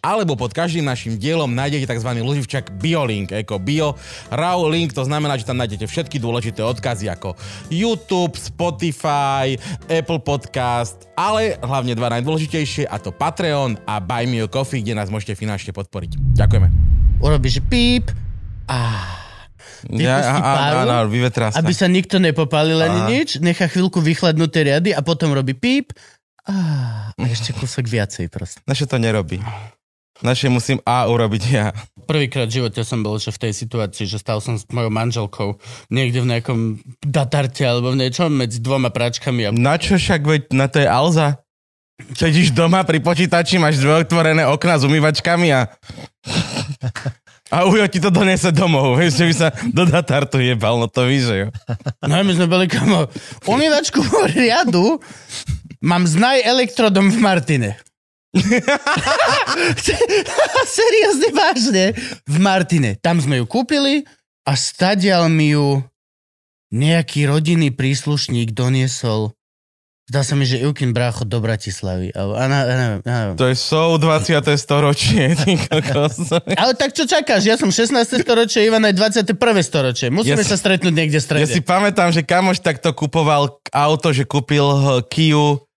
alebo pod každým našim dielom nájdete tzv. loživčak BioLink, ako Bio Raw Link, to znamená, že tam nájdete všetky dôležité odkazy ako YouTube, Spotify, Apple Podcast, ale hlavne dva najdôležitejšie a to Patreon a Buy Me a Coffee, kde nás môžete finančne podporiť. Ďakujeme. Urobíš píp a ja, áno, vyvetrá sa. Aby sa nikto nepopálil ani nič, nechá chvíľku vychladnuté riady a potom robí píp a, a ešte kúsok viacej proste. Naše to nerobí. Naše musím A urobiť ja. Prvýkrát v živote som bol že v tej situácii, že stal som s mojou manželkou niekde v nejakom datarte alebo v niečom medzi dvoma práčkami. A... Na čo však, veď na to je Alza? Sedíš doma pri počítači, máš dve otvorené okna s umývačkami a... A Ujo ti to donese domov, vieš, že by sa do datartu jebal, no to víš, že jo. No my sme boli kamo. Umývačku riadu mám s najelektrodom v Martine. Seriózne, vážne. V Martine. Tam sme ju kúpili a stadial mi ju nejaký rodinný príslušník doniesol Zdá sa mi, že Ilkin brácho do Bratislavy. A, a, a, a, a. To je so 20. storočie. Ale tak čo čakáš? Ja som 16. storočie, Ivan je 21. storočie. Musíme ja sa stretnúť niekde v strede. Ja si pamätám, že kamoš takto kupoval auto, že kúpil Kiu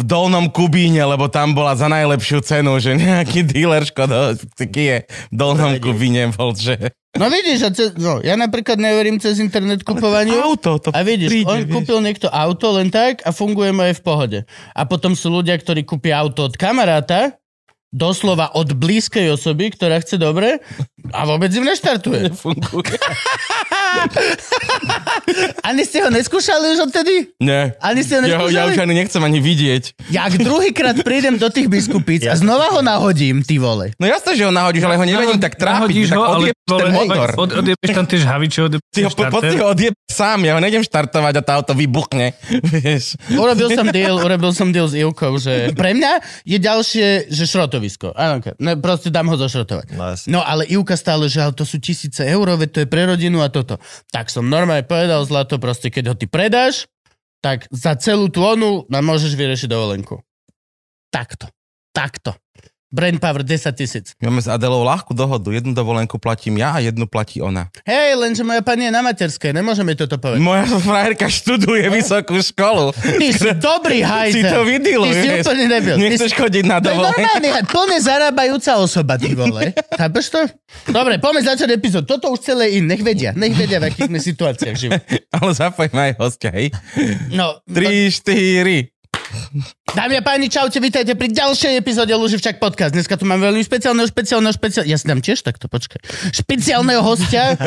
v Dolnom Kubíne, lebo tam bola za najlepšiu cenu, že nejaký dealer Škoda je v Dolnom Kubíne bol, že... No vidíš, a no, ja napríklad neverím cez internet kupovaniu. auto to A vidíš, príde, on vieš. kúpil niekto auto len tak a funguje mu aj v pohode. A potom sú ľudia, ktorí kúpia auto od kamaráta, doslova od blízkej osoby, ktorá chce dobre a vôbec im neštartuje. Nefunguje. ani ste ho neskúšali už odtedy? Nie. Ani ste ho neskúšali? Ja, ja už ani nechcem ani vidieť. Ja druhýkrát prídem do tých biskupíc ja. a znova ho nahodím, ty vole. No jasne, že ho nahodíš, ale ho nevedím tak trápiť. tak ho, ale ten motor. Od, odjebeš tam tie žhaviče, odjebeš Ty ho po, ho odjeb sám, ja ho nejdem štartovať a tá auto vybuchne. Vieš. Urobil som deal, urobil som deal s Ilkou, že pre mňa je ďalšie, že šrotovisko. Áno, ne, proste dám ho zošrotovať. No, no ale Ivka stále, že to sú tisíce eur, to je pre rodinu a toto. Tak som normálne povedal zlato, proste keď ho ty predáš, tak za celú tú onu nám môžeš vyriešiť dovolenku. Takto. Takto. Brain power 10 tisíc. Máme s Adelou ľahkú dohodu. Jednu dovolenku platím ja a jednu platí ona. Hej, lenže moja pani je na materskej, nemôžeme toto povedať. Moja frajerka študuje vysokú školu. Ty si dobrý hajter. Si to videl, Ty si úplne nebyl. Nechceš chodiť na dovolenku. To je normálne, plne zarábajúca osoba, ty vole. Chápeš to? Dobre, poďme začať epizód. Toto už celé in, nech vedia. Nech vedia, v akých sme situáciách živíme. Ale zapojme aj hostia, hej? No. 3, 4. Dámy a páni, čaute, vítajte pri ďalšej epizóde Luživčak podcast. Dneska tu mám veľmi špeciálneho, špeciálneho, špeciálneho... Ja si dám tiež takto, počkaj. Špeciálneho hostia.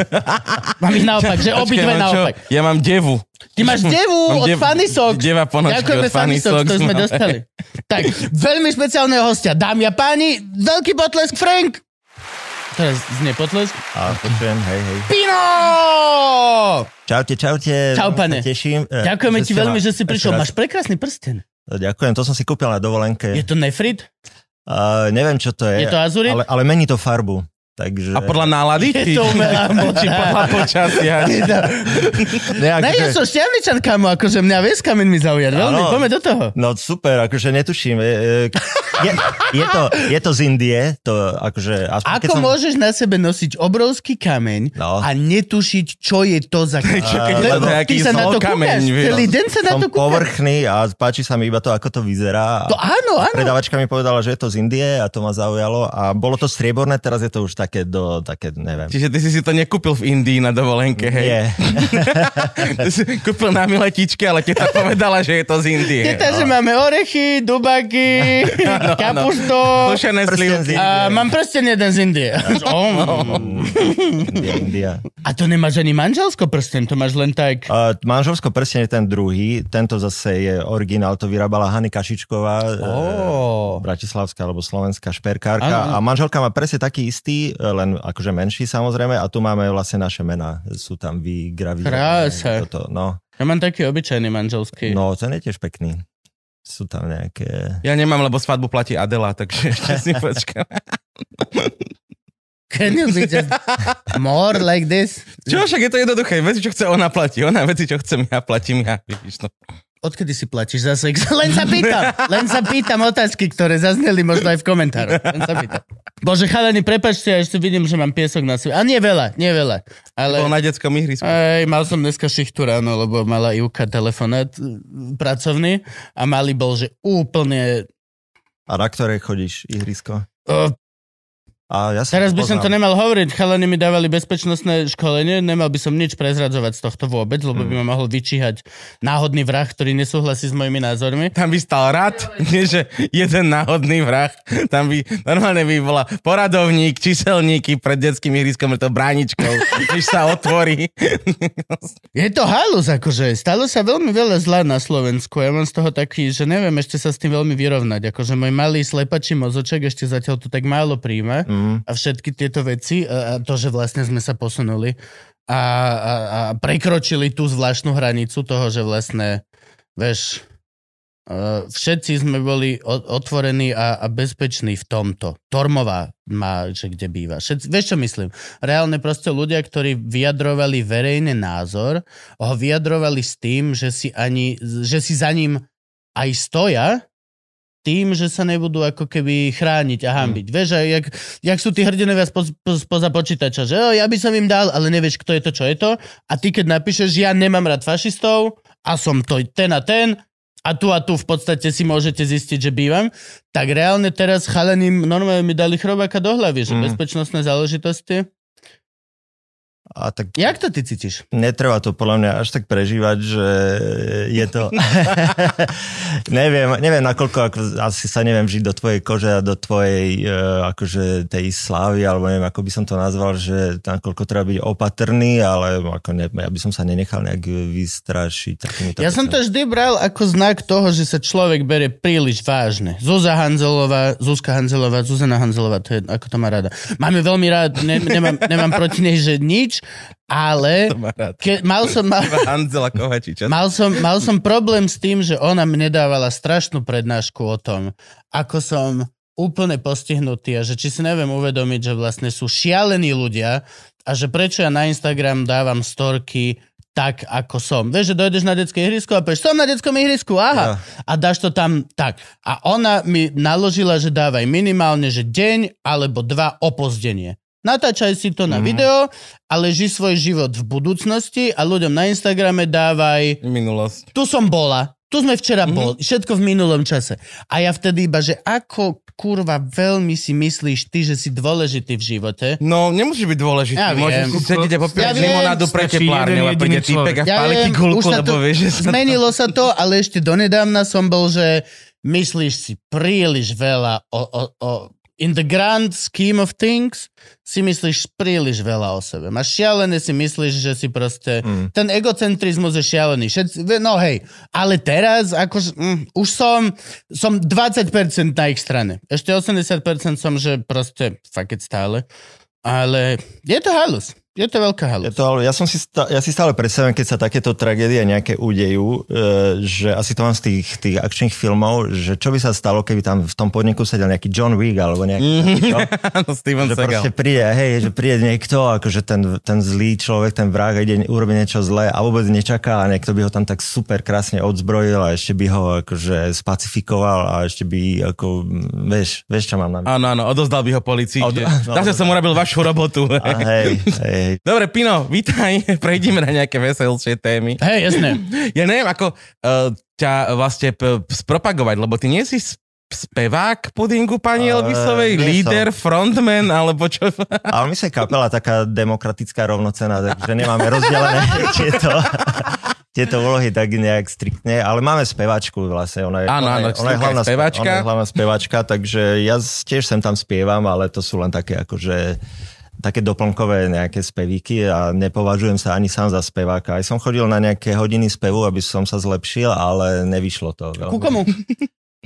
mám ich naopak, že obidve naopak. Ja mám devu. Ty máš devu od dev, Funny Socks. Deva Ďakujeme od Funny Socks. to sme dostali. tak, veľmi špeciálneho hostia. Dámy a páni, veľký potlesk Frank. Teraz znie potlesk. A počujem, hej, hej. Pino! Čaute, čaute. Čau, pane. Teším. Eh, Ďakujeme ti veľmi, že si prišiel. Máš prekrásny prsten. Ďakujem, to som si kúpil na dovolenke. Je to nefrit? Uh, neviem, čo to je. Je to azurit? Ale, ale mení to farbu. Takže... A podľa nálady? Je to umelá moči podľa počasia. Nejak, ne, ja som šťavničan, kamo, akože mňa vieš kamen mi zaujať. Veľmi, poďme do toho. No super, akože netuším. Je, je, je, to, je to z Indie, to akože... Aspoň, Ako som... môžeš na sebe nosiť obrovský kameň no. a netušiť, čo je to za kameň? Čo, keď Lebo ty sa na to kameň, kúkaš, celý deň sa na to kúkaš. povrchný a páči sa mi iba to, ako to vyzerá. To áno, áno. Predávačka mi povedala, že je to z Indie a to ma zaujalo a bolo to strieborné, teraz je to už také do, také, neviem. Čiže ty si si to nekúpil v Indii na dovolenke, hej? Nie. ty si kúpil na miletičke, ale teta povedala, že je to z Indie. Teta, no. že máme orechy, dubaky, no, kapusto. Sušené slivky. A mám prsten jeden z Indie. India. A to nemáš ani manželsko prsten, to máš len tak... Uh, manželsko prsten je ten druhý, tento zase je originál, to vyrábala Hany Kašičková, oh. bratislavská alebo slovenská šperkárka ano. a manželka má presne taký istý, len akože menší samozrejme a tu máme vlastne naše mená, sú tam vygravírované. Krása. Toto, no. Ja mám taký obyčajný manželský. No, ten je tiež pekný. Sú tam nejaké... Ja nemám, lebo svadbu platí Adela, takže ešte si počkám. Can you be just more like this? Čo, však je to jednoduché. Veci, čo chce ona platí. Ona veci, čo chcem ja, platím ja. Vidíš, no. Odkedy si platíš za sex? Len sa pýtam. Len sa pýtam otázky, ktoré zazneli možno aj v komentároch. Len sa pýtam. Bože, chalani, prepačte, ja ešte vidím, že mám piesok na sebe. A nie veľa, nie veľa. Ale... Bol na detskom ihrisku. Ej, mal som dneska šichtu ráno, lebo mala Ivka telefonát pracovný a mali bol, že úplne... A na ktorej chodíš ihrisko? A ja Teraz by som to nemal hovoriť, chalani mi dávali bezpečnostné školenie, nemal by som nič prezradzovať z tohto vôbec, lebo by ma mohol vyčíhať náhodný vrah, ktorý nesúhlasí s mojimi názormi. Tam by stal rad, nie že jeden náhodný vrah. Tam by normálne by bola poradovník, číselníky pred detským ihriskom, to bráničkou, když sa otvorí. Je to halus, akože. Stalo sa veľmi veľa zla na Slovensku. Ja mám z toho taký, že neviem ešte sa s tým veľmi vyrovnať. Akože môj malý slepačí mozoček ešte zatiaľ to tak málo príjme. Mm a všetky tieto veci a to, že vlastne sme sa posunuli a, a, a prekročili tú zvláštnu hranicu toho, že vlastne, vieš, všetci sme boli otvorení a, a bezpeční v tomto. Tormová má, že kde býva. Všetci, vieš čo myslím? Reálne proste ľudia, ktorí vyjadrovali verejný názor, ho vyjadrovali s tým, že si, ani, že si za ním aj stoja, tým, že sa nebudú ako keby chrániť a hambiť. Mm. Vieš, aj jak, jak sú tí hrdinovia spo, spo, spoza počítača, že o, ja by som im dal, ale nevieš, kto je to, čo je to. A ty, keď napíšeš, ja nemám rád fašistov a som to ten a ten, a tu a tu v podstate si môžete zistiť, že bývam, tak reálne teraz chalením normálne mi dali chrobáka do hlavy, že mm. bezpečnostné záležitosti a tak, Jak to ty cítiš? Netreba to podľa mňa až tak prežívať, že je to... neviem, neviem, nakoľko, ako, asi sa neviem žiť do tvojej kože a do tvojej uh, akože tej slávy, alebo neviem, ako by som to nazval, že nakoľko treba byť opatrný, ale ako ne, ja by som sa nenechal nejak vystrašiť. Ja som to vždy bral ako znak toho, že sa človek bere príliš vážne. Zuzá Hanzelová, Zuzka Hanzelová, Zuzana Hanzelová, to je, ako to má rada. Máme veľmi rád, ne, nemám, nemám proti nej, že nič, ale ke, mal, som, mal, mal, som, mal som problém s tým, že ona mne dávala strašnú prednášku o tom, ako som úplne postihnutý a že či si neviem uvedomiť, že vlastne sú šialení ľudia a že prečo ja na Instagram dávam storky tak, ako som. Vieš, že dojdeš na detské ihrisko a povieš, som na detskom ihrisku, aha. Ja. A dáš to tam tak. A ona mi naložila, že dávaj minimálne, že deň alebo dva opozdenie. Natáčaj si to na mm. video, ale ži svoj život v budúcnosti a ľuďom na Instagrame dávaj... Minulosť. Tu som bola, tu sme včera mm-hmm. bol, všetko v minulom čase. A ja vtedy iba, že ako kurva veľmi si myslíš ty, že si dôležitý v živote. No, nemusíš byť dôležitý. Ja Môžeš si sedieť a popíjať ja limonádu pre teplárne a príde týpek a ja ti gulku, lebo vieš, že sa Zmenilo to... sa to, ale ešte donedávna som bol, že myslíš si príliš veľa o, o, o in the grand scheme of things si myslíš príliš veľa o sebe. Máš šialené si myslíš, že si proste... Mm. Ten egocentrizmus je šialený. Všetci, no hej, ale teraz ako, mm, už som, som 20% na ich strane. Ešte 80% som, že proste fuck it stále. Ale je to halus. Je to veľká halus. Je to, ja, som si, ja si stále predstavujem, keď sa takéto tragédie nejaké udejú, e, že asi to mám z tých, tých akčných filmov, že čo by sa stalo, keby tam v tom podniku sedel nejaký John Wick alebo nejaký mm-hmm. no, Steven že proste príde, hej, že príde niekto, akože ten, ten zlý človek, ten vrah ide urobiť niečo zlé a vôbec nečaká a niekto by ho tam tak super krásne odzbrojil a ešte by ho akože spacifikoval a ešte by ako, vieš, vieš čo mám na mysli. Áno, áno, odozdal by ho policii. Od... No, Zase som urobil vašu robotu. A hej, hej, Dobre, Pino, vítaj, prejdime na nejaké veselšie témy. Hej, jasné. Ja neviem, ako uh, ťa vlastne p- spropagovať, lebo ty nie si spevák pudingu pani Elvisovej, uh, líder, som. frontman, alebo čo? Ale my sme kapela taká demokratická rovnocená, takže nemáme rozdelené tieto, tieto úlohy tak nejak striktne, ale máme spevačku vlastne. Ona je, áno, áno, ona, je, ona je hlavná spevačka. Ona je hlavná spevačka, takže ja tiež sem tam spievam, ale to sú len také akože také doplnkové nejaké spevíky a nepovažujem sa ani sám za speváka. Aj som chodil na nejaké hodiny spevu, aby som sa zlepšil, ale nevyšlo to. Veľmi. Ku komu?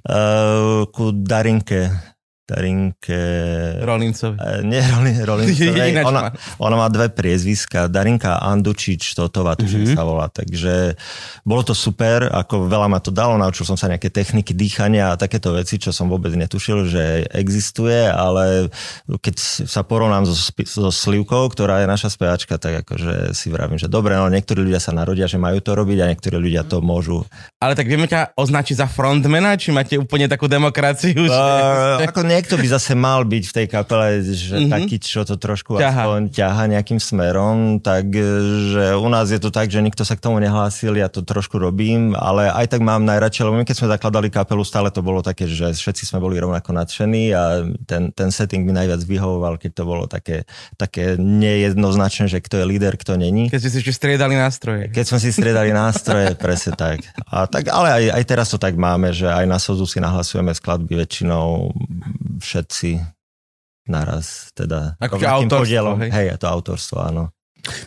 Uh, ku Darinke. Darinke... Rolincovi. E, nie, Rolin, Rolincovej. Ona, má. ona má dve priezviska. Darinka Andučič Totová, tuším Mhm. mm-hmm. sa volá. Takže bolo to super, ako veľa ma to dalo. Naučil som sa nejaké techniky dýchania a takéto veci, čo som vôbec netušil, že existuje, ale keď sa porovnám so, so Slivkou, ktorá je naša speváčka, tak akože si vravím, že dobre, no niektorí ľudia sa narodia, že majú to robiť a niektorí ľudia to môžu. Ale tak vieme ťa označiť za frontmana, či máte úplne takú demokraciu? Že... Uh, ako niekto by zase mal byť v tej kapele, že mm-hmm. taký, čo to trošku Ťaha. aspoň ťaha nejakým smerom, tak e, u nás je to tak, že nikto sa k tomu nehlásil, ja to trošku robím, ale aj tak mám najradšej, lebo my keď sme zakladali kapelu, stále to bolo také, že všetci sme boli rovnako nadšení a ten, ten setting mi najviac vyhovoval, keď to bolo také, také nejednoznačné, že kto je líder, kto není. Keď ste si ešte striedali nástroje. Keď sme si striedali nástroje, presne tak. A tak ale aj, aj teraz to tak máme, že aj na Sozu si nahlasujeme skladby väčšinou všetci naraz. Teda rovnakým autorstvo, podielom. hej? Hej, je to autorstvo, áno.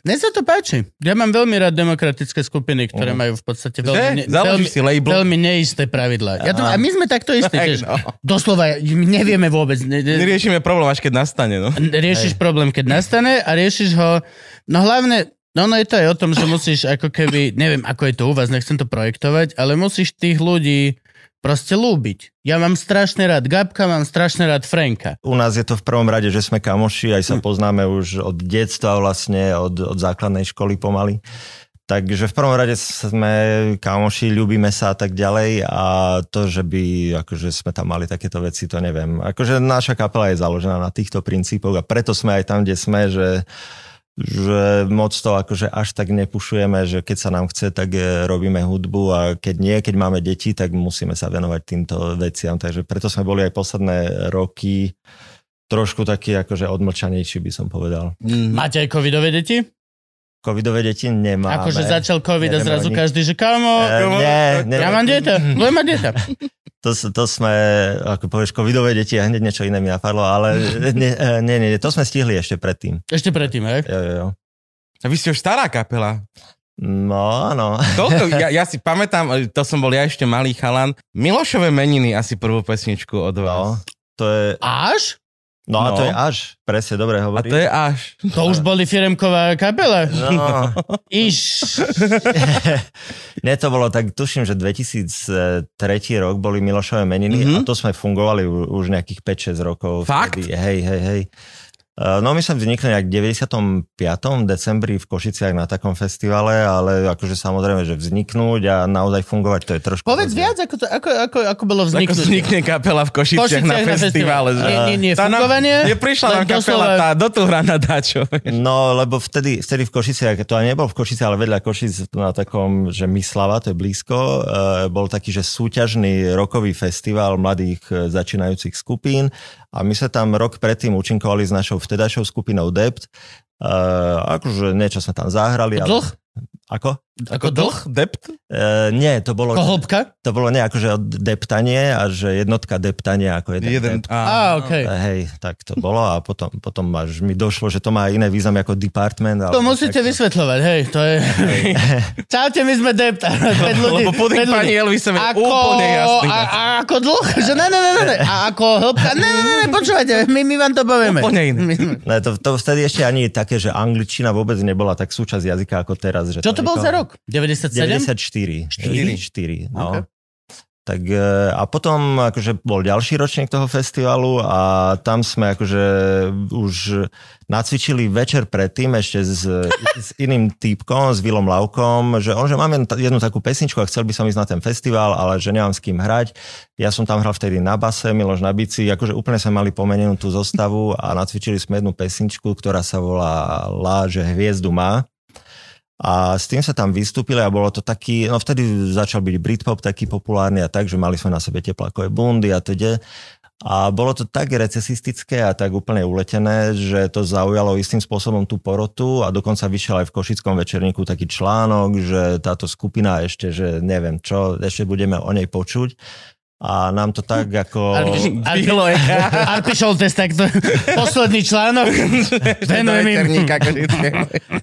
Mne sa to páči. Ja mám veľmi rád demokratické skupiny, ktoré majú v podstate veľmi? Založíš veľmi, si label? veľmi neisté pravidlá. Ja to, a my sme takto istí Tak, tiež. no. Doslova, my nevieme vôbec. Ne, ne, Neriešime problém, až keď nastane, no. riešiš problém, keď nastane a riešiš ho, no hlavne, no, no je to aj o tom, že musíš ako keby, neviem ako je to u vás, nechcem to projektovať, ale musíš tých ľudí proste lúbiť. Ja mám strašne rád Gabka, mám strašne rád Franka. U nás je to v prvom rade, že sme kamoši, aj sa Hm. poznáme už od detstva vlastne, od, od základnej školy pomaly. Takže v prvom rade sme kamoši, ľúbime sa a tak ďalej a to, že by akože sme tam mali takéto veci, to neviem. Akože naša kapela je založená na týchto princípoch a preto sme aj tam, kde sme, že že moc to akože až tak nepušujeme, že keď sa nám chce, tak e, robíme hudbu a keď nie, keď máme deti, tak musíme sa venovať týmto veciam. Takže preto sme boli aj posledné roky trošku taký akože odmlčanejší, by som povedal. Mm. Máte aj covidové deti? Covidové deti nemáme. Akože začal covid a zrazu o nich. každý, že kamo, E, nie, nie, ja mám dieťa, budem mať dieťa. To, to sme, ako povieš, covidové deti a hneď niečo iné mi napadlo, ale nie, e, nie, nie, to sme stihli ešte predtým. Ešte predtým, hej? Jo, jo, jo. A vy ste už stará kapela. No, áno. Koľko, ja, ja si pamätám, to som bol ja ešte malý chalan, Milošové meniny asi prvú pesničku od vás. No, to je, Až? No, a to No. je až, presne, dobre A hovorí. to je až. To už boli firemková kapela. No, Iš. nie, to bolo tak, tuším, že 2003 rok boli Milošové meniny Mhm. mm-hmm. a to sme fungovali už nejakých 5-6 rokov. Fakt? Vtedy. Hej, hej, hej. Uh, No my sme vznikli nejak v 95. decembri v Košiciach na takom festivale, ale akože samozrejme, že vzniknúť a naozaj fungovať, to je trošku... Povedz rozdiel. viac, ako, to, ako, ako, ako bolo Ako vzniknuté. vznikne kapela v Košiciach, na festivale. že- Nie, nie, nie, Tá fungovanie. Prišla nám kapela doslova- tá, do tu hra na dačo. No, lebo vtedy, vtedy v Košiciach, to ani nebol v Košici, ale vedľa Košic na takom, že Myslava, to je blízko, uh, bol taký, že súťažný rokový festival mladých eh, začínajúcich skupín a my sa tam rok predtým účinkovali s našou vtedajšou skupinou Dept. Uh, akože niečo sme tam zahrali. ale- Dlh? Ako? Ako dlh? Dept? Uh, nie, to bolo, Ako hĺbka? to bolo nie akože deptanie a že jednotka deptania ako jeden, Jeden. dept. Á, Á, okej. Hej, tak to bolo a potom, potom až mi došlo, že to má iné význam ako department. To musíte tak- vysvetľovať, hej, to je... Čaute, my sme Dept. Päť ľudí, Lebo puding pani Elvisové Ako, úplne jasný. a, a ako dlh? Že ne, ne, ne, ne, ne. A ako hĺbka? Ne, ne, ne, počúvajte, my, my vám to povieme. Úplne iné. Ne, to, to vtedy ešte ani také, že angličtina vôbec nebola tak súčasť jazyka ako teraz. Že Čo to bol niekoho- za rok? 97? 94. Štyri? 4, no. Okay. Tak e, a potom akože bol ďalší ročník toho festivalu a tam sme akože už nacvičili večer predtým ešte s, s iným týpkom, s Vilom Lavkom, že on, že mám jednu, takú pesničku a chcel by som ísť na ten festival, ale že nemám s kým hrať. Ja som tam hral vtedy na base, Miloš na bici, akože úplne sme mali pomenenú tú zostavu a nacvičili sme jednu pesničku, ktorá sa volá La, že hviezdu má. A s tým sa tam vystúpili a bolo to taký, no vtedy začal byť Britpop taký populárny a tak, že mali sme na sebe teplákové bundy a teda. A bolo to tak recesistické a tak úplne uletené, že to zaujalo istým spôsobom tú porotu a dokonca vyšiel aj v Košickom večerníku taký článok, že táto skupina ešte, že neviem čo, ešte budeme o nej počuť. A nám to tak ako... Arpi Šoltes, tak to posledný článok. Venujem im.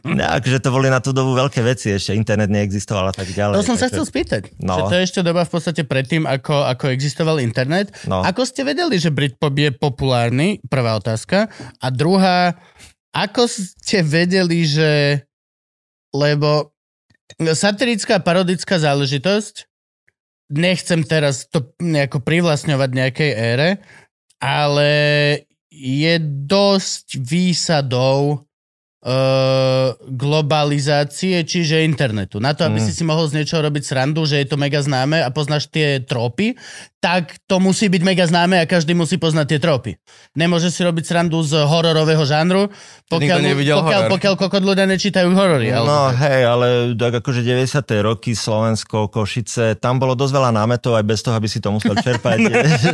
Ne, akože to boli na tú dobu veľké veci, ešte internet neexistoval a tak ďalej. To som sa takže... chcel spýtať. No. Že to je ešte doba v podstate predtým, ako, ako existoval internet. No. Ako ste vedeli, že Britpop je populárny? Prvá otázka. A druhá, ako ste vedeli, že... Lebo satirická parodická záležitosť nechcem teraz to nejako privlastňovať nejakej ére, ale je dosť výsadov uh, globalizácie, čiže internetu. Na to, aby mm. si si mohol z niečoho robiť srandu, že je to mega známe a poznáš tie tropy, tak to musí byť mega známe a každý musí poznať tie tropy. Nemôže si robiť srandu z hororového žánru, pokiaľ, pokiaľ, pokiaľ kokot ľudia nečítajú horory. No ale... hej, ale tak akože 90. roky Slovensko, Košice, tam bolo dosť veľa námetov aj bez toho, aby si to musel čerpať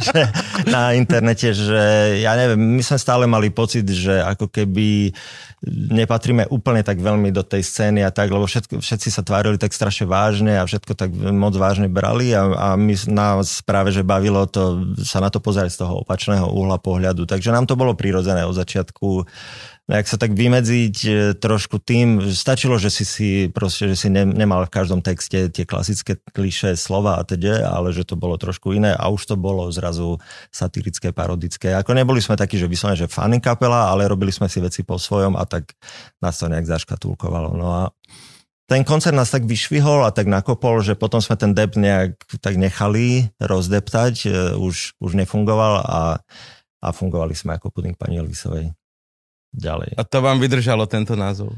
že, na internete, že ja neviem, my sme stále mali pocit, že ako keby nepatríme úplne tak veľmi do tej scény a tak, lebo všetko, všetci sa tvárili tak strašne vážne a všetko tak moc vážne brali a, a my nás práve, že bavilo to, sa na to pozerať z toho opačného uhla pohľadu. Takže nám to bolo prirodzené od začiatku nejak sa tak vymedziť e, trošku tým, stačilo, že si si proste, že si ne, nemal v každom texte tie klasické kliše slova a teda, ale že to bolo trošku iné a už to bolo zrazu satirické, parodické. Ako neboli sme takí, že vyslovene, že funny kapela, ale robili sme si veci po svojom a tak nás to nejak zaškatulkovalo. No a ten koncert nás tak vyšvihol a tak nakopol, že potom sme ten dep nejak tak nechali rozdeptať, e, už, už nefungoval a, a fungovali sme ako puding pani Elvisovej ďalej. A to vám vydržalo tento názov?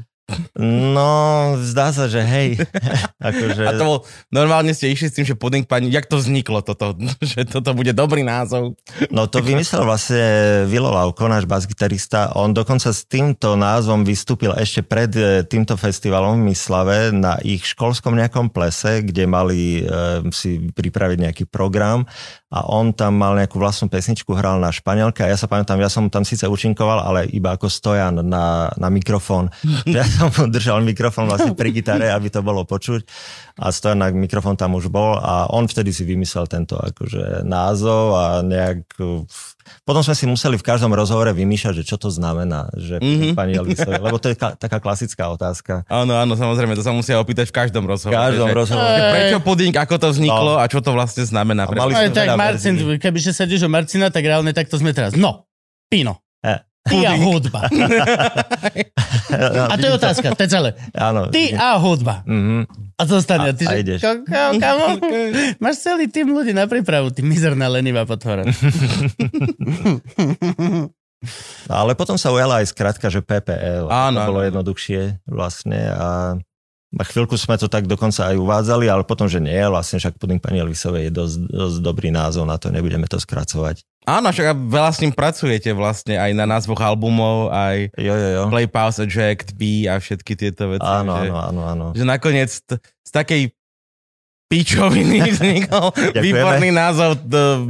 No, zdá sa, že hej. akože... A to bol, normálne ste išli s tým, že puding pani, jak to vzniklo toto, že toto bude dobrý názov? No to vymyslel vlastne Vilo Lauko, náš basgitarista. On dokonca s týmto názvom vystúpil ešte pred e, týmto festivalom v Myslave na ich školskom nejakom plese, kde mali e, si pripraviť nejaký program a on tam mal nejakú vlastnú pesničku, hral na španielke a ja sa pamätám, ja som tam síce účinkoval, ale iba ako stojan na, na mikrofón. Som držal mikrofón vlastne pri gitare, aby to bolo počuť a stojan na mikrofón tam už bol a on vtedy si vymyslel tento akože názov a nejak potom sme si museli v každom rozhovore vymýšľať, že čo to znamená, že mm-hmm. pani Elvisovi, lebo to je ka- taká klasická otázka. Áno, áno, samozrejme, to sa musia opýtať v každom rozhovore. V každom že, rozhovore. Prečo puding, ako to vzniklo no. a čo to vlastne znamená? Mali sme tak Marcin, kebyže sedíš o Marcina, tak reálne takto sme teraz. No, Pino. E. Ty a hudba. a to je otázka, to je celé. Áno. Ty a hudba. Mm-hmm. A zostane. A, ty, a ideš. kamo, máš celý tým ľudí na prípravu, ty mizerná lenivá potvora. No, ale potom sa ujala aj skratka, že PPL. Áno, to bolo jednoduchšie vlastne a a chvíľku sme to tak dokonca aj uvádzali, ale potom, že nie, vlastne však Puding pani Elvisovej je dosť, dosť dobrý názov na to, nebudeme to skracovať. Áno, však veľa s ním pracujete vlastne aj na názvoch albumov, aj jo, jo, jo. Play, Pause, Eject, P a všetky tieto veci. Áno, že, áno, áno, áno. Že nakoniec t- z takej pičoviny vznikol výborný názov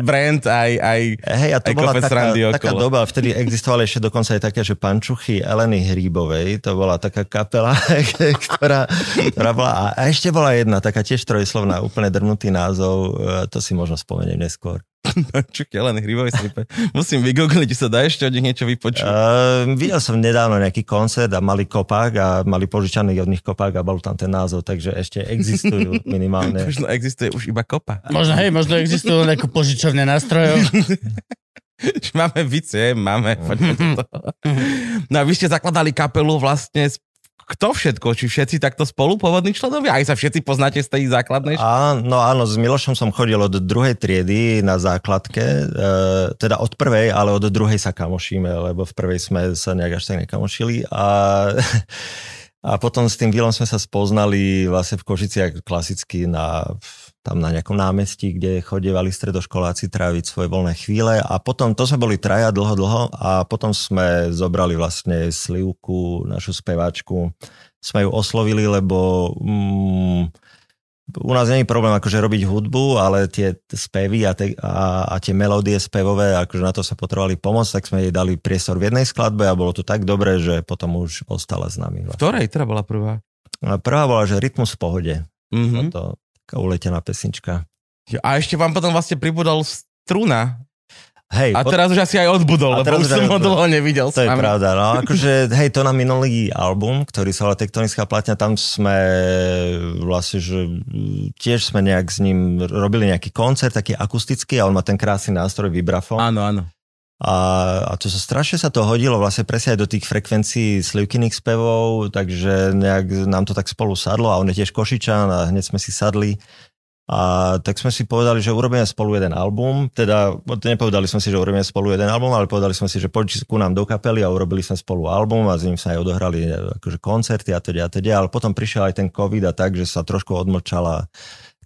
brand aj, aj, Hej, a to aj bola taká, taká doba, vtedy existovali ešte dokonca aj také, že pančuchy Eleny Hríbovej, to bola taká kapela, ktorá, ktorá bola, a ešte bola jedna, taká tiež trojslovná, úplne drnutý názov, e, to si možno spomeniem neskôr. Čakaj, len hrybový snipe. Musím vygoogliť, sa dá ešte od nich niečo vypočuť. Uh, videl som nedávno nejaký koncert a mali kopák a mali požičaný od nich kopák a bol tam ten názov, takže ešte existujú minimálne. možno existuje už iba kopa. Možno, hej, možno existujú ako požičovne nástrojov. máme vice, máme. No a vy ste zakladali kapelu vlastne kto všetko? Či všetci takto spolu pôvodní členovia? Aj sa všetci poznáte z tej základnej školy? Áno, áno, s Milošom som chodil od druhej triedy na základke, e, teda od prvej, ale od druhej sa kamošíme, lebo v prvej sme sa nejak až tak nekamošili a a potom s tým Vilom sme sa spoznali vlastne v Košiciach klasicky na, tam na nejakom námestí, kde chodievali stredoškoláci tráviť svoje voľné chvíle a potom, to sme boli traja dlho, dlho a potom sme zobrali vlastne Slivku, našu speváčku, sme ju oslovili, lebo mm, u nás je problém akože robiť hudbu, ale tie spevy a, te, a, a tie melódie spevové, akože na to sa potrebovali pomôcť, tak sme jej dali priestor v jednej skladbe a bolo to tak dobré, že potom už ostala s nami. V ktorej teda bola prvá? Prvá bola, že Rytmus v pohode. Mm-hmm. To taká uletená pesnička. A ešte vám potom vlastne pribudol struna. Hej, A teraz už asi aj odbudol, lebo už som ho dlho nevidel. To je pravda, no akože, hej, to na minulý album, ktorý sa volá Tektonická platňa, tam sme vlastne, že tiež sme nejak s ním robili nejaký koncert, taký akustický a on má ten krásny nástroj vibrafón. Áno, áno. A, a to sa strašne sa to hodilo vlastne presne aj do tých frekvencií slivkyných spevov, takže nejak nám to tak spolu sadlo a on je tiež Košičan a hneď sme si sadli. A tak sme si povedali, že urobíme spolu jeden album, teda nepovedali sme si, že urobíme spolu jeden album, ale povedali sme si, že poď ku nám do kapely a urobili sme spolu album a s ním sa aj odohrali akože koncerty a teda a teda, ale potom prišiel aj ten covid a tak, že sa trošku odmlčala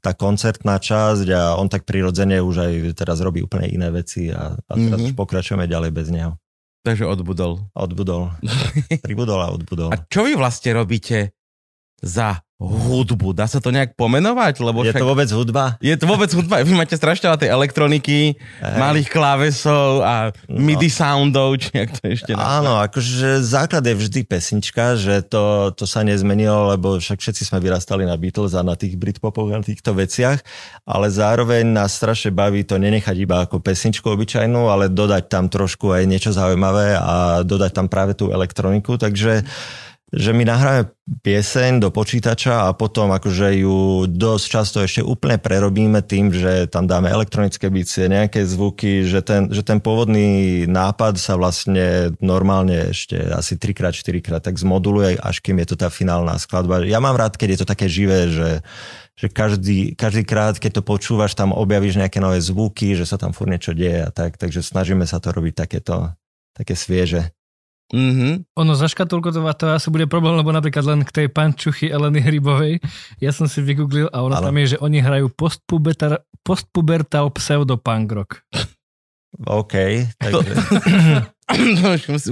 tá koncertná časť a on tak prirodzene už aj teraz robí úplne iné veci a, a teraz Mhm. mm-hmm. už pokračujeme ďalej bez neho. Takže odbudol. Odbudol. Pribudol a odbudol. A čo vy vlastne robíte za hudbu? Dá sa to nejak pomenovať? Lebo Je však... to vôbec hudba? Je to vôbec hudba? Vy máte strašne tej elektroniky, Hej. malých klávesov a No. MIDI soundov, či jak to ešte nazvať. Áno, akože základ je vždy pesnička, že to, to sa nezmenilo, lebo však všetci sme vyrastali na Beatles a na tých Britpopoch a týchto veciach, ale zároveň nás strašne baví to nenechať iba ako pesničku obyčajnú, ale dodať tam trošku aj niečo zaujímavé a dodať tam práve tú elektroniku, takže že my nahráme pieseň do počítača a potom akože ju dosť často ešte úplne prerobíme tým, že tam dáme elektronické bicie, nejaké zvuky, že ten, že ten pôvodný nápad sa vlastne normálne ešte asi 3x, 4x tak zmoduluje, až kým je to tá finálna skladba. Ja mám rád, keď je to také živé, že, že každý, každý krát, keď to počúvaš, tam objavíš nejaké nové zvuky, že sa tam furt niečo deje a tak, takže snažíme sa to robiť takéto, také svieže. Mhm. Ono zaškatulkotovať to asi bude problém, lebo napríklad len k tej pančuchy Eleny Hrybovej, ja som si vygooglil a ono tam je, že oni hrajú postpubertal, postpubertal pseudo-punk rock. OK, takže...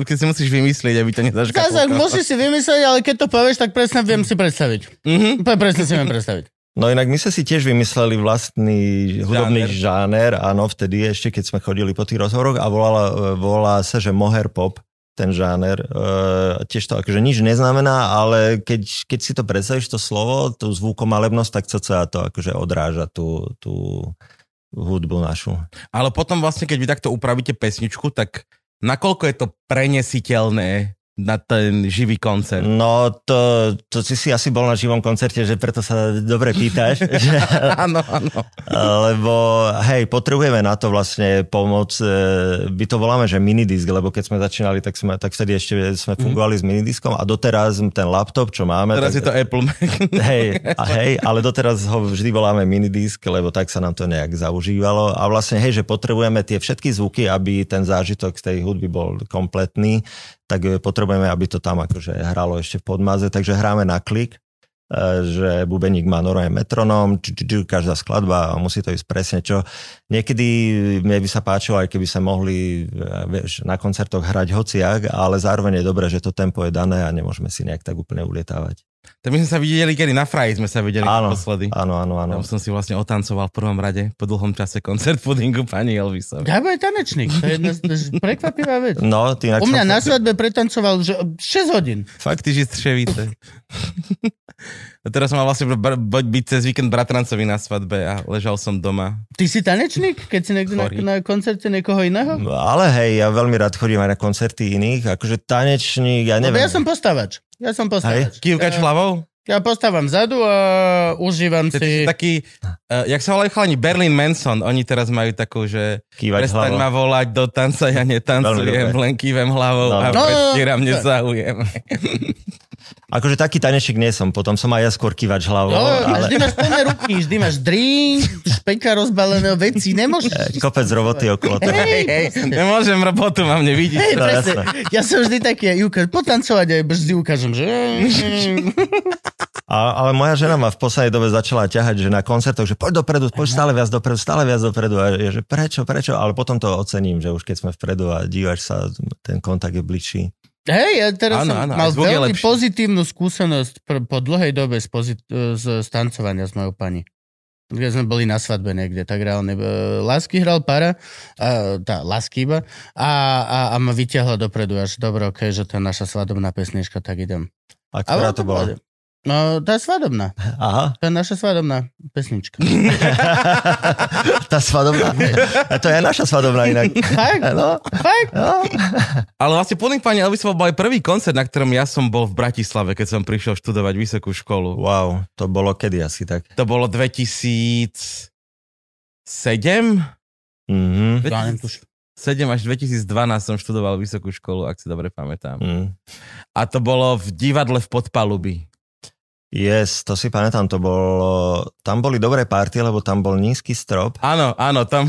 Keď si musíš vymyslieť, aby to Zase, nezaškatulkalo. musíš si vymyslieť, ale keď to povieš, tak presne viem si predstaviť. Mhm. Úplne presne si viem predstaviť. No inak my sme si tiež vymysleli vlastný hudobný žáner, áno, vtedy ešte, keď sme chodili po tých rozhovoroch a volala, volá sa, že moher pop, ten žáner. E, tiež to akože nič neznamená, ale keď, keď si to predstavíš, to slovo, tú zvukomalebnosť, tak cca to akože odráža tú, tú hudbu našu. Ale potom vlastne, keď vy takto upravíte pesničku, tak nakoľko je to prenesiteľné na ten živý koncert? No to, to si si asi bol na živom koncerte, že preto sa dobre pýtaš. Áno, áno. Lebo hej, potrebujeme na to vlastne pomoc. e, My to voláme, že minidisk, lebo keď sme začínali, tak, sme, tak vtedy ešte sme fungovali s minidiskom a doteraz ten laptop, čo máme... Teraz je tak, to Apple Mac. Hej, a hej, ale doteraz ho vždy voláme minidisk, lebo tak sa nám to nejak zaužívalo. A vlastne, hej, že potrebujeme tie všetky zvuky, aby ten zážitok z tej hudby bol kompletný, tak e, potrebujeme, aby to tam akože hralo ešte v podmaze, takže hráme na klik, že bubeník má normálne metronóm, či, či, či, každá skladba a musí to ísť presne čo. Niekedy mne by sa páčilo, aj keby sa mohli vieš, na koncertoch hrať hociak, ale zároveň je dobré, že to tempo je dané a nemôžeme si nejak tak úplne ulietávať. Tak my sme sa videli, kedy na Fraji sme sa videli Áno, naposledy. áno, áno, áno. Tam som si vlastne otancoval v prvom rade po dlhom čase koncert pudingu pani Elvisovi. Gabo je tanečník, to je jedna z- prekvapivá vec. No, ty U mňa na svadbe pretancoval že 6 hodín. Fakt, ty že střevíte. a teraz som mal vlastne byť cez víkend bratrancovi na svadbe a ležal som doma. Ty si tanečník, keď si niekde na, na koncerte niekoho iného? No, Ale hej, ja veľmi rád chodím aj na koncerty iných, akože tanečník, ja neviem. ja som postavač. Ja som postavač. Kývkač ja, hlavou? ja postávam vzadu a užívam Ty si si... taký, uh, jak sa volajú chalani, Berlin Manson, oni teraz majú takú, že Kývať prestaň hlavou. ma volať do tanca, ja netancujem, len kývem hlavou No. a No, predstieram no, nezáujem. Akože taký tanečník nie som, potom som aj ja skôr kývač hlavou, No, ale vždy máš plné ruky, vždy máš drink, špeka rozbaleného veci, nemôžeš... kopec roboty okolo toho. Hej, hej, nemôžem robotu, mám nevidíš. Hej, No, presne. Ja som vždy taký, ja potancovať aj vždy ukážem, že... A, ale moja žena ma v poslednej dobe začala ťahať, že na koncertoch, že poď dopredu, poď stále viac dopredu, stále viac dopredu. A je, že prečo, prečo? Ale potom to ocením, že už keď sme vpredu a dívaš sa, ten kontakt je bližší. Hej, ja teraz Áno, som áno, mal veľmi pozitívnu skúsenosť pr- po dlhej dobe z, pozit- z stancovania s mojou pani. Keď sme boli na svadbe niekde, tak reálne. e, Lásky hral para, a, tá Lásky iba, a, a, a ma vyťahla dopredu až dobro, okay, že to je naša svadobná pesnička, tak idem. A ktorá to bola? No, tá je svadobná. Aha, To je naša svadobná pesnička. tá svadobná. A to je naša svadobná inak. Fakt? No, Fakt? no. Ale vlastne Pudding Pani Elvisova bol aj prvý koncert, na ktorom ja som bol v Bratislave, keď som prišiel študovať vysokú školu. Wow, to bolo kedy asi tak. To bolo 2007? Mhm. Ja neviem, tuž. 7 až 2012 som študoval vysokú školu, ak si dobre pamätám. Mm. A to bolo v divadle v Podpalubi. Yes, to si pamätám, to bolo, tam boli dobré party, lebo tam bol nízky strop. Áno, áno, tam,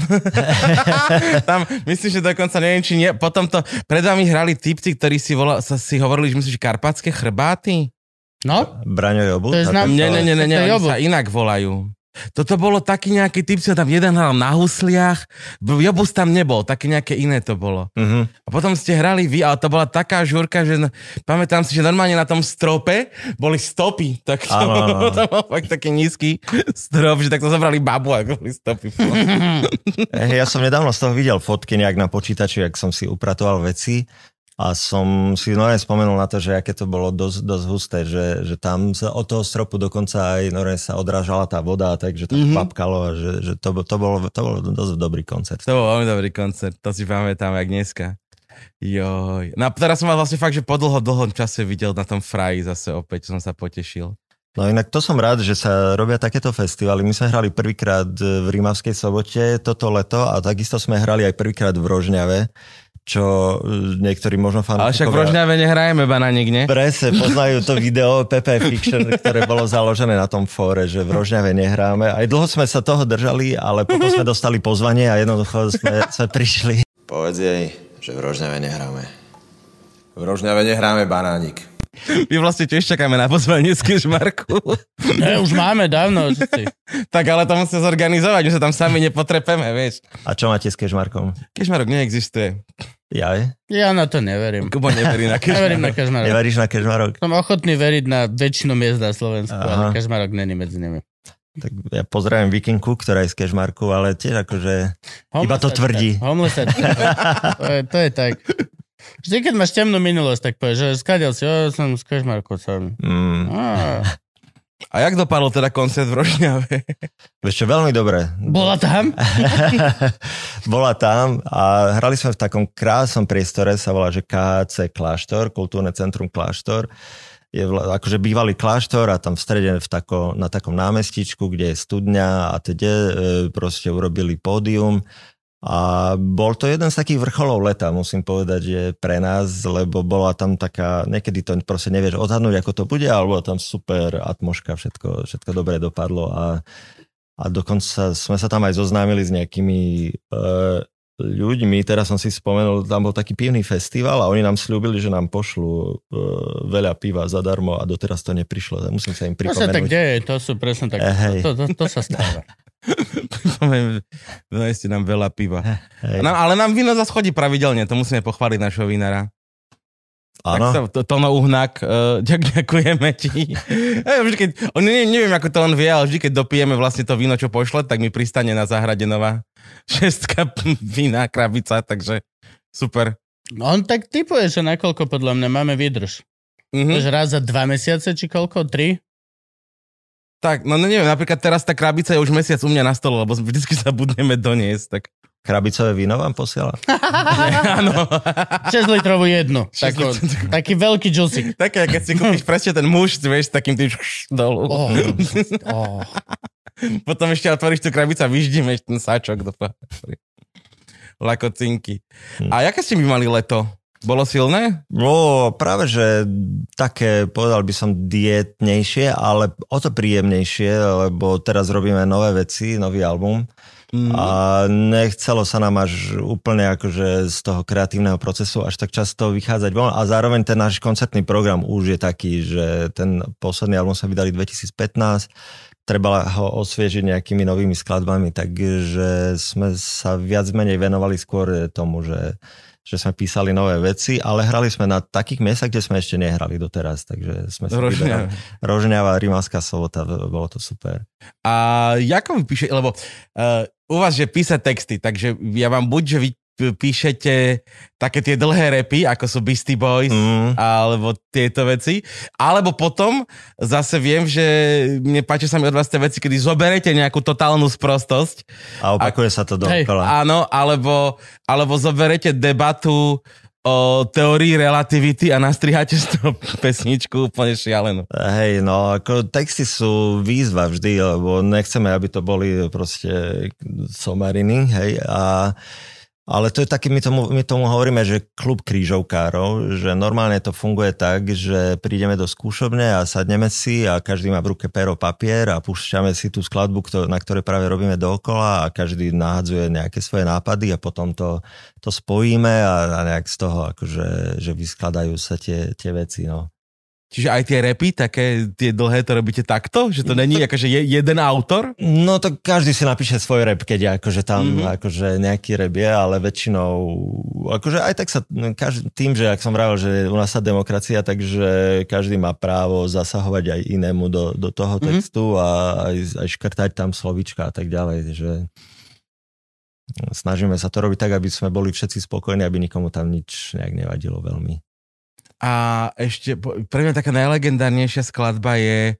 tam myslím, že dokonca neviem, či nie, potom to, pred vami hrali typci, ktorí si, volá, sa, si hovorili, že myslíš, že karpatské chrbáty? No, Braňo Jobut. To je znám- Nie, nie, nie, nie, oni sa inak volajú. Toto bolo taký nejaký typ, čo tam jeden hral na husliach, Jobus tam nebol, také nejaké iné to bolo. Mhm. A potom ste hrali vy, ale to bola taká žurka, že pamätám si, že normálne na tom strope boli stopy. Tak to, áno. to bol fakt taký nízky strop, že takto zobrali babu a boli stopy. Hey, ja som nedávno z toho videl fotky nejak na počítači, ak som si upratoval veci a som si normálne spomenul na to, že aké to bolo dosť, dosť husté, že, že tam sa od toho stropu dokonca aj normálne sa odrážala tá voda, takže Mhm. mm-hmm. papkalo a že, že to, to, bolo, to bol dosť dobrý koncert. To bol veľmi dobrý koncert, to si pamätám, jak dneska. Joj. No a teraz som vás vlastne fakt, že po dlho, dlhom čase videl na tom fraji zase opäť, som sa potešil. No inak to som rád, že sa robia takéto festivaly. My sme hrali prvýkrát v Rímavskej sobote toto leto a takisto sme hrali aj prvýkrát v Rožňave, čo e, niektorí možno Ale však v fanúšikovia- Rožňave nehrajeme banánik, nie? Presne, poznajú to video PP Fiction, ktoré bolo založené na tom fóre, že v Rožňave nehráme. Aj dlho sme sa toho držali, ale potom sme dostali pozvanie a jednoducho sme, sme prišli. Povedz jej, že v Rožňave nehráme. V Rožňave nehráme banánik. My vlastne tiež čakáme na pozvanie z Kežmarku. ne, už máme dávno. tak ale to musíme zorganizovať, že sa tam sami nepotrepeme, vieš. A čo máte s Kežmarkom? Kežmarok neexistuje. Ja? Ja na to neverím. Kubo neverí na Neverím na Kežmarok. Neveríš na Kežmarok? Som ochotný veriť na väčšinu miest na Slovensku, Aha. ale Kažmarok není medzi nimi. Tak ja pozdravujem Vikinku, ktorá je z Kežmarku, ale tiež akože... Iba to tvrdí. Homelessačka. to, je, to je tak. Vždy, keď máš temnú minulosť, tak povieš, že skadiel si, o, som z Kažmarku som. Mm, A jak dopadol teda koncert v Rožňave? vieš čo, veľmi dobre. bola tam? Bola tam a hrali sme v takom krásnom priestore, sa volá, že KHC Kláštor, Kultúrne centrum Kláštor. Je vla, akože bývalý kláštor a tam v strede v tako, na takom námestičku, kde je studňa a teda e, proste urobili pódium a bol to jeden z takých vrcholov leta, musím povedať, že pre nás, lebo bola tam taká, niekedy to proste nevieš odhadnúť, ako to bude, ale bola tam super atmoška, všetko, všetko dobre dopadlo a a dokonca sme sa tam aj zoznámili s nejakými e, ľuďmi. Teraz som si spomenul, tam bol taký pivný festival a oni nám slúbili, že nám pošlú e, veľa piva zadarmo a doteraz to neprišlo. Musím sa im To sa tak pripomenúť. deje, to sú presne tak. Eh, hej. To, to, to sa stáva. Doneste nám veľa piva. Hej. No, ale nám víno zase chodí pravidelne, to musíme pochváliť našho vinára. Áno, Tak sa, to, Tono Uhnak, uh, ďak, ďakujeme ti. Ja, vždy, keď, on, neviem, neviem, ako to on vie, ale vždy, keď dopijeme vlastne to víno, čo pošle, tak mi pristane na záhrade nová šestka vína, krabica, takže super. On tak typuje, že nakoľko podľa mňa máme vydrž. Mhm. Že raz za dva mesiace, či koľko? Tri? Tak, no, no neviem, napríklad teraz tá krabica je už mesiac u mňa na stole, lebo vždycky sa budeme doniesť, tak krabicové víno vám posiela? áno. 6 litrovú jednu. Tako, taký veľký džusik. Také, keď si kúpiš presne ten muž, vieš, s takým tým dolu. Oh, oh. Potom ešte otvoríš tú krabicu a vyždímeš ten sáčok do paprika. Lakocinky. A jaké ste my mali leto? Bolo silné? No, práve, že také, povedal by som, dietnejšie, ale o to príjemnejšie, lebo teraz robíme nové veci, nový album Mm. a nechcelo sa nám až úplne akože z toho kreatívneho procesu až tak často vychádzať von a zároveň ten náš koncertný program už je taký, že ten posledný album sa vydali 2015, treba ho osviežiť nejakými novými skladbami, takže sme sa viac menej venovali skôr tomu, že že sme písali nové veci, ale hrali sme na takých miestach, kde sme ešte nehrali doteraz, takže sme si Rožňava. Rožňava, Rimavská sobota, bolo to super. A ako vy píše, lebo uh, u vás, že písať texty, takže ja vám buď, že vy píšete také tie dlhé repy, ako sú Beastie Boys, Mm. alebo tieto veci. Alebo potom zase viem, že mne páči sa mi od vás tie veci, kedy zoberete nejakú totálnu sprostosť. A opakuje sa to Hej, dookola. Áno, alebo, alebo zoberete debatu o teórii relativity a nastriháte z toho pesničku úplne šialenú. Hej, no ako texty sú výzva vždy, lebo nechceme, aby to boli proste somariny, hej, a ale to je taký, my tomu, my tomu hovoríme, že klub krížovkárov, že normálne to funguje tak, že prídeme do skúšobne a sadneme si a každý má v ruke pero, papier a púšťame si tú skladbu, na ktorej práve robíme dookola a každý nahádzuje nejaké svoje nápady a potom to, to spojíme a, a nejak z toho akože, že vyskladajú sa tie, tie veci, no. Čiže aj tie repy, také tie dlhé, to robíte takto? Že to není akože je, jeden autor? No to každý si napíše svoj rap, keď je akože tam Mhm. mm-hmm. akože nejaký rap je, ale väčšinou, akože aj tak sa, každý, tým, že ak som vravel, že u nás sa demokracia, takže každý má právo zasahovať aj inému do, do toho Mhm. textu mm-hmm. a aj, aj škrtať tam slovička a tak ďalej, že snažíme sa to robiť tak, aby sme boli všetci spokojní, aby nikomu tam nič nejak nevadilo veľmi. A ešte, pre mňa taká najlegendárnejšia skladba je,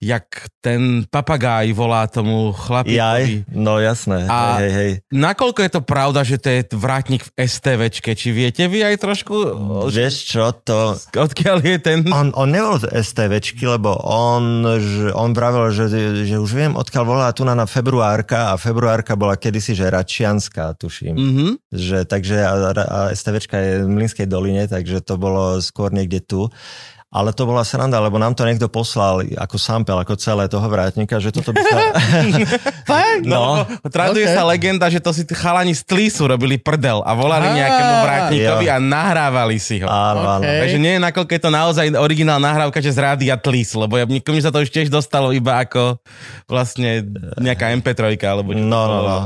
jak ten papagáj volá tomu chlapíkovi. Jaj, no jasné, A- hej, hej. Nakoľko je to pravda, že to je vrátnik v STVčke? Či viete vy aj trošku, Vieš čo, to, odkiaľ je ten... On, on nebol z STVčky, lebo on, že, on vravel, že, že už viem, odkiaľ volá tu na, na februárka a februárka bola kedysi, že Račianská, tuším. Mm. Mhm. Že, takže a, a STVčka je v Mlinskej doline, takže to bolo skôr niekde tu. Ale to bola sranda, lebo nám to niekto poslal ako sample, ako celé toho vrátnika, že toto by sa... Fakt? No, No, traduje ok. sa legenda, že to si tí chalani z Tlísu robili prdel a volali Á. nejakému vrátnikovi Jo. a nahrávali si ho. Áno, áno. Ok. Takže nie je nakoľko je to naozaj originál nahrávka, že z rádia Tlis, lebo ja, nikomu sa to už tiež dostalo iba ako vlastne nejaká MP3 alebo čo No, no, no.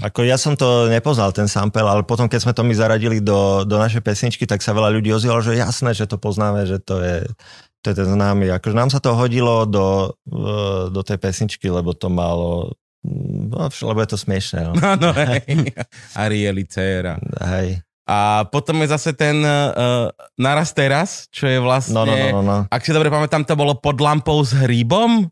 Ako ja som to nepoznal, ten sample, ale potom, keď sme to my zaradili do, do našej pesničky, tak sa veľa ľudí ozývalo, že jasné, že to poznáme, že to je, to je ten známy. Akože nám sa to hodilo do, eh, do tej pesničky, lebo to malo No, lebo je to smiešné. No. Áno, hej. Arieli, dcera. Hej. A potom je zase ten uh, Naraz teraz, čo je vlastne... No, no, no, no, no. Ak si dobre pamätám, to bolo pod lampou s hríbom?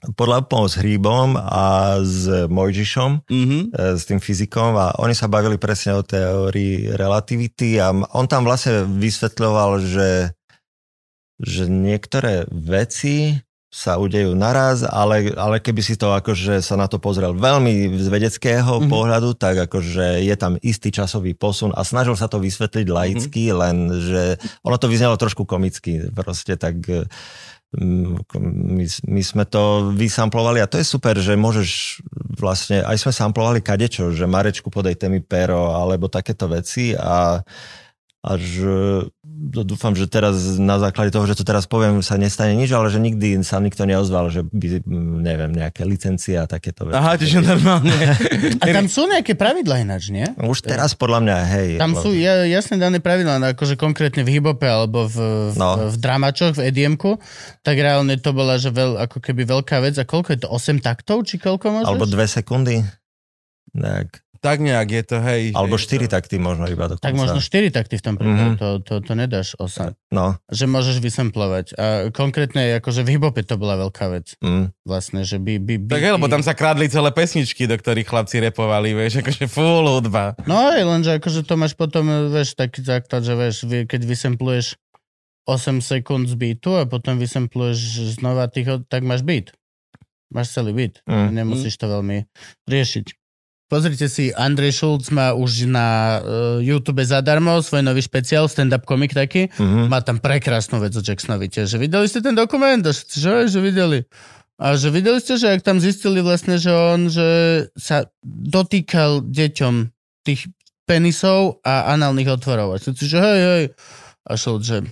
Podľa s Hríbom a s Mojžišom, Mhm. e, s tým fyzikom a oni sa bavili presne o teórii relativity a on tam vlastne vysvetľoval, že, že niektoré veci sa udejú naraz, ale, ale keby si to akože sa na to pozrel veľmi z vedeckého Mhm. mm-hmm. pohľadu, tak akože je tam istý časový posun a snažil sa to vysvetliť laicky, mm-hmm. len že ono to vyznelo trošku komicky, proste tak mm, my, my sme to vysamplovali a to je super, že môžeš vlastne, aj sme samplovali kadečo, že Marečku podej témy pero alebo takéto veci a no, dúfam, že teraz na základe toho, že to teraz poviem, sa nestane nič, ale že nikdy sa nikto neozval, že by, mm, neviem, nejaké licencie a takéto veci. Aha, čiže normálne. A tam sú nejaké pravidlá ináč, nie? Už teraz podľa mňa, hej. Tam lebo- sú ja, jasne dané pravidlá, no akože konkrétne v hibope alebo v, v, No. v dramačoch, v EDM-ku, tak reálne to bola, že veľ, ako keby veľká vec. A koľko je to? 8 taktov? Či koľko môžeš? Alebo dve sekundy. Tak. Tak nejak je to, hej. Alebo je štyri to- takty možno iba dokonca. tak možno 4 takty v tom prípade. Mhm. To, to, to nedáš 8. No. Že môžeš vysemplovať. A konkrétne akože v hibope to bola veľká vec. Mm. Vlastne, že by... by, by Tak hej, lebo tam sa kradli celé pesničky, do ktorých chlapci repovali, vieš, akože full hudba. No aj, lenže akože to máš potom, vieš, taký základ, že vieš, keď vysempluješ 8 sekúnd z beatu a potom vysempluješ znova tých, tak máš beat. Máš celý beat. Mm. Nemusíš to veľmi riešiť. Pozrite si, Andrej Šulc má už na uh, YouTube zadarmo svoj nový špeciál, stand-up komik taký. Mm-hmm. Má tam prekrásnu vec o Jacksonovi tiež. Že videli ste ten dokument? Že, že videli. A že videli ste, že ak tam zistili vlastne, že on že sa dotýkal deťom tých penisov a análnych otvorov. A všetci, že hej, hej. A Šulc, že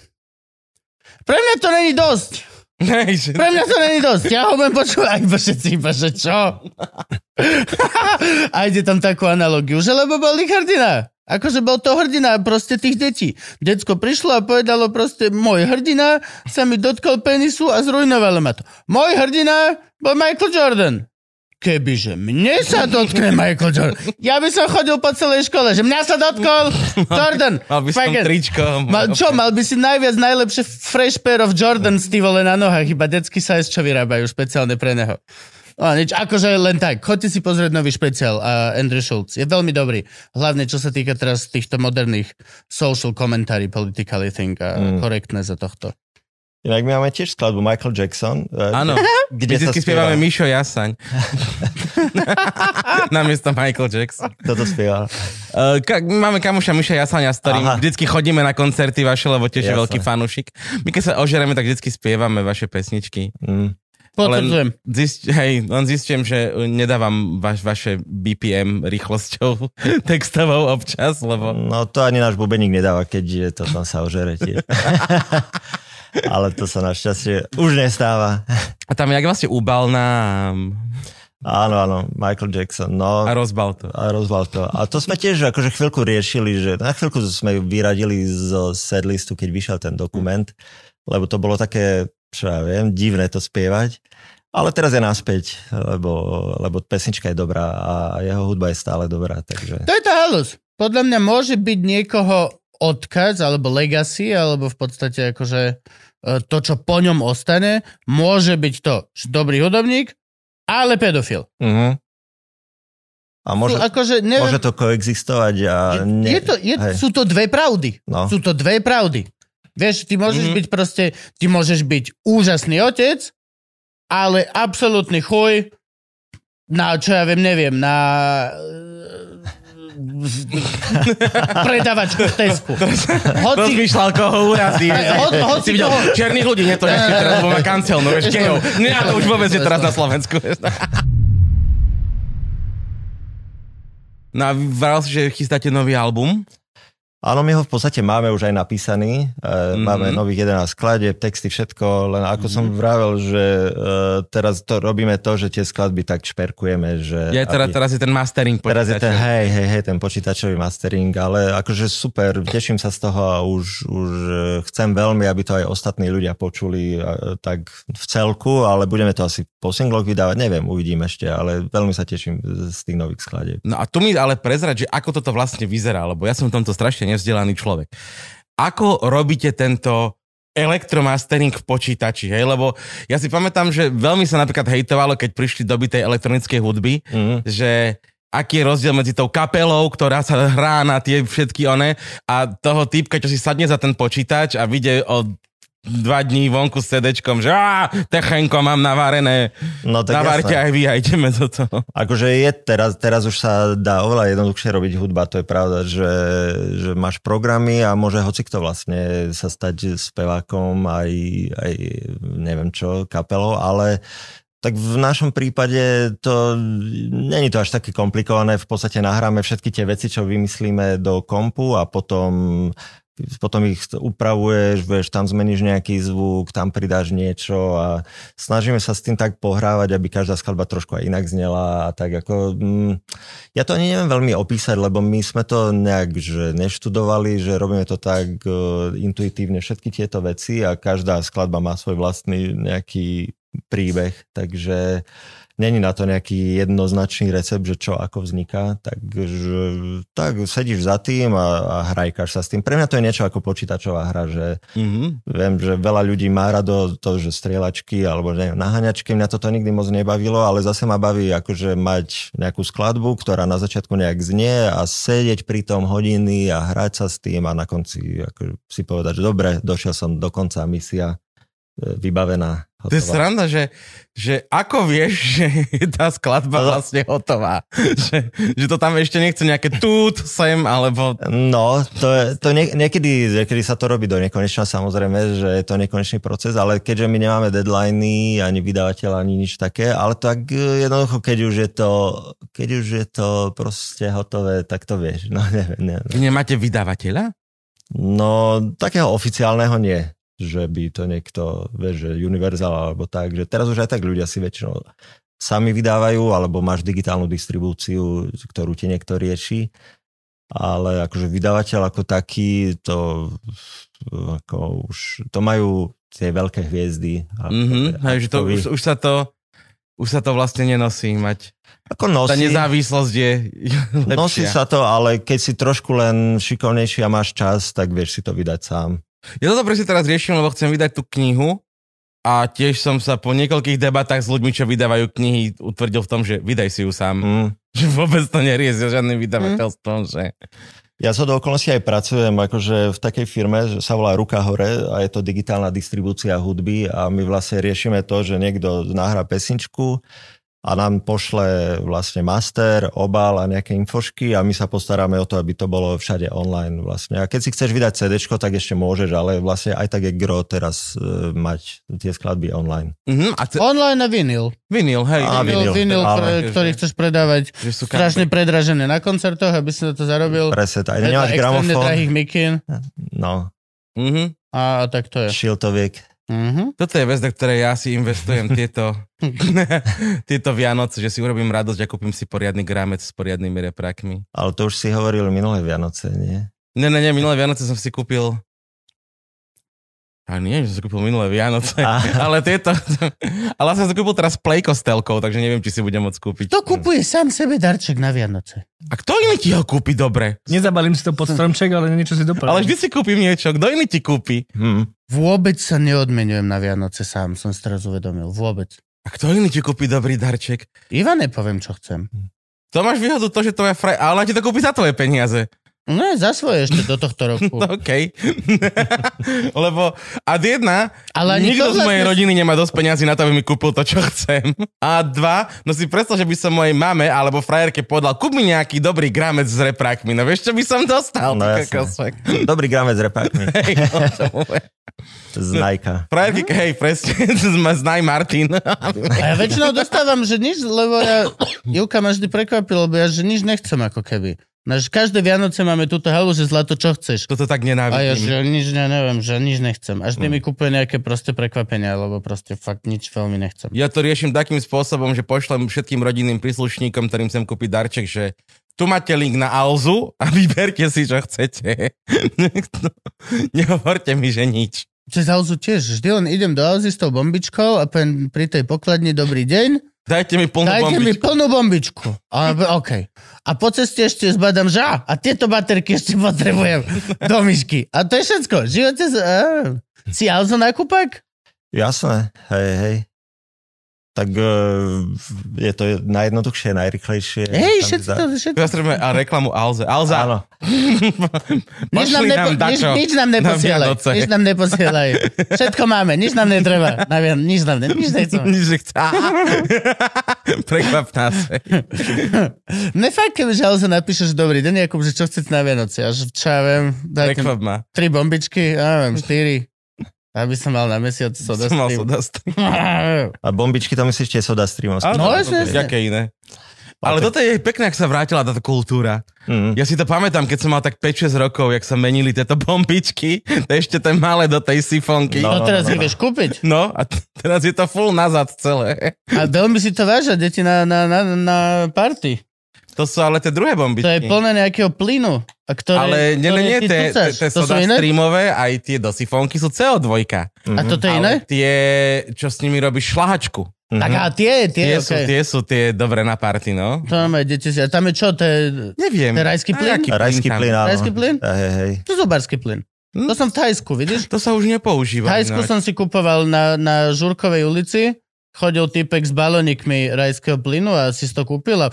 pre mňa to není dosť. Hej, že... Pre mňa to není dosť. Ja ho budem počúvať. Iba všetci, iba, že čo? a ide tam takú analogiu, že lebo bol ich hrdina. Akože bol to hrdina proste tých detí. Decko prišlo a povedalo proste, môj hrdina sa mi dotkol penisu a zrujnovalo ma to. Môj hrdina bol Michael Jordan. Kebyže mne sa dotkne Michael Jordan. Ja by som chodil po celej škole, že mňa sa dotkol Jordan. Mal by som Fucking- tričko. Mal, čo, mal by si najviac najlepšie fresh pair of Jordans, ty vole, na nohách, iba detský size, čo vyrábajú špeciálne pre neho. No, nič, akože len tak. Choďte si pozrieť nový špeciál a Andrew Schultz. Je veľmi dobrý. Hlavne, čo sa týka teraz týchto moderných social komentári, politically think a mm. korektné za tohto. Inak my máme tiež skladbu Michael Jackson. e, Áno, kde vždycky spieva. spievame Mišo Jasaň. Namiesto Michael Jackson. Toto spieva. Uh, ka- máme kamoša Miša Jasania, s ktorým Aha. vždycky chodíme na koncerty vaše, lebo tiež je Jasné. veľký fanúšik. My keď sa ožereme, tak vždycky spievame vaše pesničky. Mm. Potvrdzujem. zist, hej, len zistím, že nedávam vaš, vaše BPM rýchlosťou textovou občas, lebo... No to ani náš bubeník nedáva, keď je to tam sa ožere tiež. Ale to sa našťastie už nestáva. A tam jak vlastne ubal na... Áno, áno, Michael Jackson. No, A rozbal to. a rozval to. A to sme tiež akože chvíľku riešili, že na chvíľku sme ju vyradili zo setlistu, keď vyšiel ten dokument, lebo to bolo také, čo ja viem, divné to spievať. Ale teraz je naspäť, lebo, lebo pesnička je dobrá a jeho hudba je stále dobrá, takže... To je tá halus. Podľa mňa môže byť niekoho odkaz, alebo legacy, alebo v podstate akože e, to, čo po ňom ostane, môže byť to, že dobrý hudobník, ale pedofil. Uh-huh. A môže, Sú akože, neviem, môže to koexistovať a... Ne, je to, je, hej. sú to dve pravdy. No. Sú to dve pravdy. Vieš, ty môžeš Mhm. byť proste, ty môžeš byť úžasný otec, ale absolútny chuj na, čo ja viem, neviem, na predavačku v Tesku. Hoci, Rozmýšľal, koho urazí. Ho- hoci si videl koho- černých ľudí, nie to nechci teraz, lebo ma cancel, no vieš, gejov. Nie, to už vôbec nie teraz na Slovensku. No a vral si, že chystáte nový album. Áno, my ho v podstate máme už aj napísaný. Mhm. Máme nových 11 skladieb, texty, všetko. Len ako som vravel, že e, teraz to robíme to, že tie skladby tak šperkujeme, že... Ja teraz, aby- teraz je ten mastering Teraz je ten, hej, hej, hej, ten počítačový mastering, ale akože super, teším sa z toho a už, už e, chcem veľmi, aby to aj ostatní ľudia počuli tak v celku, ale budeme to asi po singloch vydávať, neviem, uvidím ešte, ale veľmi sa teším z tých nových skladieb. No a tu mi ale prezrať, že ako toto vlastne vyzerá, lebo ja som tomto strašne nevzdelaný človek. Ako robíte tento elektromastering v počítači, hej? Lebo ja si pamätám, že veľmi sa napríklad hejtovalo, keď prišli doby tej elektronickej hudby, Mhm. že aký je rozdiel medzi tou kapelou, ktorá sa hrá na tie všetky one a toho typka, čo si sadne za ten počítač a vyjde o dva dní vonku s CDčkom, že á, techenko mám navarené, No tak navarte jasné. aj vy a ideme do toho. Akože je teraz, teraz už sa dá oveľa jednoduchšie robiť hudba, to je pravda, že, že máš programy a môže hocikto vlastne sa stať spevákom aj, aj neviem čo, kapelou, ale tak v našom prípade to není to až také komplikované, v podstate nahráme všetky tie veci, čo vymyslíme do kompu a potom potom ich upravuješ, vieš, tam zmeníš nejaký zvuk, tam pridáš niečo a snažíme sa s tým tak pohrávať, aby každá skladba trošku aj inak znela a tak ako... Mm, ja to ani neviem veľmi opísať, lebo my sme to nejak že neštudovali, že robíme to tak uh, intuitívne všetky tieto veci a každá skladba má svoj vlastný nejaký príbeh, takže není na to nejaký jednoznačný recept, že čo ako vzniká, takže tak sedíš za tým a, a hrajkaš sa s tým. Pre mňa to je niečo ako počítačová hra, že Mhm. viem, že veľa ľudí má rado to, že strieľačky alebo neviem, naháňačky, mňa toto nikdy moc nebavilo, ale zase ma baví akože mať nejakú skladbu, ktorá na začiatku nejak znie a sedieť pri tom hodiny a hrať sa s tým a na konci ako si povedať, že dobre, došiel som do konca misia e, vybavená. To je hotová. sranda, že, že ako vieš, že je tá skladba Ale- vlastne hotová. že, že to tam ešte nechce nejaké tút sem, alebo... No, to, je, to nie, niekedy, niekedy sa to robí do nekonečna, samozrejme, že je to nekonečný proces, ale keďže my nemáme deadliny, ani vydavateľ, ani nič také, ale tak e, jednoducho, keď už je to, keď už je to proste hotové, tak to vieš. No, neviem, neviem. Vy nemáte vydavateľa? No, takého oficiálneho nie, že by to niekto, vieš, že Universal alebo tak, že teraz už aj tak ľudia si väčšinou sami vydávajú, alebo máš digitálnu distribúciu, ktorú ti niekto rieši, ale akože vydavateľ ako taký, to ako už, to majú tie veľké hviezdy. Mhm, hej, že to, už, už sa to Už sa to vlastne nenosí mať. Ako Tá nosí, nezávislosť je lepšia. nosí sa to, ale keď si trošku len šikovnejší a máš čas, tak vieš si to vydať sám. Ja toto presne teraz riešim, lebo chcem vydať tú knihu a tiež som sa po niekoľkých debatách s ľuďmi, čo vydávajú knihy, utvrdil v tom, že vydaj si ju sám. Mm. Že vôbec to nerie s žiadnym vydavateľstvom, že... Ja sa do okolností aj pracujem akože v takej firme, že sa volá Ruka hore a je to digitálna distribúcia hudby a my vlastne riešime to, že niekto nahrá pesničku a nám pošle vlastne master, obal a nejaké infošky a my sa postaráme o to, aby to bolo všade online vlastne. A keď si chceš vydať CD, tak ešte môžeš, ale vlastne aj tak je gro teraz e, mať tie skladby online. Mhm, a ce... Online a vinyl. vinyl, hej. A, Vinyl, vinyl, vinyl pre, ktorý chceš predávať Že sú strašne predražené na koncertoch, aby si na to zarobil. Presne. Predá Nemáš gramofón? drahých mikín No, Mhm. a tak to je. šiltoviek. Mhm. Toto je vec, do ktorej ja si investujem tieto, tieto Vianoce, že si urobím radosť a kúpim si poriadny gramec s poriadnymi reprákmi. Ale to už si hovoril minulé Vianoce, nie? Ne, ne, ne, minulé Vianoce som si kúpil a nie, že som si kúpil minulé Vianoce, A. ale tieto, ale som si kúpil teraz play kostelkou, takže neviem, či si budem môcť kúpiť. Kto kupuje sám sebe darček na Vianoce? A kto iný ti ho kúpi dobre? Nezabalím si to pod stromček, ale niečo si doplním. Ale vždy si kúpim niečo, kto iný ti kúpi? Hm. Vôbec sa neodmenujem na Vianoce sám, som si teraz uvedomil. Vôbec. A kto iný ti kúpi dobrý darček? Iva nepoviem, čo chcem. To máš výhodu to, že tvoja fraj... Ale ona ti to kúpi za tvoje peniaze. No za svoje ešte do tohto roku. No, OK. Lebo a jedna, Ale nikto to z mojej vlastne- rodiny nemá dosť peniazy na to, aby mi kúpil to, čo chcem. A dva, no si predstav, že by som mojej mame alebo frajerke povedal, kúp mi nejaký dobrý gramec s reprákmi. No vieš, čo by som dostal? No? Dobrý gramec s repákmi. Hej, no. Z Nike. Frajerky, hej, presne, znaj Martin. A ja väčšinou dostávam, že nič, lebo ja, Júka ma vždy prekvapil, lebo ja, že nič nechcem ako keby. Naž, každé Vianoce máme túto halu, že zlato, čo chceš. Toto tak A ja, nenávidím. že nič, ne, neviem, že nič nechcem. Až Mm. mi kúpuje nejaké proste prekvapenia, lebo proste fakt nič veľmi nechcem. Ja to riešim takým spôsobom, že pošlem všetkým rodinným príslušníkom, ktorým chcem kúpiť darček, že tu máte link na Alzu a vyberte si, čo chcete. Nehovorte mi, že nič. Cez Alzu tiež. Vždy len idem do Alzy s tou bombičkou a pen, pri tej pokladni dobrý deň. Dajte mi plnú Dajte mi bombičku. plnú bombičku. A, OK. A po ceste ešte zbadám, že á, a tieto baterky ešte potrebujem do myšky. A to je všetko. Živote z... Á. Si Alzo nakúpak? Jasné, hej, hej. Tak uh, je to najjednoduchšie, najrychlejšie. Hej, všetci to... Všetci. Treba a reklamu Alze. Alza, Áno, Nič nám, nepo, nám nič, nič nám na neposielaj. Vianoce. Nič nám neposielaj. Všetko máme, nič nám netreba. Na Vian- nič nám ne, nič nechcem. Nič nechce. Prekvap nás. Ne fakt, keby že Alzo napíšeš dobrý deň, Jakub, že čo chcete na Vianoce. Až čo ja viem, Prekvap ma. tri bombičky, ja neviem, štyri. Aby som mal na mesiac soda Som mal stream. soda stream. a bombičky to myslíš tie soda streamovské. No, jasne. Jaké iné? Ale toto je pekné, ak sa vrátila táto kultúra. Mm. Ja si to pamätám, keď som mal tak 5-6 rokov, jak sa menili tieto bombičky, to ešte ten malé do tej sifonky. No No, teraz no, ich no. vieš kúpiť. no a t- teraz je to full nazad celé. A veľmi si to vážia deti na, na, na, na party. To sú ale tie druhé bombičky. To je plné nejakého plynu. A ktoré, ale nie, ktoré nie, nie, ty tie, tie, sú soda iné? streamové, aj tie do sifonky sú CO2. A toto je iné? Ale tie, čo s nimi robíš šlahačku. Tak a tie, Tie, tie, sú, okay. tie sú tie dobré na party, no. To máme deti si. A tam je čo? To je, Neviem. to je rajský plyn? Rajský tam? plyn, áno. Rajský plyn? Hej, hej. To je zubarský plyn. Hm? To som v Thajsku, vidíš? To sa už V nepoužíva. Thajsku inak. som si kupoval na, na Žurkovej ulici. Chodil typek s balónikmi rajského plynu a si to kúpil a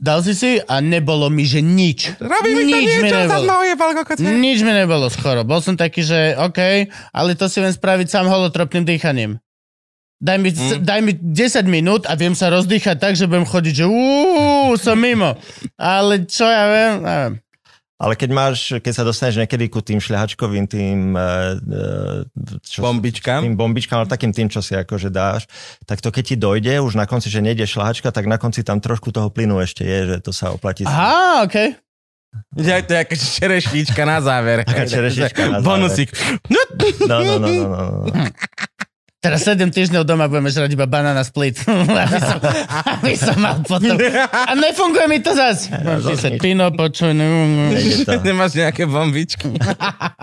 dal si si a nebolo mi, že nič. Robí mi to nič mi niečo, nebolo. za mnou je balkokot. Nič mi nebolo skoro. Bol som taký, že OK, ale to si viem spraviť sám holotropným dýchaním. Daj mi, mm. daj mi 10 minút a viem sa rozdýchať tak, že budem chodiť, že uú, som mimo. Ale čo ja viem, neviem. Ale keď máš, keď sa dostaneš niekedy ku tým šľahačkovým tým, uh, čo, Bombičkám. tým bombičkám, ale takým tým, čo si akože dáš, tak to keď ti dojde už na konci, že nejde šľahačka, tak na konci tam trošku toho plynu ešte je, že to sa oplatí. Aha, OK. Ja, to je aká čerešnička na záver. Taká čerešnička na záver. Bonusík. No, no, no, no, no. Teraz 7 týždňov doma budeme žrať iba banana split. aby, som, aby som mal potom... A nefunguje mi to zas. Písať, Pino, počuj. No, no. Nejde to. Nemáš nejaké bombičky.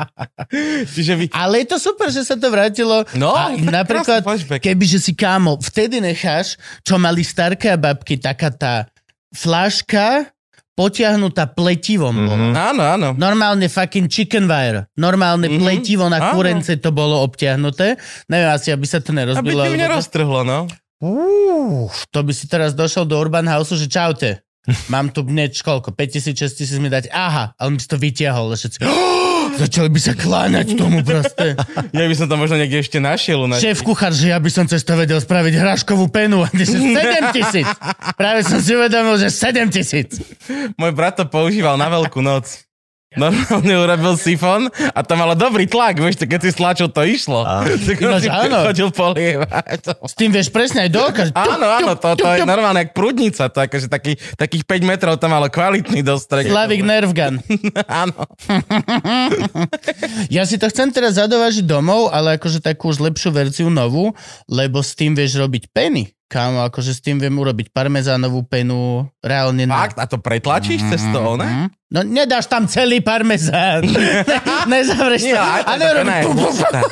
Čiže vy... Ale je to super, že sa to vrátilo. No, a tak napríklad, kebyže si kámo, vtedy necháš, čo mali starké a babky, taká tá flaška potiahnutá pletivom. Mm-hmm. Áno, áno. Normálne fucking chicken wire. Normálne mm-hmm. pletivo na Áno. kurence to bolo obtiahnuté. Neviem asi, aby sa to Aby nerozbilo. alebo to- neroztrhlo, no. Uf, to by si teraz došol do Urban House, že čaute. Mám tu hneď koľko? 5000, 6000 mi dať. Aha, ale mi si to vytiahol. Všetci, začali by sa kláňať tomu proste. Ja by som to možno niekde ešte našiel. nás. Šéf kuchár, že ja by som cez to vedel spraviť hraškovú penu. A ty si 7 tisíc. Práve som si uvedomil, že 7 tisíc. Môj brat to používal na veľkú noc. Normálne urobil sifon a to malo dobrý tlak, vieš, keď si stlačil, to išlo. Á. Tak on Ináč si áno. chodil polievať. S tým vieš presne aj dokaz. Áno, áno, to, to je normálne jak prúdnica, to akože taký, takých 5 metrov to malo kvalitný dostrek. Slavik Nerve Gun. Áno. Ja si to chcem teraz zadovážiť domov, ale akože takú už lepšiu verziu novú, lebo s tým vieš robiť peny. Kámo, akože s tým viem urobiť parmezánovú penu, reálne na... Fakt? A to pretlačíš cez to, one? Mhm. No nedáš tam celý parmezán. ne, to. Nie, A hustá.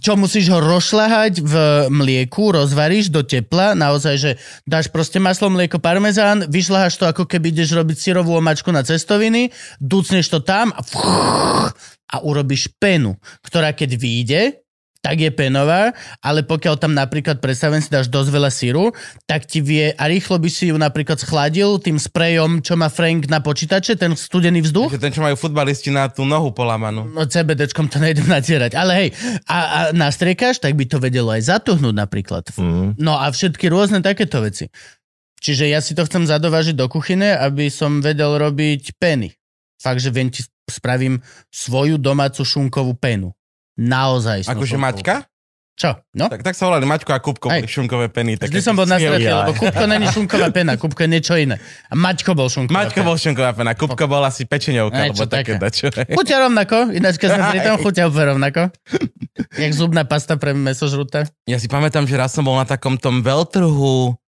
Čo musíš ho rozšľahať v mlieku, rozvaríš do tepla, naozaj, že dáš proste maslo, mlieko, parmezán, vyšľaháš to ako keby ideš robiť syrovú omačku na cestoviny, ducneš to tam a, a urobíš penu, ktorá keď vyjde, tak je penová, ale pokiaľ tam napríklad, predstaven si, dáš dosť veľa síru, tak ti vie, a rýchlo by si ju napríklad schladil tým sprejom, čo má Frank na počítače, ten studený vzduch, ten, čo majú futbalisti na tú nohu polamanú. No CBDčkom to nejdem natierať. Ale hej, a, a nastriekaš, tak by to vedelo aj zatuhnúť napríklad. Mm. No a všetky rôzne takéto veci. Čiže ja si to chcem zadovážiť do kuchyne, aby som vedel robiť peny. Fakt, že viem ti spravím svoju domácu šunkovú penu. Naozaj. Akože Maťka? Čo? No? Tak, tak sa volali Maťko a Kupko, boli šunkové peny. Vždy som bol na strate, Ja. lebo Kupko není šunková pena, Kupko je niečo iné. A Maťko bol šunková Maťko pena. bol šunková pena, Kupko bol asi pečeňovka, Aj, alebo také také. dačo. Chuťa rovnako, ináč keď sme pri tom, chuťa úplne rovnako. Jak zubná pasta pre mesožruté. Ja si pamätám, že raz som bol na takom tom veľtrhu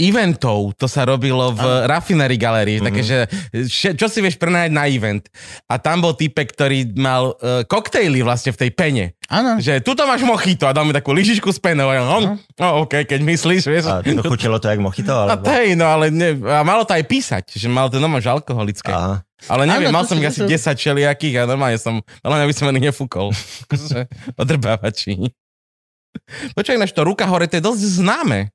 eventov, to sa robilo v Raffinery Gallery, mm-hmm. také, že še- čo si vieš prenajať na event. A tam bol typek, ktorý mal uh, koktejly vlastne v tej pene. Áno. Že tuto máš mochito a mi takú lyžičku s penou. A ja, no, no OK, keď myslíš, vieš. A to chutilo to jak mochito? A Alebo... to je, no ale ne, a malo to aj písať, že malo to normálne alkoholické. Aha. Ale neviem, Áno, mal to som asi myslím. 10 čeliakých a normálne som, ale aby som ani nefúkol. Akože Odrbávači. Počkaj, ináč to ruka hore, to je dosť známe.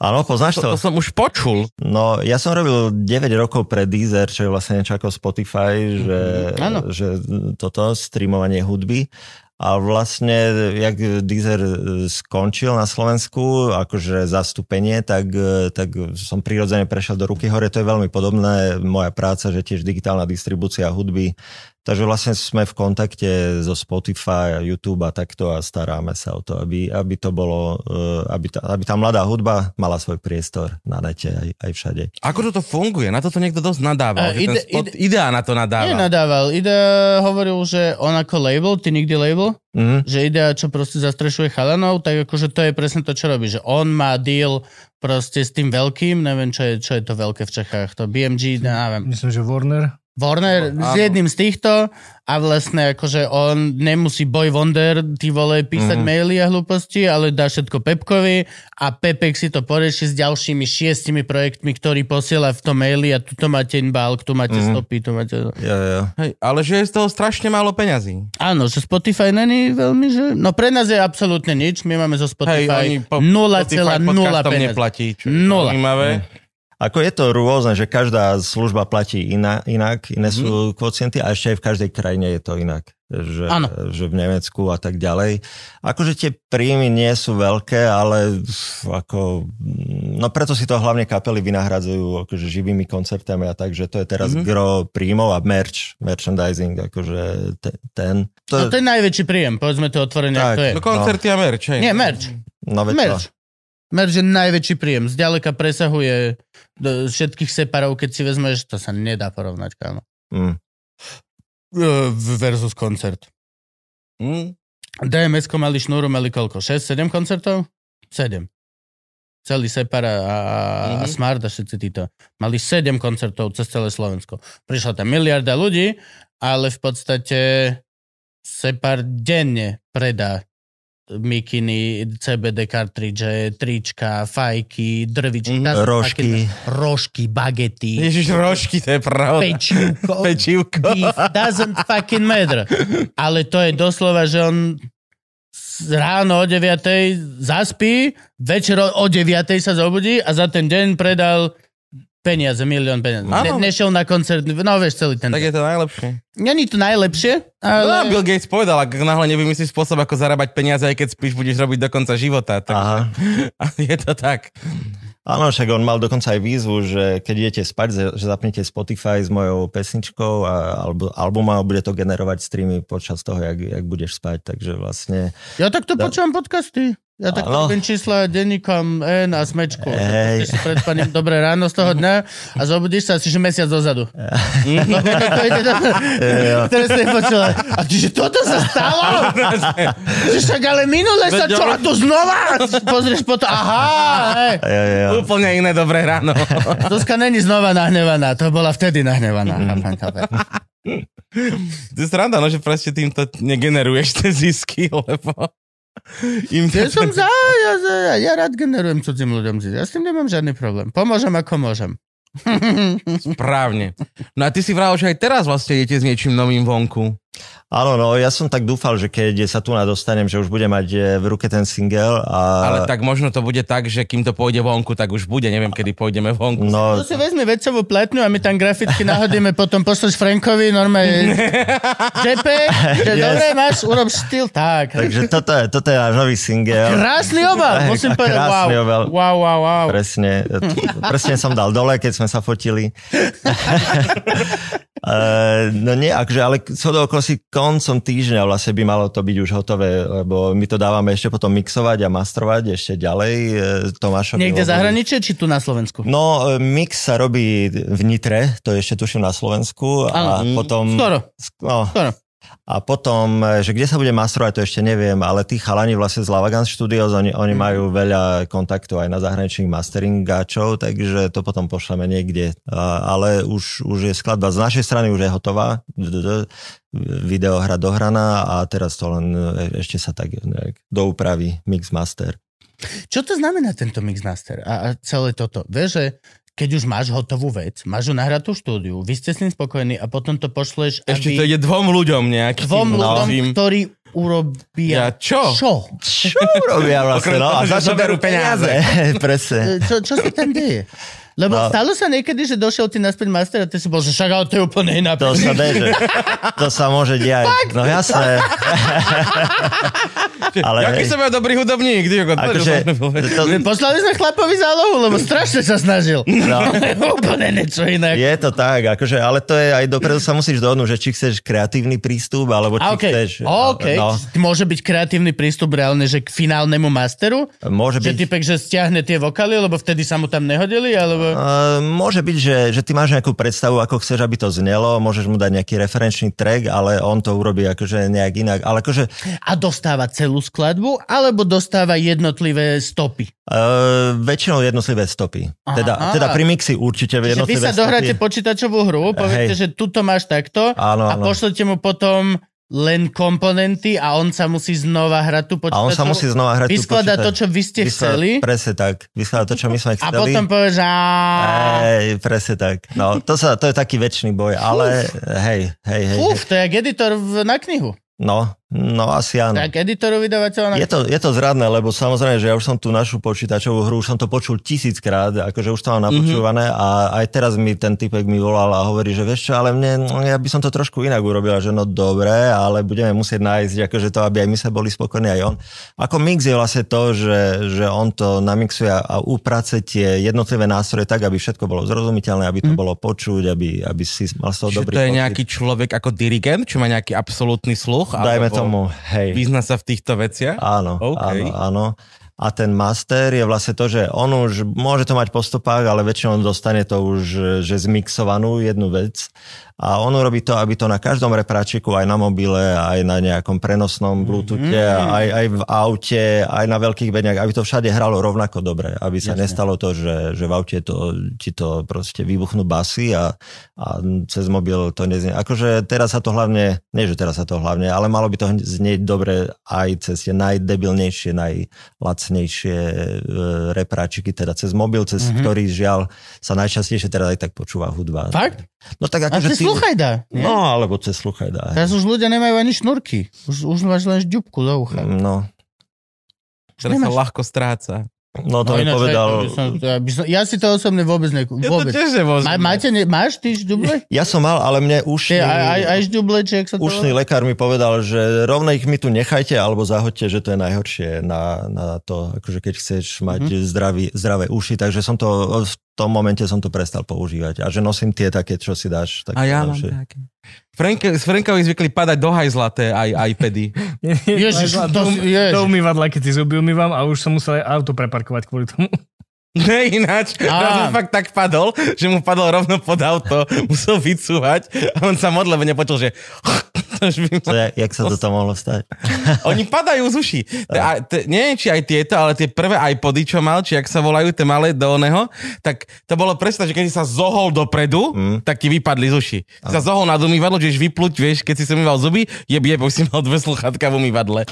Áno, poznáš To, to? to som už počul. No, ja som robil 9 rokov pre Deezer, čo je vlastne niečo ako Spotify, že, Áno. že toto, streamovanie hudby. A vlastne, jak Deezer e, skončil na Slovensku, akože zastúpenie, tak, e, tak som prirodzene prešiel do ruky hore. To je veľmi podobné, moja práca, že tiež digitálna distribúcia hudby. Takže vlastne sme v kontakte so Spotify a YouTube a takto a staráme sa o to, aby, aby to bolo, e, aby tá, aby tá mladá hudba mala svoj priestor na nete aj, aj všade. Ako toto funguje? Na toto niekto dosť nadával. Ten ide- spot, ide- Idea na to nadáva. Nenadával. Ide hovoril, že on ako label, ty nikdy label, Mhm. že idea, čo proste zastrešuje chalanov, tak akože to je presne to, čo robí. Že on má deal proste s tým veľkým, neviem, čo je, čo je to veľké v Čechách, to BMG, neviem. Myslím, že Warner. Warner No, s jedným z týchto a vlastne akože on nemusí Boy Wonder, ty vole, písať mm-hmm. maily a hlúposti, ale dá všetko Pepkovi a Pepek si to porieši s ďalšími šiestimi projektmi, ktorý posiela v tom maili a tuto máte inbalk, tu máte mm-hmm. stopy, tu máte... Jo, jo. Hej, ale že je z toho strašne málo peňazí. Áno, že Spotify není veľmi, že... No pre nás je absolútne nič, my máme zo Spotify oni po, 0,0 podcastom peniaz. neplatí, čo je Nula. zaujímavé. Ako je to rôzne, že každá služba platí iná, inak, iné sú kvocienty a ešte aj v každej krajine je to inak. Že, že v Nemecku a tak ďalej. Akože tie príjmy nie sú veľké, ale ako, no preto si to hlavne kapely vynahradzujú akože živými koncertami a tak, že to je teraz Mhm. mm-hmm. gro príjmov a merch, merchandising, akože te, ten. To, No to je najväčší príjem, povedzme to otvorene, Tak. to je. No koncerty a merch, hej. Nie, merch. no Merch. Merch je najväčší príjem. Zďaleka presahuje do všetkých separov, keď si vezmeš, to sa nedá porovnať, kámo. Mm. Uh, Versus koncert. Hm? DMS-ko mali šnúru, mali koľko? 6-7 koncertov? 7. Celý Separa a, a Mhm. Smart a všetci títo. Mali 7 koncertov cez celé Slovensko. Prišla tam miliarda ľudí, ale v podstate Separ denne predá mikiny, CBD kartridže, trička, fajky, drvičky, mm-hmm. Rožky. rožky, bagety, Ježiš, rožky, to je pravda. pečivko, Pečivko. beef doesn't fucking matter. Ale to je doslova, že on ráno o 9 zaspí, večer o 9 sa zobudí a za ten deň predal peniaze, milión peniaze. Ne, nešiel na koncert, no vieš celý ten. Tak je to najlepšie. Není to najlepšie, Ale... No, ale... Bill Gates povedal, ak náhle nevymyslíš spôsob, ako zarábať peniaze, aj keď spíš, budeš robiť do konca života. Tak... Aha. je to tak. Áno, však on mal dokonca aj výzvu, že keď idete spať, že- že zapnete Spotify s mojou pesničkou a, alebo album a bude to generovať streamy počas toho, jak, jak budeš spať. Takže vlastne... Ja takto Da- počúvam podcasty. Ja takto Áno. robím čísla denníkom N a smečku. Si pred spaním dobré ráno z toho dňa a zobudíš sa asi že mesiac dozadu. No, to ide do... Ktoré ste počula. A ty, že toto sa stalo? Že však ale minule sa čo? A to znova? Pozrieš potom, aha, hej. Úplne iné dobré ráno. Zuzka není znova nahnevaná, to bola vtedy nahnevaná. Chápem. To je sranda, no, že proste týmto negeneruješ tie zisky, lebo im Ja som za, ja, za, ja rád generujem cudzím ľuďom zisk. Ja s tým nemám žiadny problém. Pomôžem ako môžem. správne. No a ty si vravel, že aj teraz vlastne idete s niečím novým vonku. Áno, no, ja som tak dúfal, že keď sa tu dostanem, že už budem mať e, v ruke ten single a... Ale tak možno to bude tak, že kým to pôjde vonku, tak už bude. Neviem, kedy pôjdeme vonku. No, To si vezme vecovú platňu a my tam graficky nahodíme, potom pošleš Frankovi normálne JPEG, že Yes. dobre, máš, urob štýl, tak. takže toto je, toto je náš nový single. Krásny obal, musím povedať, wow. obal. Wow, wow, wow. Presne, presne som dal dole, keď sme sa fotili. Uh, no nie, akože, ale co do okolností koncom týždňa vlastne by malo to byť už hotové, lebo my to dávame ešte potom mixovať a mastrovať ešte ďalej. e, Tomášovi Niekde Lobovi. zahraničie, či tu na Slovensku? No, e, mix sa robí v Nitre, to ešte tuším na Slovensku a Áno. potom... Skoro, No, skoro. A potom, e, že kde sa bude mastrovať, to ešte neviem, ale tí chalani vlastne z Lavagans Studios, oni, oni majú veľa kontaktov aj na zahraničných masteringáčov, takže to potom pošleme niekde. Ale už, už je skladba z našej strany už je hotová, videohra dohraná a teraz to len e, ešte sa tak nejak doupraví mix master. Čo to znamená tento mixmaster a, a celé toto? Vieš, že keď už máš hotovú vec, máš ju nahratú štúdiu, vy ste s ním spokojní a potom to pošleš, Ešte to aby ide dvom ľuďom nejakým. dvom ľuďom, novým. ktorí urobia... Ja čo? Čo? Čo robia vlastne? No, a za čo zoberú berú peniaze? Presne. E, Čo, čo sa tam deje? Lebo No. stalo sa niekedy, že došiel ty naspäť master a ty si bol, že však ale to je úplne iná To sa deje, to sa môže diať. No jasné. Ale Jaký som ja dobrý hudobník? Ty, ako, Akože, to, Poslali sme chlapovi zálohu, lebo strašne sa snažil. no, úplne niečo iné. je to tak, akože, ale to je aj dopredu sa musíš dohodnúť, že či chceš kreatívny prístup, alebo či okay. chceš... OK, No, môže byť kreatívny prístup reálne, že k finálnemu masteru? môže Že byť... typek, že stiahne tie vokály, lebo vtedy sa mu tam nehodili, alebo... Uh, môže byť, že, že ty máš nejakú predstavu, ako chceš, aby to znelo, môžeš mu dať nejaký referenčný track, ale on to urobí akože nejak inak. Ale akože A dostáva celú skladbu, alebo dostáva jednotlivé stopy? uh, väčšinou jednotlivé stopy. Teda, Aha. teda pri mixi určite Že vy jednotlivé sa dohráte stopy. počítačovú hru, poviete, Hej. že tuto máš takto Áno, a áno. pošlete mu potom len komponenty a on sa musí znova hrať tú A počítačovú... on sa musí znova hrať Vyskladá to, čo vy ste Vyskladá- chceli Presne tak. Vyskladá to, čo my sme a chceli. potom povieš, á, Hej, presne tak. No, to, sa, to je taký väčší boj, ale hej, hej, hej. Uf, hej. to je jak editor v, na knihu. No, no asi áno. Tak editoru vydavateľa Je to, je to zradné, lebo samozrejme, že ja už som tú našu počítačovú hru, už som to počul tisíckrát, akože už to mám napočúvané a aj teraz mi ten typek mi volal a hovorí, že vieš čo, ale mne, ja by som to trošku inak urobil, že no dobre, ale budeme musieť nájsť akože to, aby aj my sa boli spokojní aj on. Ako mix je vlastne to, že, že on to namixuje a uprace tie jednotlivé nástroje tak, aby všetko bolo zrozumiteľné, aby to bolo počuť, aby, aby si mal z toho Čiže dobrý to je pocit. nejaký človek ako dirigent, čo má nejaký absolútny sluch? Dajme alebo tomu, hej. Vyzna sa v týchto veciach? Áno, OK. áno, áno. A ten master je vlastne to, že on už môže to mať po stopách, ale väčšinou dostane to už že zmixovanú jednu vec a on urobí to, aby to na každom repráčiku, aj na mobile, aj na nejakom prenosnom Bluetoothe, mm. aj, aj v aute, aj na veľkých bedniach, aby to všade hralo rovnako dobre, aby sa Jasne. nestalo to, že, že v aute to, ti to proste vybuchnú basy a, a cez mobil to neznie. Akože teraz sa to hlavne, nie že teraz sa to hlavne, ale malo by to znieť dobre aj cez tie najdebilnejšie, najlacnejšie e, repráčiky, teda cez mobil, cez mm-hmm. ktorý žiaľ sa najčastejšie teda aj tak počúva hudba. Fakt? No tak ako, A cez ty... sluchajda. Nie? No, alebo cez sluchajda. Teraz už ľudia nemajú ani šnurky. Už, už máš len žďubku do ucha. No. Teraz sa ľahko stráca. No to no, mi povedal... Som, ja, by som, ja si to osobne vôbec ne... Vôbec. Ja to tiež Ma, máte, ne, máš ty žďuble? Ja som mal, ale mne ušný... Aj, aj, aj žďuble, či sa to... Ušný lekár mi povedal, že rovno ich mi tu nechajte, alebo zahoďte, že to je najhoršie na, na to, akože keď chceš mať mm-hmm. zdravý, zdravé uši, takže som to tom momente som to prestal používať. A že nosím tie také, čo si dáš. a ja mám také. Frank, s Frankovi zvykli padať do hajzlaté aj iPady. Ježiš, to, ježiš. Do umývadla, keď si zuby umývam a už som musel auto preparkovať kvôli tomu. Ne, ináč, raz mu fakt tak padol, že mu padol rovno pod auto, musel vycúvať a on sa modle, lebo nepočul, že to je, jak sa to tam mohlo stať? Oni padajú z uší. A, te, neviem, či aj tieto, ale tie prvé iPody, čo mal, či ak sa volajú tie malé do oného, tak to bolo presne, že keď si sa zohol dopredu, mm. tak ti vypadli z uší. Si sa zohol na umývadlo, že vypluť, vieš, keď si si umýval zuby, je je, si mal dve sluchatka v umývadle.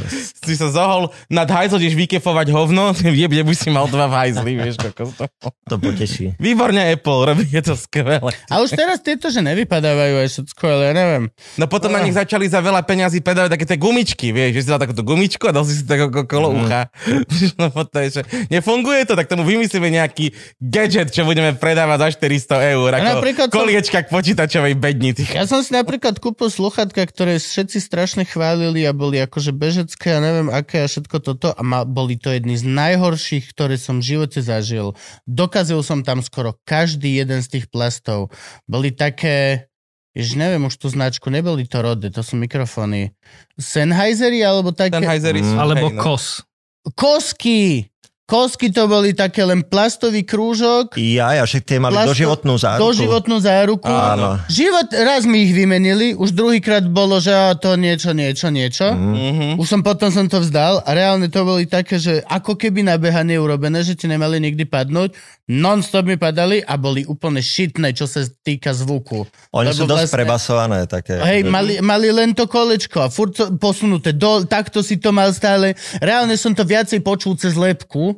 Si sa zohol nad hajzlo, ideš vykefovať hovno, je je, si mal dva v hajzli, vieš, kokos to. To poteší. Výborne Apple, robí je to skvelé. A už teraz tieto, že nevypadávajú aj všetko, ale ja neviem. No potom no. na nich začali začali za veľa peňazí predávať také tie gumičky, vieš, že si dal takúto gumičku a dal si si tak okolo mm. ucha. no, to je, že nefunguje to, tak tomu vymyslíme nejaký gadget, čo budeme predávať za 400 eur, ako koliečka som... k počítačovej bedni. Ja som si napríklad kúpil sluchatka, ktoré všetci strašne chválili a boli akože bežecké a neviem aké a všetko toto a ma, boli to jedny z najhorších, ktoré som v živote zažil. Dokazil som tam skoro každý jeden z tých plastov. Boli také Ježiš, neviem už tú značku, neboli to Rode, to sú mikrofóny. Sennheisery alebo také? Sennheisery mm. Alebo no. KOS. Kosky! Kosky to boli také len plastový krúžok. Ja, ja, však tie mali plasto, doživotnú záruku. Doživotnú záruku. Áno. Život, raz mi ich vymenili, už druhýkrát bolo, že to niečo, niečo, niečo. Mm-hmm. Už som potom som to vzdal a reálne to boli také, že ako keby na beha neurobené, že ti nemali nikdy padnúť. Non-stop mi padali a boli úplne šitné, čo sa týka zvuku. Oni Lebo sú dosť vlastne, prebasované také. Hej, mali, mali len to kolečko a furt to posunuté. Do, takto si to mal stále. Reálne som to viacej počul cez lepku,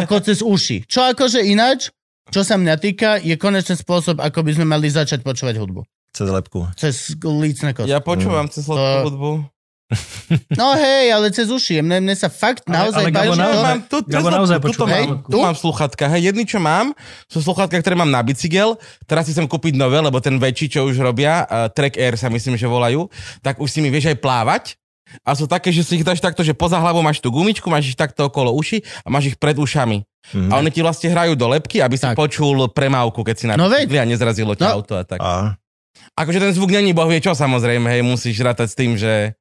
ako cez uši. Čo akože ináč, čo sa mňa týka, je konečný spôsob, ako by sme mali začať počúvať hudbu. Cez lepku. Cez lícne kosti. Ja počúvam mm. cez lepku to... hudbu. No hej, ale cez uši. Mne, mne sa fakt naozaj ale, ale Gabo, naozaj, mám, tu, Gabo naozaj tu, mám, tu mám sluchatka. Hej, jedný, čo mám, sú sluchatka, ktoré mám na bicykel. Teraz si chcem kúpiť nové, lebo ten väčší, čo už robia, uh, Track Air sa myslím, že volajú, tak už si mi vieš aj plávať a sú také, že si ich dáš takto, že poza hlavou máš tú gumičku, máš ich takto okolo uši a máš ich pred ušami. Mm-hmm. A oni ti vlastne hrajú do lepky, aby si tak. počul premávku, keď si na no, a nezrazilo ťa no. auto a tak. A. Akože ten zvuk není boh vie čo, samozrejme, hej, musíš rátať s tým, že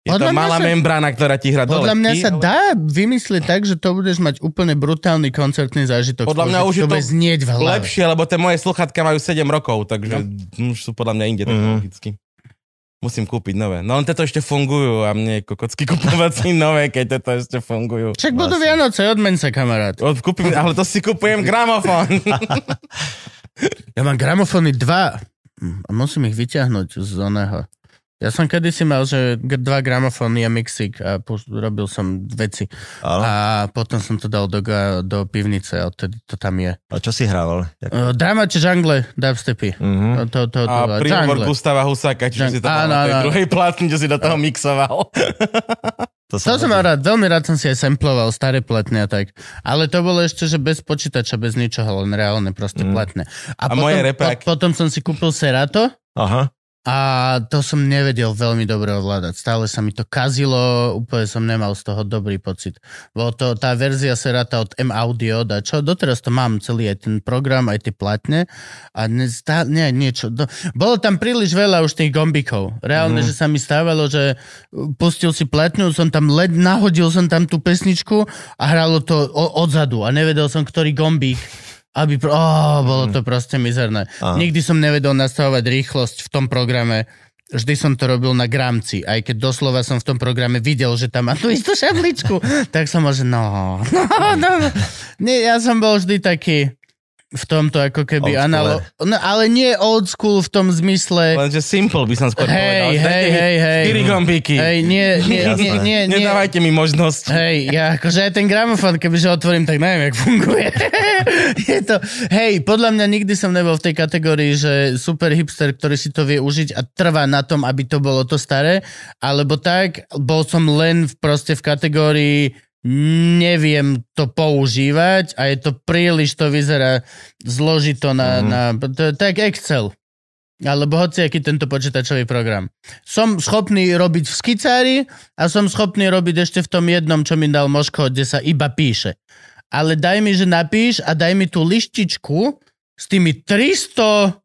je podľa to malá sa, membrána, ktorá ti hrá Podľa mňa sa ale... dá vymyslieť tak, že to budeš mať úplne brutálny koncertný zážitok. Podľa mňa už je to znieť v hlave. lepšie, lebo tie moje sluchatka majú 7 rokov, takže no. už sú podľa mňa inde mm. technologicky. Musím kúpiť nové. No len tieto ešte fungujú a mne kokocky kupovať si nové, keď tieto ešte fungujú. Však budú Vianoce, odmeň sa, kamarát. Od, kúpim, ale to si kupujem gramofón. ja mám gramofóny dva a musím ich vyťahnuť z oného. Ja som kedysi mal, že dva gramofóny a mixik a robil som veci. Ale? A potom som to dal do, do pivnice a odtedy to tam je. A čo si hrával? Uh, Dramače jungle, dubstepy. Uh-huh. To, to, to, a príhovor Gustava Husáka, čiže Jung... si to áno, na tej áno. druhej platni, čo si do toho mixoval. To, to som mal rád, veľmi rád som si aj samploval staré platne a tak. Ale to bolo ešte, že bez počítača, bez ničoho, len reálne proste mm. platne. A, a potom, moje repák. Po, potom som si kúpil Serato. Aha. A to som nevedel veľmi dobre ovládať. Stále sa mi to kazilo, úplne som nemal z toho dobrý pocit. Bolo to tá verzia Serata od M Audio, da čo doteraz to mám celý aj ten program, aj tie platne a ne, stá, nie, niečo. Do, bolo tam príliš veľa už tých gombikov. Reálne, mm. že sa mi stávalo, že pustil si platňu, som tam led, nahodil som tam tú pesničku a hralo to o, odzadu a nevedel som, ktorý gombík aby... Pro... Oh, bolo to proste mizerné. Aha. Nikdy som nevedel nastavovať rýchlosť v tom programe. Vždy som to robil na gramci, aj keď doslova som v tom programe videl, že tam má tú istú šabličku, tak som možno, no, no, no. Nie, ja som bol vždy taký v tomto ako keby analo... No, ale nie old school v tom zmysle... Lenže simple by som skôr Hej, povedal. hej, hej, hej. Gombíky. Hej, nie, nie, nie, nie. Nedávajte mi možnosť. Hej, ja akože aj ten gramofón, kebyže otvorím, tak neviem, jak funguje. je to, hej, podľa mňa nikdy som nebol v tej kategórii, že super hipster, ktorý si to vie užiť a trvá na tom, aby to bolo to staré, alebo tak, bol som len v, proste v kategórii neviem to používať a je to príliš, to vyzerá zložito na, mm. na to, tak Excel. Alebo hoci aký tento počítačový program. Som schopný robiť v skicári a som schopný robiť ešte v tom jednom, čo mi dal Moško, kde sa iba píše. Ale daj mi, že napíš a daj mi tú lištičku s tými 300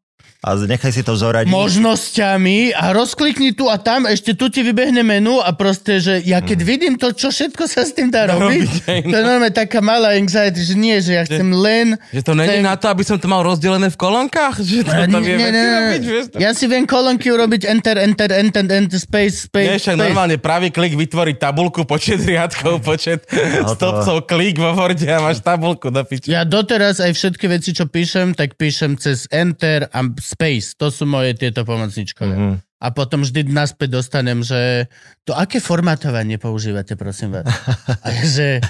A nechaj si to zoradiť. možnosťami a rozklikni tu a tam, ešte tu ti vybehne menu a proste, že ja keď Mm. vidím to, čo všetko sa s tým dá robiť, to je normálne taká malá anxiety, že nie, že ja chcem len... Že to není chcem- na to, aby som to mal rozdelené v kolonkách? Že to, A to nie, vieme nie, nie, robiť, vieš? nie. Ja si viem kolonky urobiť enter, enter, enter, enter, space, space, Nie, však space. normálne pravý klik vytvoriť tabulku, počet riadkov, počet Hotovo. stopcov, klik vo Worde a máš tabulku do piči. Ja doteraz aj všetky veci, čo píšem, tak píšem cez enter a space. To sú moje tieto pomocničkové. Mhm. A potom vždy naspäť dostanem, že to aké formátovanie používate, prosím vás? A že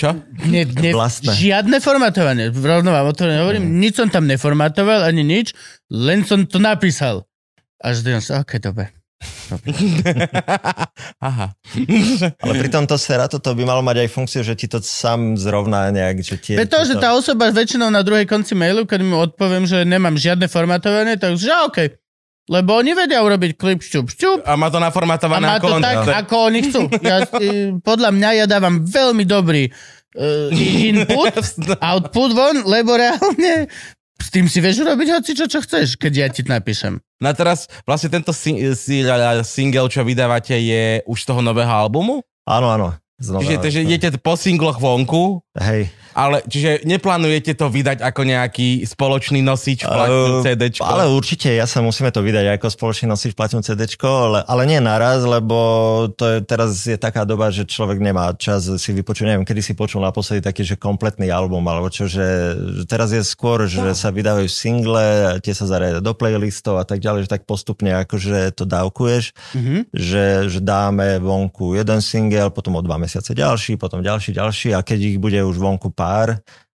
Čo? ne, ne, Vlastné. žiadne formátovanie. Rovno vám otvorene hovorím, Mm. nič som tam neformátoval, ani nič, len som to napísal. A vždy som sa, ok, dobre. Aha. Ale pri tomto Serato to by malo mať aj funkciu, že ti to sám zrovná nejak, že tie... Pretože to... tá osoba väčšinou na druhej konci mailu, keď mu odpoviem, že nemám žiadne formátovanie, tak že OK. Lebo oni vedia urobiť klip šťup šťup A má to a naformatované má to tak, ako oni chcú. Ja, e, podľa mňa ja dávam veľmi dobrý uh, input, output von, lebo reálne s tým si vieš urobiť hoci čo, čo chceš, keď ja ti napíšem. Na teraz vlastne tento si, si, single, čo vydávate, je už z toho nového albumu? Áno, áno. Znova, Čiže, takže idete po singloch vonku, Hej. Ale čiže neplánujete to vydať ako nejaký spoločný nosič, platnú Uh, CDčko? Ale určite, ja sa musíme to vydať ako spoločný nosič platnú CDčko, ale, ale nie naraz, lebo to je, teraz je taká doba, že človek nemá čas si vypočuť, neviem, kedy si počul naposledy taký, že kompletný album, alebo čo, že, teraz je skôr, že sa vydávajú single, tie sa zariadia do playlistov a tak ďalej, že tak postupne akože to dávkuješ, Mhm. že, že dáme vonku jeden single, potom o dva mesiace ďalší, potom ďalší, ďalší a keď ich bude už vonku pár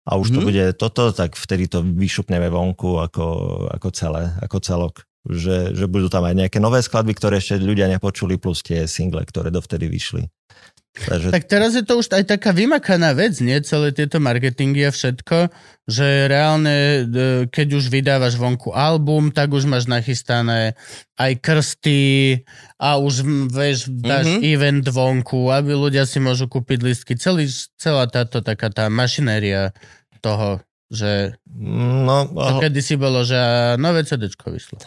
a už to Mhm. bude toto, tak vtedy to vyšupneme vonku ako, ako celé, ako celok. Že, že budú tam aj nejaké nové skladby, ktoré ešte ľudia nepočuli, plus tie single, ktoré dovtedy vyšli. Takže Tak teraz je to už aj taká vymakaná vec, nie? Celé tieto marketingy a všetko, že reálne, e, keď už vydávaš vonku album, tak už máš nachystané aj krsty a už vieš, dáš Mhm. mm-hmm. event vonku, aby ľudia si môžu kúpiť listky. Celý, celá táto taká tá mašinéria toho, že no, to kedy si bolo, že nové CDčko vyšlo.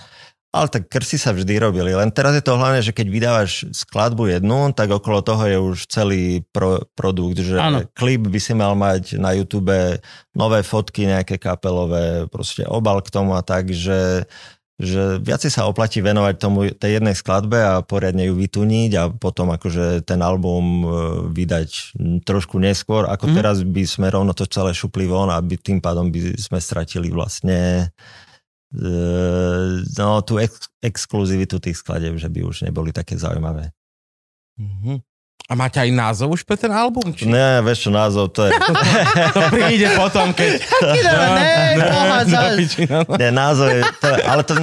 Ale tak krsy sa vždy robili. Len teraz je to hlavne, že keď vydávaš skladbu jednu, tak okolo toho je už celý pro, produkt, že Áno. klip by si mal mať na YouTube nové fotky, nejaké kapelové, proste obal k tomu a tak, že že viacej sa oplatí venovať tomu tej jednej skladbe a poriadne ju vytuniť a potom akože ten album e, vydať trošku neskôr, ako mm. teraz by sme rovno to celé šupli von a by, tým pádom by sme stratili vlastne no, tú ex- exkluzivitu tých skladeb, že by už neboli také zaujímavé. Mhm. A máte aj názov už pre ten album? Či... Ne, vieš čo, názov, to je... To príde potom, keď... Ne, za- piči, no. Ne, názov je, to, je- ale to,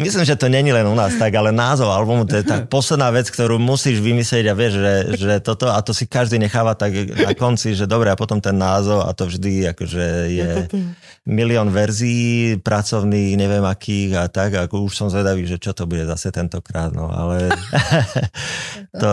myslím, že to není len u nás tak, ale názov albumu, to je tá posledná vec, ktorú musíš vymyslieť a vieš, že, že toto, a to si každý necháva tak na konci, že dobre, a potom ten názov a to vždy akože je milión verzií pracovných, neviem akých a tak, ako už som zvedavý, že čo to bude zase tentokrát, no ale to,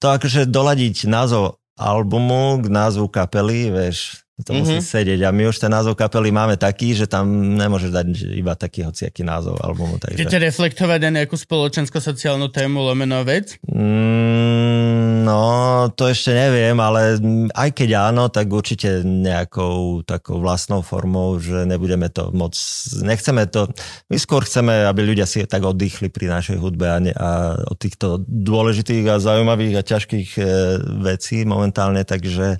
to akože doladiť názov albumu k názvu kapely, vieš, to musí Mhm. sedieť. A my už ten názov kapely máme taký, že tam nemôžeš dať iba taký hociaký názov albumu. Takže... Chcete reflektovať aj nejakú spoločensko-sociálnu tému lomeno vec? Mm, no, No to ešte neviem, ale aj keď áno, tak určite nejakou takou vlastnou formou, že nebudeme to moc, nechceme to, my skôr chceme, aby ľudia si tak oddychli pri našej hudbe a, ne, a od týchto dôležitých a zaujímavých a ťažkých e, vecí momentálne, takže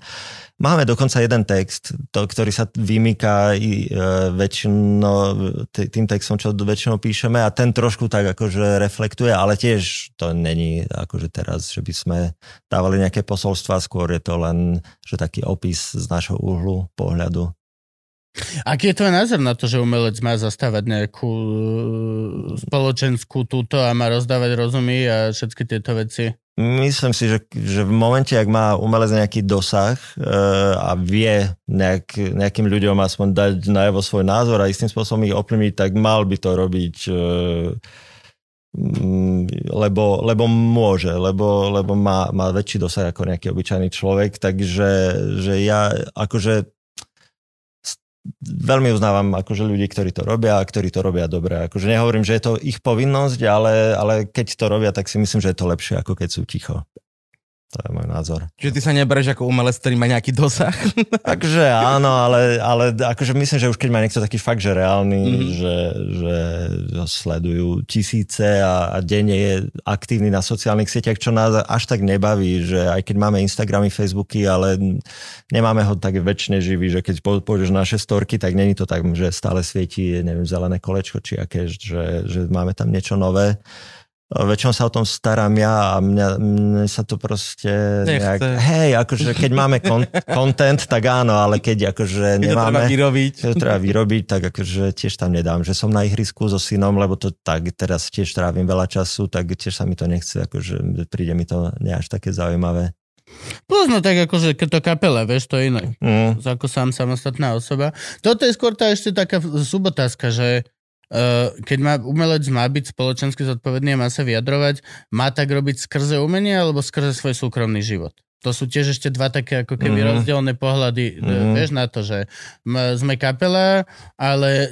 Máme dokonca jeden text, to, ktorý sa vymýka i, e, väčšinou, tým textom, čo väčšinou píšeme a ten trošku tak akože reflektuje, ale tiež to není akože teraz, že by sme dávali nejaké posolstva, skôr je to len že taký opis z našho uhlu pohľadu. Aký je tvoj názor na to, že umelec má zastávať nejakú e, spoločenskú túto a má rozdávať rozumy a všetky tieto veci? Myslím si, že, že v momente, ak má umelec nejaký dosah uh, a vie nejak, nejakým ľuďom aspoň dať najavo svoj názor a istým spôsobom ich ovplyvniť, tak mal by to robiť uh, lebo, lebo môže, lebo, lebo má, má väčší dosah ako nejaký obyčajný človek, takže že ja akože veľmi uznávam akože ľudí, ktorí to robia a ktorí to robia dobre. Akože nehovorím, že je to ich povinnosť, ale, ale keď to robia, tak si myslím, že je to lepšie, ako keď sú ticho. To je môj názor. Čiže ty sa nebereš ako umelec, ktorý má nejaký dosah? Takže áno, ale, ale akože myslím, že už keď má niekto taký fakt, že reálny, mm-hmm. že, že ho sledujú tisíce a, a denne je aktívny na sociálnych sieťach, čo nás až tak nebaví, že aj keď máme Instagramy, Facebooky, ale nemáme ho tak väčšine živý, že keď pôjdeš naše storky, tak není to tak, že stále svieti, neviem, zelené kolečko, či aké, že, že máme tam niečo nové väčšinou sa o tom starám ja a mňa, mne sa to proste nejak, hej, akože keď máme content, tak áno, ale keď akože keď nemáme, to treba vyrobiť. Keď treba vyrobiť, tak akože tiež tam nedám, že som na ihrisku so synom, lebo to tak teraz tiež trávim veľa času, tak tiež sa mi to nechce, akože príde mi to nie až také zaujímavé. Plus, no tak akože keď to kapela, vieš, to je iné. Mm. Ako sám samostatná osoba. Toto je skôr tá ešte taká subotázka, že keď má umelec má byť spoločensky zodpovedný a má sa vyjadrovať, má tak robiť skrze umenie alebo skrze svoj súkromný život? To sú tiež ešte dva také ako keby mm-hmm. rozdielne pohľady, mm-hmm. vieš, na to, že sme kapela, ale eh,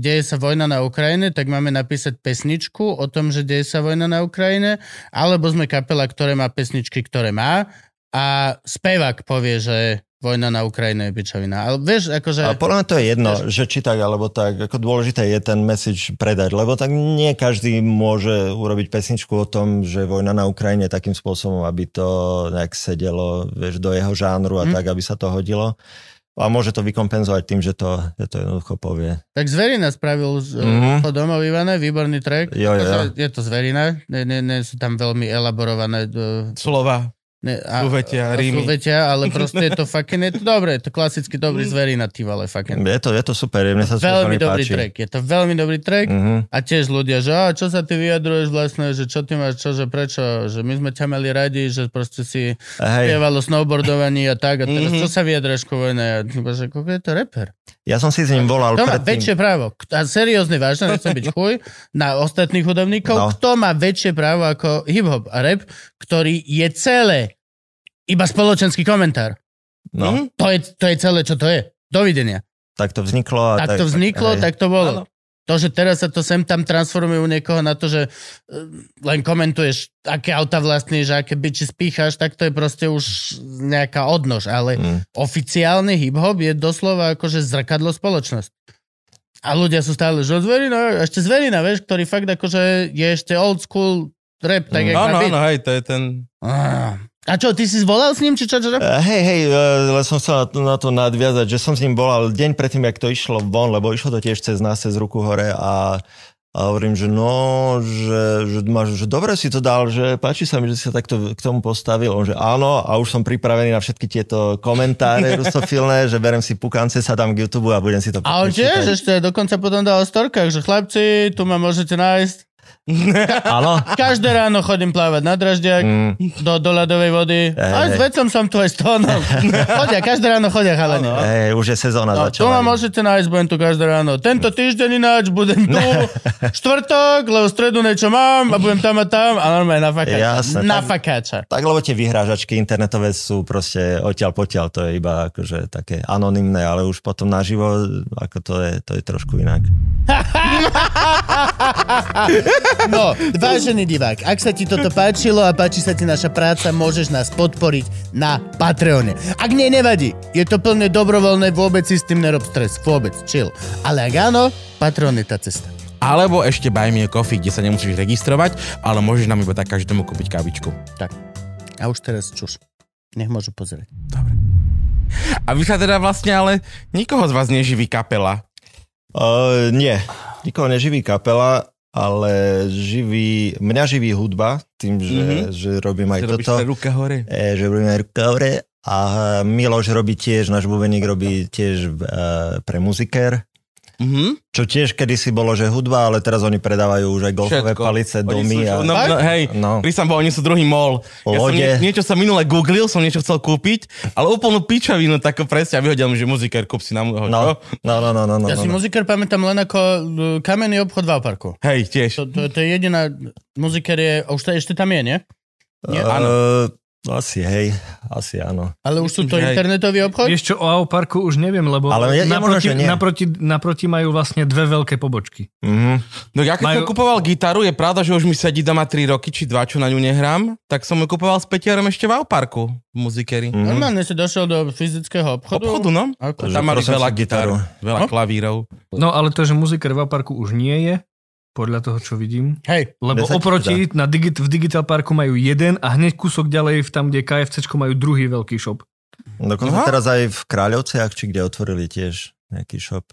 deje sa vojna na Ukrajine, tak máme napísať pesničku o tom, že deje sa vojna na Ukrajine, alebo sme kapela, ktoré má pesničky, ktoré má a spevák povie, že vojna na Ukrajine je pičovina. Ale vieš, akože... Ale podľa mňa to je jedno, vieš, že či tak, alebo tak. Ako dôležité je ten message predať, lebo tak nie každý môže urobiť pesničku o tom, že vojna na Ukrajine takým spôsobom, aby to nejak sedelo, vieš, do jeho žánru a mm. tak, aby sa to hodilo. A môže to vykompenzovať tým, že to, že to jednoducho povie. Tak Zverina spravil mm-hmm. to domov Ivane, výborný track. Jo, jo. Akože je to Zverina, nie, nie, nie sú tam veľmi elaborované uh, slova. Ne, a, Súvetia, rímy. Súvetia, ale proste je to fucking, je to dobré, je to klasicky dobrý mm. zverina, ty vole, fucking. Je to, je to super, mne sa to veľmi dobrý páči. track, je to veľmi dobrý track mm-hmm. a tiež ľudia, že a čo sa ty vyjadruješ vlastne, že čo ty máš, čo, že prečo, že my sme ťa mali radi, že proste si spievalo snowboardovaní a tak a teraz mm-hmm. čo sa vyjadruješ ku vojne že koľko je to rapper. Ja som si s ním volal Kto má väčšie právo? A seriózne, vážne, nechcem byť chuj, na ostatných hudobníkov, no. kto má väčšie právo ako hip-hop a rap, ktorý je celé iba spoločenský komentár. No. Mm? To, je, to je celé, čo to je. Dovidenia. Tak to vzniklo. A tak, tak to vzniklo, tak, tak to bolo. Áno. To, že teraz sa to sem tam transformuje u niekoho na to, že uh, len komentuješ, aké auta vlastníš, aké biči spíchaš, tak to je proste už nejaká odnož. Ale mm. oficiálny hip-hop je doslova akože zrkadlo spoločnosť. A ľudia sú stále, že zverina, ešte zverina, vieš, ktorý fakt akože je ešte old school rap, tak mm. jak Áno, áno, hej, to je ten... Ah. A čo, ty si zvolal s ním, či čo? čo? Uh, hej, hej, uh, som sa na to nadviazať, že som s ním volal deň predtým, jak to išlo von, lebo išlo to tiež cez nás, cez ruku hore a a hovorím, že no, že, že, máš, že dobre si to dal, že páči sa mi, že si sa takto k tomu postavil. On, že áno, a už som pripravený na všetky tieto komentáre rusofilné, že berem si pukance, sa dám k YouTube a budem si to A on tiež ešte dokonca potom dal v storkách, že chlapci, tu ma môžete nájsť. Áno. Každé ráno chodím plávať na draždiak, mm. do, do ľadovej vody. Hey, aj s vecom som tu, aj s tónom. chodia, každé ráno chodia chalani. Hey, už je sezóna no, začala. Tu ma môžete nájsť, budem tu každé ráno. Tento týždeň ináč budem tu, štvrtok, lebo stredu niečo mám a budem tam a tam a normálne na fakáča. Jasne, na tak, fakáča. Tak, lebo tie vyhrážačky internetové sú proste odtiaľ potiaľ, to je iba akože také anonymné, ale už potom naživo, ako to je, to je trošku inak. No, vážený divák, ak sa ti toto páčilo a páči sa ti naša práca, môžeš nás podporiť na Patreone. Ak nie, nevadí. Je to plne dobrovoľné, vôbec si s tým nerob stres. Vôbec, chill. Ale ak áno, Patreon je tá cesta. Alebo ešte Buy Me a Coffee, kde sa nemusíš registrovať, ale môžeš nám iba tak každému kúpiť kávičku. Tak. A už teraz čuš. Nech môžu pozrieť. A vy sa teda vlastne ale nikoho z vás neživí kapela. Uh, nie, nikoho neživí kapela, ale živí, mňa živí hudba, tým, že, mm-hmm. že robím aj Že toto. ruka hore. E, že robím aj ruka hore. A Miloš robí tiež, náš bubeník robí tiež uh, pre muzikér. Mhm. Čo tiež kedysi bolo, že hudba, ale teraz oni predávajú už aj golfové Všetko. palice, Oni domy. sú, A... no, no, hej, No. no. bo oni sú druhý mol. Ja som nie, niečo sa minule googlil, som niečo chcel kúpiť, ale úplnú pičavinu takú presne a vyhodil mi, že muzikér, kúp si na môjho. No, čo? no, no, no, no, no, Ja si no. muziker pamätám len ako uh, kamenný obchod v Alparku. Hej, tiež. To, to, to je jediná... Muziker je... a Už to ešte tam je, nie? Nie, áno. Uh, asi hej, asi áno. Ale už sú to hej. internetový obchod? Vieš čo, o Au Parku už neviem, lebo Ale je možno, naproti, nie. naproti, naproti majú vlastne dve veľké pobočky. Mhm. No ja keď Majú- som kupoval gitaru, je pravda, že už mi sedí doma 3 roky, či 2, čo na ňu nehrám, tak som ju kupoval s Petierom ešte v Auparku, v muzikery. Mhm. Normálne si došiel do fyzického obchodu? Obchodu, no. Ako? Tam mali veľa gitaru. veľa No. klavírov. No ale to, že muziker v Au Parku už nie je, podľa toho, čo vidím. Hej, Lebo oproti na digit, v Digital Parku majú jeden a hneď kúsok ďalej, v tam, kde KFC, majú druhý veľký shop. Dokonca Aha. teraz aj v Kráľovciach, či kde otvorili tiež nejaký shop.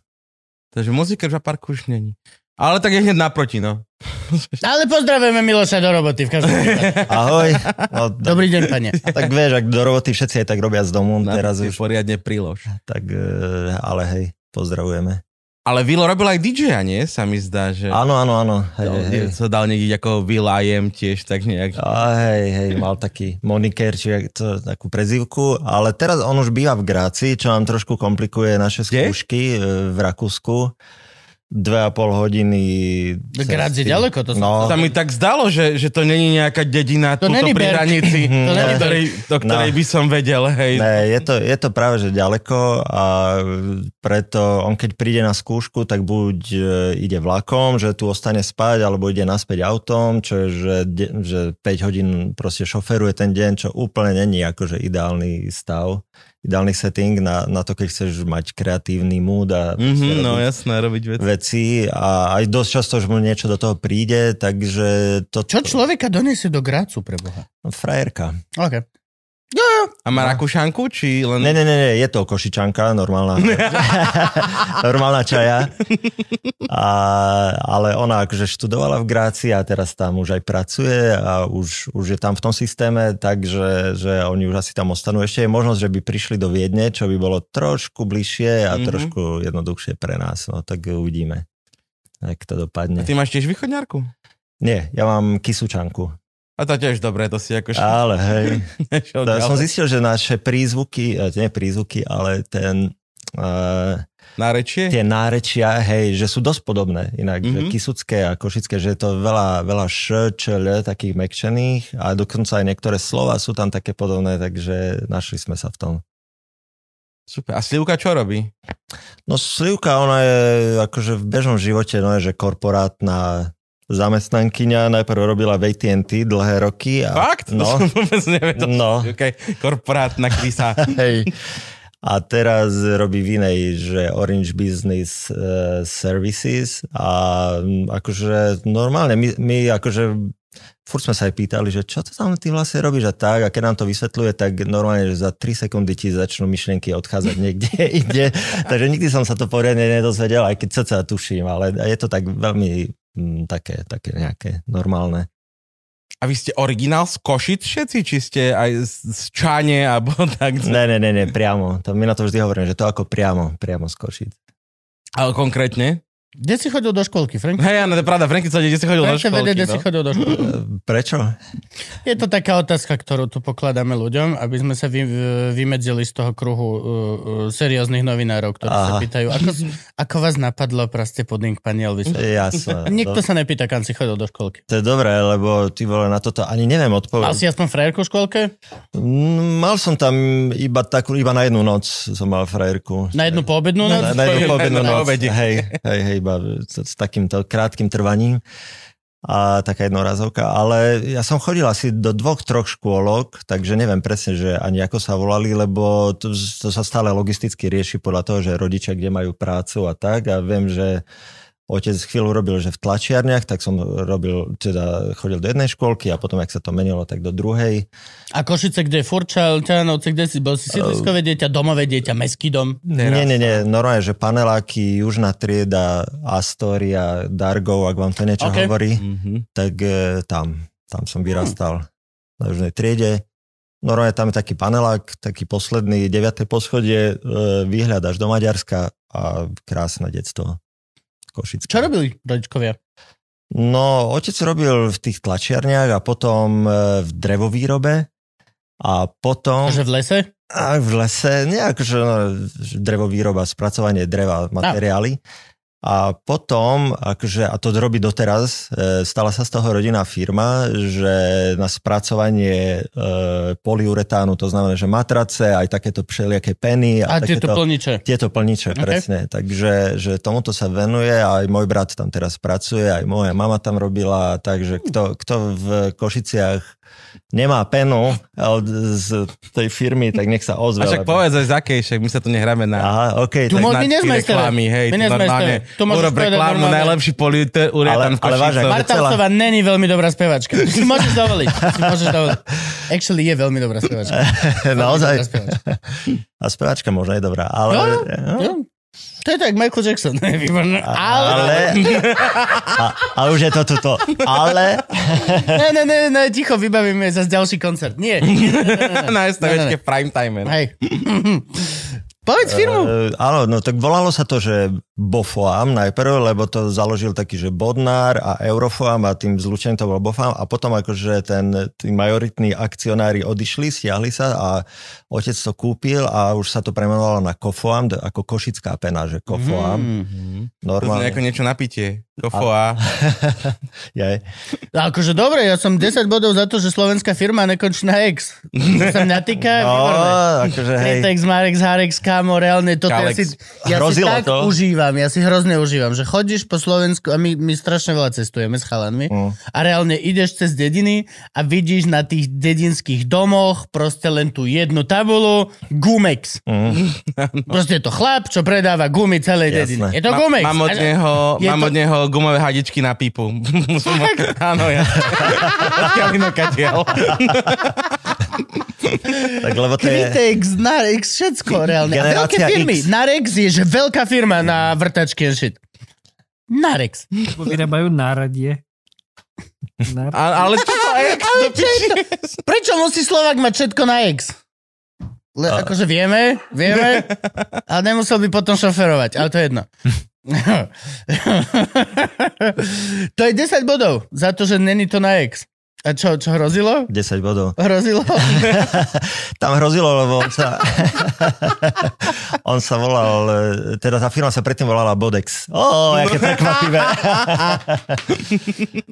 Takže muziker v Auparku už není. Ale tak je hneď naproti, no. ale pozdravujeme Miloša do roboty v každom. Ahoj. No, Dobrý deň, pane. tak vieš, ak do roboty všetci aj tak robia z domu, Na teraz už, poriadne prilož. tak, eh, ale hej, pozdravujeme. Ale Vilo robil aj DJ-a, nie? Sa mi zdá, že... Áno, áno, áno. Hej, No, hej, sa dal niekde ako Will I am tiež, tak nejak. A hej, hej, mal taký moniker, či to, takú prezivku, ale teraz on už býva v Gráci, čo nám trošku komplikuje naše Kde? skúšky eh, v Rakúsku. Dve a pol hodiny. Grác je ďaleko, to no, Sa mi tak zdalo, že, že to není nejaká dedina To tuto není pri hranici, To do není ktorej, do ktorej No. by som vedel, hej. Ne, je to, je to práve, že ďaleko a preto on keď príde na skúšku, tak buď e, ide vlakom, že tu ostane spať, alebo ide naspäť autom, čo je, že, že 5 hodín proste šoferuje ten deň, čo úplne není akože ideálny stav, ideálny setting na, na to, keď chceš mať kreatívny mood a Mhm, no jasné, robiť veci. veci a aj dosť často, že mu niečo do toho príde, takže to... Čo človeka donesie do Grácu, pre Boha? Frajerka. OK. A má Rakúšanku, či len... Ne, ne, ne, ne, je to košičanka, normálna, normálna čaja. A, ale ona akože študovala v Gráci a teraz tam už aj pracuje a už, už je tam v tom systéme, takže že oni už asi tam ostanú. Ešte je možnosť, že by prišli do Viedne, čo by bolo trošku bližšie a Mhm. trošku jednoduchšie pre nás. No tak uvidíme, ak to A dopadne. ty máš tiež východňarku? Nie, ja mám kysučanku. A to tiež dobre, to si akože... Ale hej, ja som zistil, že naše prízvuky, eh, nie prízvuky, ale ten... Uh, Nárečie? tie nárečia, hej, že sú dosť podobné. Inak, mm-hmm. že Mhm. kisucké a košické, že je to veľa, veľa š, č, l, takých mekčených a dokonca aj niektoré slova sú tam také podobné, takže našli sme sa v tom. Super. A Slivka čo robí? No Slivka, ona je akože v bežnom živote, no je, že korporátna zamestnankyňa, najprv robila v AT&T dlhé roky. A, Fakt? To No, som vôbec nevedel. no, Okay. Korporátna krysa. hej. A teraz robí v inej, že Orange Business uh, Services a mm, akože normálne, my, my akože furt sme sa aj pýtali, že čo to tam ty vlastne robíš a tak a keď nám to vysvetľuje, tak normálne, že za 3 sekundy ti začnú myšlienky odchádzať niekde inde. Takže nikdy som sa to poriadne nedozvedel, aj keď sa tuším, ale je to tak veľmi mm, také, také nejaké normálne. A vy ste originál z Košic všetci? Či ste aj z, z Čáne, alebo tak? Ne, ne, ne, ne, priamo. To, my na to vždy hovoríme, že to ako priamo, priamo z Košic. Ale konkrétne? Kde si chodil do školky, Frank? Hej, áno, to je pravda, Franky sa kde si chodil do Frank sa vedie, školky, kde si no? chodil do školky. E, Prečo? Je to taká otázka, ktorú tu pokladáme ľuďom, aby sme sa vy, vymedzili z toho kruhu uh, uh, serióznych novinárov, ktorí sa Aha. pýtajú, ako, ako vás napadlo proste pudding, pani Elvis? Jasné. Nikto To, sa nepýta, kam si chodil do školky. to je dobré, lebo ty vole na toto ani neviem Mal odpovedať. si aspoň frajerku v školke? Mm, Mal som tam iba takú, iba na jednu noc som mal frajerku. Na jednu poobednú noc? na, na jednu poobednú noc. Hej, hej, hej, iba s, takýmto krátkým trvaním. a taká jednorazovka, ale ja som chodil asi do dvoch, troch škôlok, takže neviem presne, že ani ako sa volali, lebo to, to sa stále logisticky rieši podľa toho, že rodičia kde majú prácu a tak a viem, že otec chvíľu robil, že v tlačiarniach, tak som robil, teda chodil do jednej školky a potom, ak sa to menilo, tak do druhej. A Košice, kde je Furča, Ťanovce, kde si bol si sídliskové dieťa, domové dieťa, meský dom? Nie, nie, nie, normálne, že paneláky, Južná trieda, Astoria, Dargov, ak vám to niečo Okay. hovorí, Mhm. tak e, tam, tam som vyrastal na Južnej triede. Normálne tam je taký panelák, taký posledný, 9. poschodie, e, výhľad až do Maďarska a krásne detstvo. Košické. Čo robili rodičkovia? No, otec robil v tých tlačiarniach a potom e, v drevovýrobe a potom Že v lese? a v lese, nejak, že no, drevovýroba, spracovanie dreva, materiály. A potom, akože, a to robí doteraz, e, stala sa z toho rodinná firma, že na spracovanie e, poliuretánu, to znamená, že matrace, aj takéto všelijaké peny. A tieto takéto, plniče. tieto plniče, Ok. okay. presne. Takže že tomuto sa venuje a aj môj brat tam teraz pracuje, aj moja mama tam robila, takže kto, kto v Košiciach nemá penu z tej firmy, tak nech sa ozve. A však povedz aj z akej, však my sa tu nehráme na... Aha, OK. Tu tak, mo- my nie sme reklamy, hej, My nie tu urob reklamu, normálne. najlepší poliuretan Ale- v Košicách. Marta Osová není veľmi dobrá spevačka. Si môžeš dovoliť. Si môžeš dovoliť. Actually je veľmi dobrá spevačka. naozaj. Dobrá spevačka. A spevačka možno je dobrá, ale... No, jo. To je tak Michael Jackson. Výborné. Ale... ale... A, a už je to tuto. Ale... Ne, ne, ne, ne, ticho, vybavíme zase ďalší koncert. Nie. Na STVčke prime time. Hej. Povedz firmu. Uh, áno, no tak volalo sa to, že Bofoam najprv, lebo to založil taký, že Bodnár a Eurofoam a tým zlučením to bol Bofoam a potom akože ten, tí majoritní akcionári odišli, stiahli sa a otec to kúpil a už sa to premenovalo na Kofoam, ako košická pena, že Kofoam. Mm. To je Normálne. ako niečo na pitie. Kofoa. Je. Akože dobre, ja som 10 bodov za to, že slovenská firma nekončí na X. To sa mňa týka. No, výborné. akože hej. Kritex, Marex, Harex, kámo, reálne toto ja si, ja si tak to. užívam, ja si hrozne užívam, že chodíš po Slovensku a my, my strašne veľa cestujeme s chalanmi Mm. a reálne ideš cez dediny a vidíš na tých dedinských domoch proste len tú jednu tabulu Gumex. Mm. Proste je to chlap, čo predáva gumy celej dediny. Je to Gumex. Mám od neho, Je mám to- od neho gumové hadičky na pipu. Áno, ja. Odkiaľ inokatiaľ. Tak lebo to je... Kritex, Narex, všetko reálne. A veľké firmy. X. Narex je, že veľká firma na vrtačky and shit. Narex. Vyrábajú náradie. Nar- A, ale čo to X do piči? Prečo musí Slovak mať všetko na X? Le, akože vieme, vieme, ale nemusel by potom šoferovať, ale to je jedno. To je 10 bodov za to, že není to na X. A čo, čo hrozilo? 10 bodov. Hrozilo? Tam hrozilo, lebo on sa... on sa volal... Teda tá firma sa predtým volala Bodex. Ó, aké prekvapivé.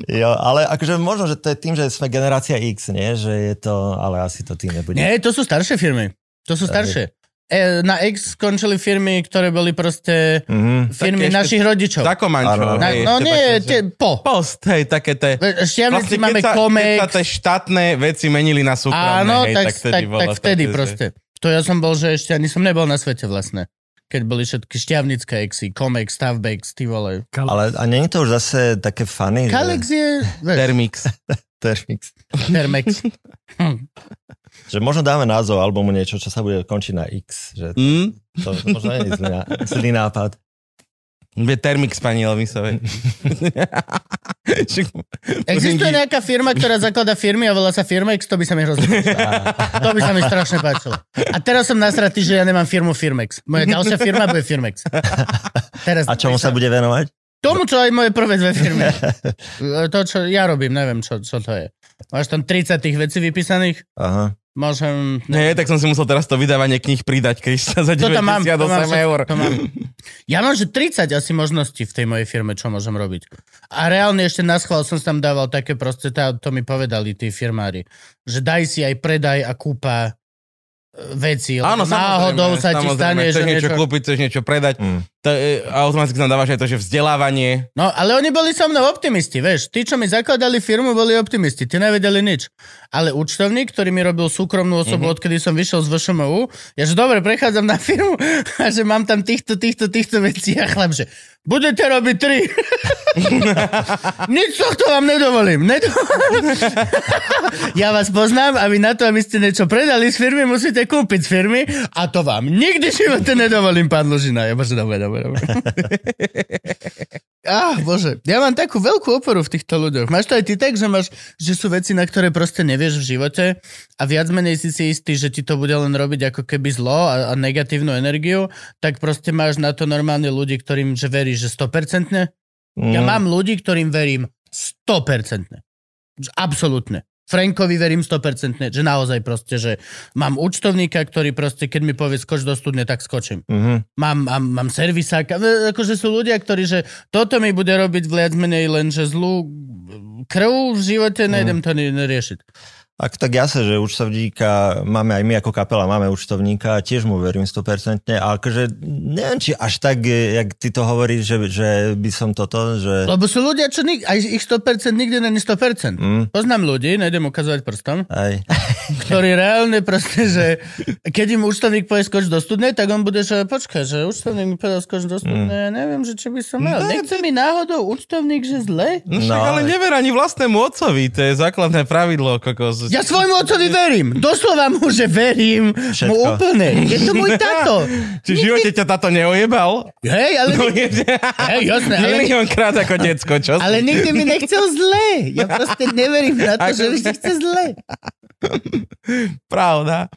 jo, ale akože možno, že to je tým, že sme generácia X, nie? Že je to... Ale asi to tým nebude. Nie, to sú staršie firmy. To sú staršie. E, na X skončili firmy, ktoré boli proste Mhm. firmy ešte- našich rodičov. Za Komančov. Na, hej, no nie, tie, po. Post, hej, také te... Šťavnici máme keď sa, keď sa tie štátne veci menili na súkromné, Áno, hej, tak, tak vtedy tak, bolo tak vtedy také, proste. To ja som bol, že ešte ani som nebol na svete vlastne. Keď boli všetky šťavnické exy, Comex, Stavbex, ty vole. Ale a nie je to už zase také funny, Kalex že... je... Termix. Termix. Termex. Že možno dáme názov albumu niečo, čo sa bude končiť na X. Že Mm? to možno nie je zlý, zlý nápad. Bude Termix pani Elvisovej. Existuje nejaká firma, ktorá zakladá firmy a volá sa Firmex, to by sa mi hrozne. To by sa mi strašne páčilo. A teraz som nasratý, že ja nemám firmu Firmex. Moja ďalšia firma bude Firmex. Teraz, A čomu sa bude venovať? Tomu, čo aj moje prvé dve firmy. To, čo ja robím, neviem, čo, čo to je. Máš tam 30 tých vecí vypísaných? Aha. Môžem... Nie, tak som si musel teraz to vydávanie kníh pridať, Krista, za To tam mám, 98 to mám, eur. to mám. Ja mám, že 30 asi možností v tej mojej firme, čo môžem robiť. A reálne ešte na schvál som tam dával také proste, tá, to mi povedali tí firmári, že daj si aj predaj a kúpa e, veci. Áno, náhodou sa ti stane, chceš že niečo niečo... kúpiť, chceš niečo predať. Mm. To, e, automaticky tam dávaš aj to, že vzdelávanie. No, ale oni boli so mnou optimisti, vieš. Tí, čo mi zakladali firmu, boli optimisti. Tí nevedeli nič. Ale účtovník, ktorý mi robil súkromnú osobu, mm-hmm. odkedy som vyšiel z VŠMU, ja že dobre, prechádzam na firmu a že mám tam týchto, týchto, týchto vecí a chlap, že budete robiť tri. nič tohto vám nedovolím. nedovolím. ja vás poznám a vy na to, aby ste niečo predali z firmy, musíte kúpiť z firmy a to vám nikdy živote nedovolím, pán Lužina. Ja bože, dobre, dobre, dobre. ah, bože, ja mám takú veľkú oporu v týchto ľuďoch. Máš to aj ty tak, že, máš, že sú veci, na ktoré proste nevieš v živote a viac menej si si istý, že ti to bude len robiť ako keby zlo a, a negatívnu energiu, tak proste máš na to normálne ľudí, ktorým že veríš, že 100%. Mm. Ja mám ľudí, ktorým verím 100%. Absolútne. Frankovi verím 100%, že naozaj proste, že mám účtovníka, ktorý proste, keď mi povie skoč do studne, tak skočím. Mm-hmm. Mám, mám, mám servisáka, akože sú ľudia, ktorí, že toto mi bude robiť viac menej len, že zlú krv v živote, mm. nejdem to neriešiť. Ak tak jasne, že účtovníka máme aj my ako kapela, máme účtovníka a tiež mu verím 100%, ale akože neviem, či až tak, jak ty to hovoríš, že, že by som toto, že... Lebo sú ľudia, čo nik- aj ich 100% nikdy není 100%. Mm. Poznám ľudí, nejdem ukazovať prstom, aj. ktorí reálne proste, že keď im účtovník povie skoč do studne, tak on bude, že počkaj, že účtovník mi povedal skoč do studne, mm. ja neviem, že či by som mal. Ne, Nechce mi náhodou účtovník, že zle? No, však, no, ale never ani vlastnému otcovi, to je základné pravidlo, kokos. Ja svojmu otcovi verím. Doslova mu, že verím Všetko. mu úplne. Je to môj tato. Či v živote ťa tato neojebal? Hej, ale... No, je... Hej, jasné, ale... Milión krát ako decko, čo? Ale nikdy mi nechcel zle. Ja proste neverím na to, ako... že mi chce zle. Pravda.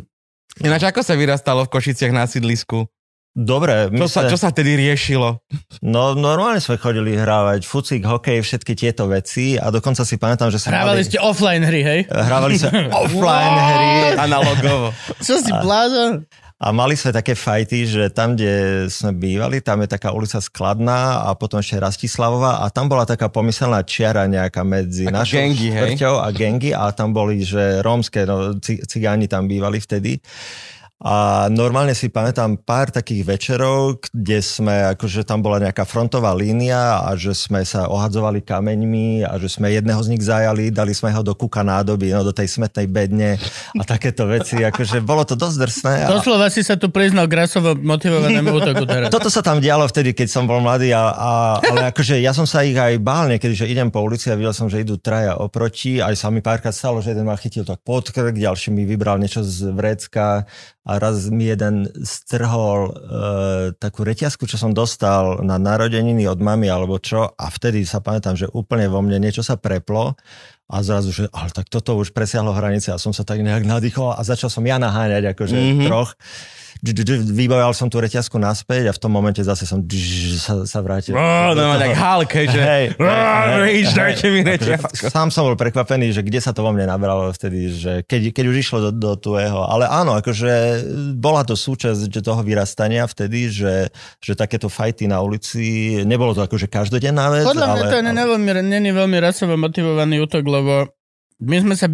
Ináč, ako sa vyrastalo v Košiciach na sídlisku? Dobre. Čo, sa, čo sa tedy riešilo? No normálne sme chodili hrávať fucik, hokej, všetky tieto veci a dokonca si pamätám, že sme Hrávali mali... ste offline hry, hej? Hrávali sa offline hry. Analogovo. Čo si blázon? A mali sme také fajty, že tam, kde sme bývali, tam je taká ulica Skladná a potom ešte Rastislavová a tam bola taká pomyselná čiara nejaká medzi Ako našou gengy, a gengy a tam boli, že rómske, no, cigáni tam bývali vtedy. A normálne si pamätám pár takých večerov, kde sme, akože tam bola nejaká frontová línia a že sme sa ohadzovali kameňmi a že sme jedného z nich zajali, dali sme ho do kuka nádoby, no do tej smetnej bedne a takéto veci. Akože bolo to dosť drsné. A... Doslova si sa tu priznal grasovo motivovanému útoku teraz. Toto sa tam dialo vtedy, keď som bol mladý, a, a, ale akože ja som sa ich aj bál niekedy, že idem po ulici a videl som, že idú traja oproti. Aj sa mi párkrát stalo, že jeden ma chytil tak pod krk, ďalší mi vybral niečo z vrecka a raz mi jeden strhol e, takú reťazku, čo som dostal na narodeniny od mamy alebo čo. A vtedy sa pamätám, že úplne vo mne niečo sa preplo. A zrazu, že ale tak toto už presiahlo hranice. A som sa tak nejak nadýchol a začal som ja naháňať akože mm-hmm. troch vybavil som tú reťazku naspäť a v tom momente zase som sa, sa vrátil. Oh, no, tak hálke, že hey, hey, dajte mi reťazku. Sám som bol prekvapený, že kde sa to vo mne nabralo vtedy, že keď, keď už išlo do, do tvojho. Ale áno, akože bola to súčasť toho vyrastania vtedy, že, že takéto fajty na ulici, nebolo to akože každodenná vec. Podľa mňa ale, to ale... veľmi, není veľmi rasovo motivovaný útok, lebo my sme sa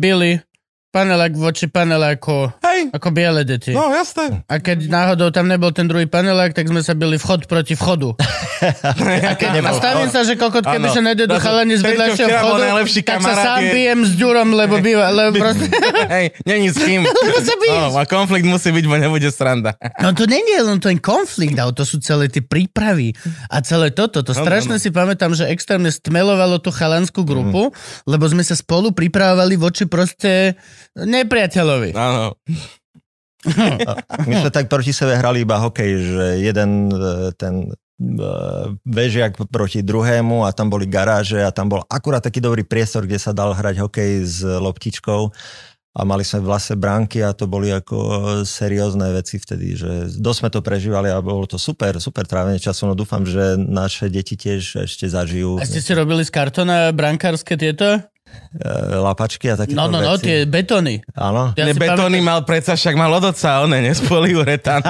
bili panelák voči paneláku, Hej. ako biele deti. No, jasné. A keď náhodou tam nebol ten druhý panelák, tak sme sa byli vchod proti vchodu. a, keď, a stavím sa, že kokot, keby sa nejde do chalani z vedľajšieho vchodu, tak sa sám je... bijem s ďurom, lebo býva, lebo proste... Hej, není s kým. oh, a konflikt musí byť, bo nebude sranda. no to není len ten konflikt, ale to sú celé tie prípravy a celé toto. To no, strašne no, no. si pamätám, že extrémne stmelovalo tú chalanskú grupu, mm. lebo sme sa spolu pripravovali voči proste nepriateľovi. Áno. My sme tak proti sebe hrali iba hokej, že jeden e, ten e, vežiak proti druhému a tam boli garáže a tam bol akurát taký dobrý priestor, kde sa dal hrať hokej s loptičkou a mali sme vlastne bránky a to boli ako seriózne veci vtedy, že dosť sme to prežívali a bolo to super, super trávenie času, no dúfam, že naše deti tiež ešte zažijú. A ste si robili z kartona brankárske tieto? E, lapačky a takéto No, no, no, tie betóny. Áno. Ja ne, betóny pamätám... mal predsa však mal od oca, one, nespoli uretán.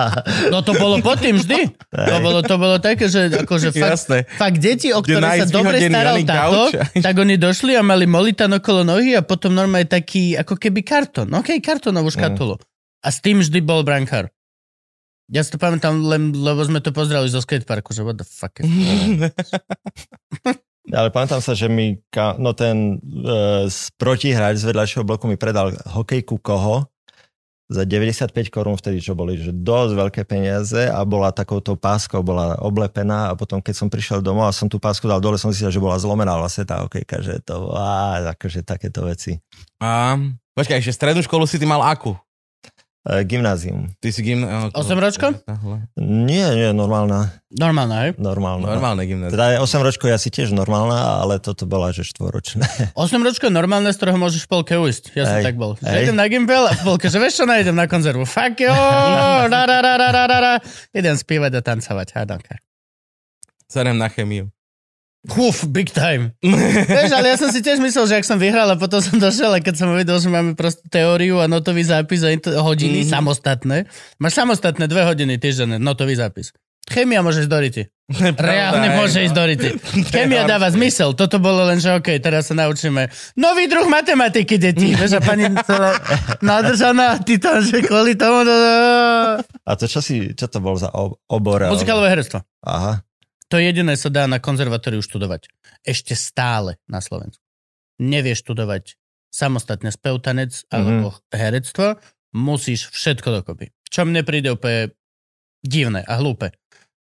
no to bolo pod tým vždy. To bolo, to bolo také, že akože fakt, fakt deti, o ktoré sa dobre staral táto, tak oni došli a mali molitan okolo nohy a potom normálne taký, ako keby kartón. OK, kartónovú škatulu. Mm. A s tým vždy bol brankár. Ja si to pamätám, len, lebo sme to pozdrali zo skateparku, že what the fuck is Ale pamätám sa, že mi ka, no ten e, protihráč z vedľajšieho bloku mi predal hokejku koho za 95 korún vtedy, čo boli že dosť veľké peniaze a bola takouto páskou, bola oblepená a potom keď som prišiel domov a som tú pásku dal dole, som si že bola zlomená vlastne tá hokejka, že to, á, akože takéto veci. A, počkaj, ešte strednú školu si ty mal akú? E, gymnázium. Ty si gym... 8 ročko? Nie, nie, normálna. Normálna, hej? Normálna. Normálne gymnázium. Teda 8 ročko je asi tiež normálna, ale toto bola, že štvoročné. 8 ročko je normálne, z ktorého môžeš v polke ujsť. Ja som tak bol. Že idem na gimbel a v polke, že vieš čo, nejdem na konzervu. Fuck jo, ra, ra, ra, ra, ra, ra, ra. Idem spievať a tancovať. Hádanka. Serem na chemiu. Uf, big time. Vieš, ale ja som si tiež myslel, že ak som vyhral a potom som došiel a keď som uvedel, že máme proste teóriu a notový zápis a int- hodiny Mhm. samostatné. Máš samostatné dve hodiny týždenné, notový zápis. Chémia môže ísť do rity. Reálne môže ísť do rity. Chémia dáva zmysel. Toto bolo len, že OK, teraz sa naučíme nový druh matematiky, deti. Vieš, a pani celá nadržaná, ty tam, že kvôli tomu... A to čo si, čo to bol za ob- obor? Muzikálové herectvo. Aha. To jediné sa dá na konzervatóriu študovať. Ešte stále na Slovensku. Nevieš študovať samostatne spev, tanec alebo herectvo, musíš všetko dokopy. Čo mne príde úplne divné a hlúpe.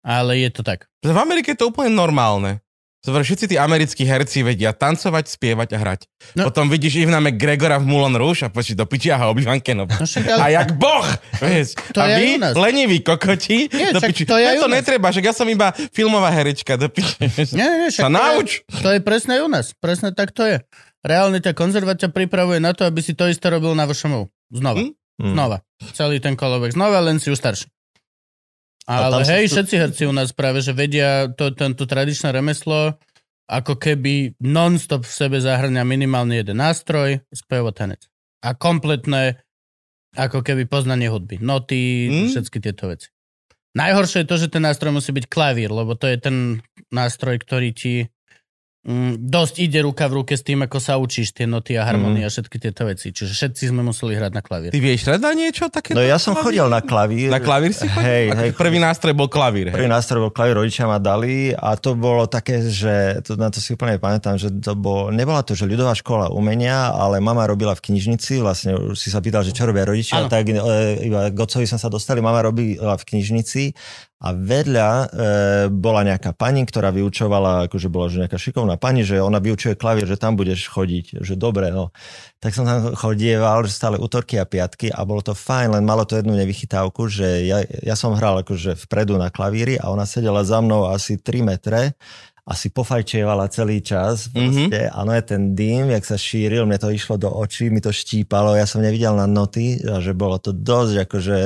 Ale je to tak. V Amerike je to úplne normálne. Zober, všetci tí americkí herci vedia tancovať, spievať a hrať. No. No. Potom vidíš Ivna McGregora v Moulin Rouge a počí do piči a obi-Wan Kenobi. No však, A jak boh, vieš. To a vy, leniví kokoti, Nie, do však piči. to je to netreba, že ja som iba filmová herečka, do piči. Nie, nie, však Sa to je- nauč. To je presne u nás. Presne tak to je. Reálne ťa konzervaťa pripravuje na to, aby si to isté robil na VŠMU. Znova. Hm? Hm. Znova. Celý ten kolovek znova, len si už starší. Ale hej, tu- všetci herci u nás práve, že vedia to, tento tradičné remeslo, ako keby non-stop v sebe zahrňa minimálne jeden nástroj, spev a tanec. A kompletné, ako keby poznanie hudby. Noty, Hm? všetky tieto veci. Najhoršie je to, že ten nástroj musí byť klavír, lebo to je ten nástroj, ktorý ti mm, dosť ide ruka v ruke s tým, ako sa učíš tie noty a harmonie a všetky tieto veci. Čiže všetci sme museli hrať na klavír. Ty vieš teda niečo také? No ja som chodil na klavír. Na klavír si chodil? Hej, hej. Prvý nástroj bol klavír. Prvý Hej. nástroj bol klavír, rodičia ma dali a to bolo také, že to, na to si úplne pamätám, že to bol, nebola to, že ľudová škola umenia, ale mama robila v knižnici, vlastne už si sa pýtal, že čo robia rodičia, Áno. tak e, iba k otcovi sme sa dostali, mama robila v knižnici a vedľa e, bola nejaká pani, ktorá vyučovala, akože bola že nejaká šikovná pani, že ona vyučuje klavír, že tam budeš chodiť, že dobre, no. Tak som tam chodieval, že stále útorky a piatky a bolo to fajn, len malo to jednu nevychytávku, že ja, ja som hral akože vpredu na klavíri a ona sedela za mnou asi 3 metre a si pofajčievala celý čas. Proste. Mm-hmm. Áno, je ten dým, jak sa šíril, mne to išlo do očí, mi to štípalo, ja som nevidel na noty, a že bolo to dosť akože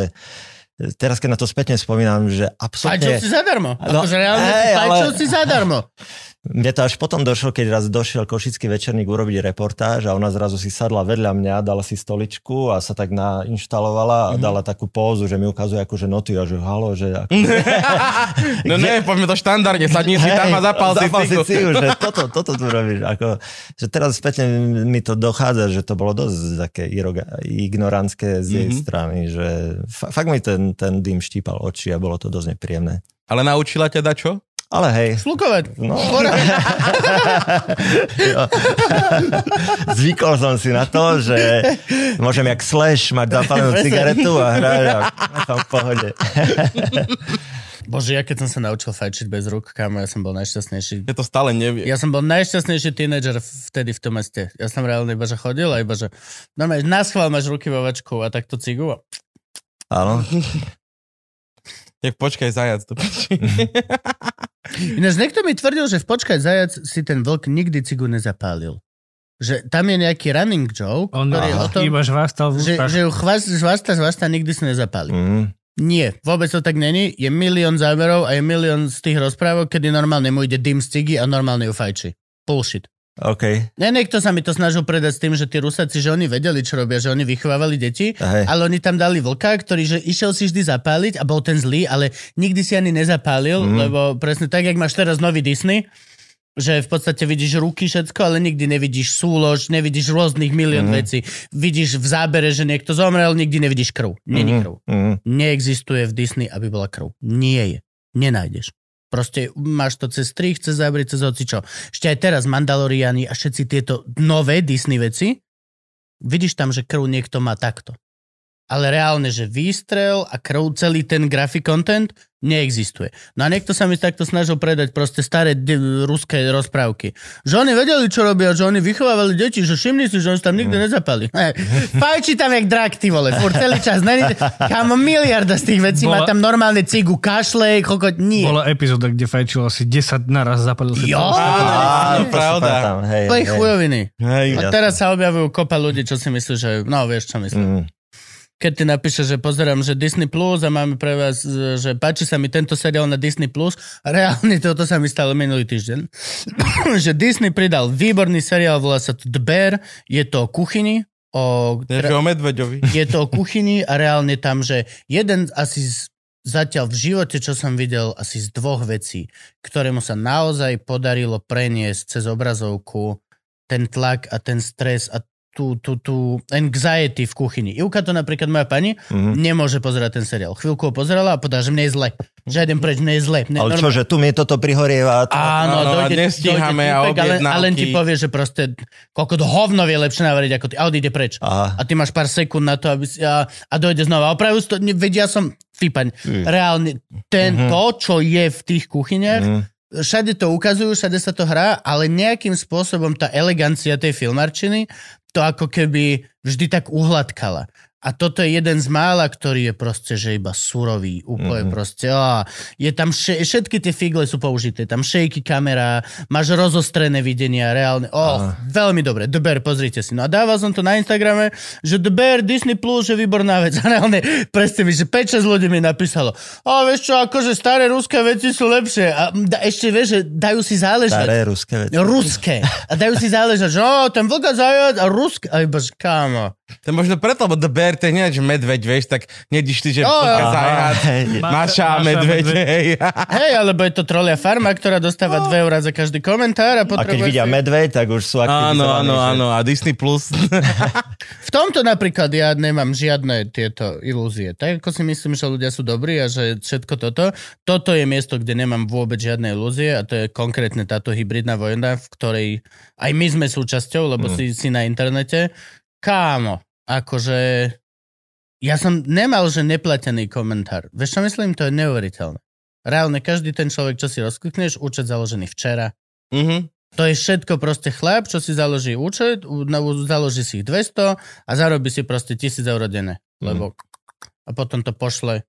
teraz keď na to spätne spomínam, že Fajčil si absolútne... zadarmo. No, akože reálne si hej, fajčil ale- si zadarmo. Mne to až potom došlo, keď raz došiel Košický večerník urobiť reportáž a ona zrazu si sadla vedľa mňa, dala si stoličku a sa tak nainštalovala a Mhm. dala takú pózu, že mi ukazuje akože noty a že halo, že... Ako... No ne, poďme to štandardne, sadni si tam a zapal si zapal si cigu, že toto, toto tu robíš. Ako, že teraz spätne mi to dochádza, že to bolo dosť také ignorantské z jej Mhm. strany, že fa- fakt mi ten, ten dým štípal oči a bolo to dosť nepríjemné. Ale naučila ťa čo? Ale hej, Slukovať. No. Zvykol som si na to, že môžem jak Slash mať zapálenú cigaretu a hrať a som v pohode. Bože, ja keď som sa naučil fajčiť bez rúk, kámo, ja som bol najšťastnejší. Ja to stále neviem. Ja som bol najšťastnejší tínedžer vtedy v tom meste. Ja som reálne iba, že chodil a iba, že normálne na schvál máš ruky vo vačku a takto cigu. a- Áno. Jak počkaj zajac piči. Ináč niekto mi tvrdil, že v Počkaj zajac si ten vlk nikdy cigu nezapálil. Že tam je nejaký running joke, On ktorý je o tom, iba žvástal v že, že ju chvast, žvasta, žvasta nikdy si nezapáli. Mm. Nie, vôbec to tak není. Je milión záberov a je milión z tých rozprávok, kedy normálne mu ide dym z cigy a normálne ju fajči. Bullshit. OK. Ne, niekto sa mi to snažil predať s tým, že tí Rusáci, že oni vedeli, čo robia, že oni vychovávali deti, Hej. ale oni tam dali vlka, ktorý že išiel si vždy zapáliť a bol ten zlý, ale nikdy si ani nezapálil, mm. lebo presne tak, jak máš teraz nový Disney, že v podstate vidíš ruky všetko, ale nikdy nevidíš súlož, nevidíš rôznych milión mm-hmm. vecí. Vidíš v zábere, že niekto zomrel, nikdy nevidíš krv. Není krv. Mm-hmm. Neexistuje v Disney, aby bola krv. Nie je. Nenájdeš. Proste máš to cez strich, cez zábery, cez hocičo. Ešte aj teraz Mandaloriani a všetci tieto nové Disney veci, vidíš tam, že krv niekto má takto ale reálne, že výstrel a krv, celý ten graphic content neexistuje. No a niekto sa mi takto snažil predať proste staré d- ruské rozprávky. Že oni vedeli, čo robia, že oni vychovávali deti, že všimni si, že oni tam nikdy mm. nezapali. Fajči tam jak drak, ty vole, furt celý čas. Není, kam miliarda z tých vecí, Bola... má tam normálne cigu, kašle, kokot, nie. Bola epizóda, kde fajčilo asi 10 naraz, zapalil si Jo, Áno, pravda. Hej, to je hej. chujoviny. Hej, A teraz sa objavujú kopa ľudí, čo si myslí, že no vieš, čo myslím. Mm. Keď ty napíšeš, že pozerám, že Disney Plus a máme pre vás, že páči sa mi tento seriál na Disney Plus, a reálne toto sa mi stalo minulý týždeň, že Disney pridal výborný seriál, volá sa to The Bear, je to o kuchyni, o, Je o medveďovi. je to o kuchyni a reálne tam, že jeden asi z, zatiaľ v živote, čo som videl, asi z dvoch vecí, ktorému sa naozaj podarilo preniesť cez obrazovku ten tlak a ten stres a tú, tú, tú anxiety v kuchyni. Ivka to napríklad, moja pani, mm-hmm. nemôže pozerať ten seriál. Chvíľku ho pozerala a povedala, že mne je zle. Že idem preč, mne je zle. Mne, Ale čo, že tu mi toto prihorieva? To... Áno, a dojde, nestíhame dojde a týpek, ale, objednávky. ale len ti povie, že proste koľko to hovno vie lepšie navariť ako ty. A odíde preč. Aha. A ty máš pár sekúnd na to, aby si, a, a dojde znova. A opravujú to, vedia som, fípaň, reálne, ten, Mhm. to, čo je v tých kuchyniach, všade to ukazujú, všade sa to hrá, ale nejakým spôsobom tá elegancia tej filmarčiny to ako keby vždy tak uhladkala. A toto je jeden z mála, ktorý je proste, že iba surový, úplne mm-hmm. proste, á, je tam, še- všetky tie figle sú použité, tam shaky kamera, máš rozostrené videnia, reálne, oh, veľmi dobre, The Bear, pozrite si. No a dával som to na Instagrame, že The Bear, Disney Plus, že výborná vec. A reálne, presne mi, že 5-6 ľudí mi napísalo, a vieš čo, akože staré ruské veci sú lepšie. A da, ešte vieš, že dajú si záležať. Staré ruské veci. Ruské. A dajú si záležať, že o, ten vlka zajac a ruské. A iba, kámo. To možno preto, lebo The Bear, to je nie, že medveď, vieš, tak nedíš ty, že jo. zajac, hej. Maša medveď, hej. Hej, alebo je to trolia farma, ktorá dostáva 2 eurá za každý komentár a A keď vidia si- medveď, tak už sú aktivizovaní. Áno, áno, že- áno, a Disney Plus. V tomto napríklad ja nemám žiadne tieto ilúzie. Tak ako si myslím, že ľudia sú dobrí a že všetko toto. Toto je miesto, kde nemám vôbec žiadne ilúzie a to je konkrétne táto hybridná vojna, v ktorej aj my sme súčasťou, lebo mm. si, si na internete. Kámo, akože... Ja som nemal, že neplatený komentár. Vieš čo myslím? To je neuveriteľné. Reálne, každý ten človek, čo si rozklikneš, účet založený včera, Mhm. To je všetko proste chlap, čo si založí účet, založí si ich 200 a zarobí si proste 1000 eur denne. Lebo a potom to pošle.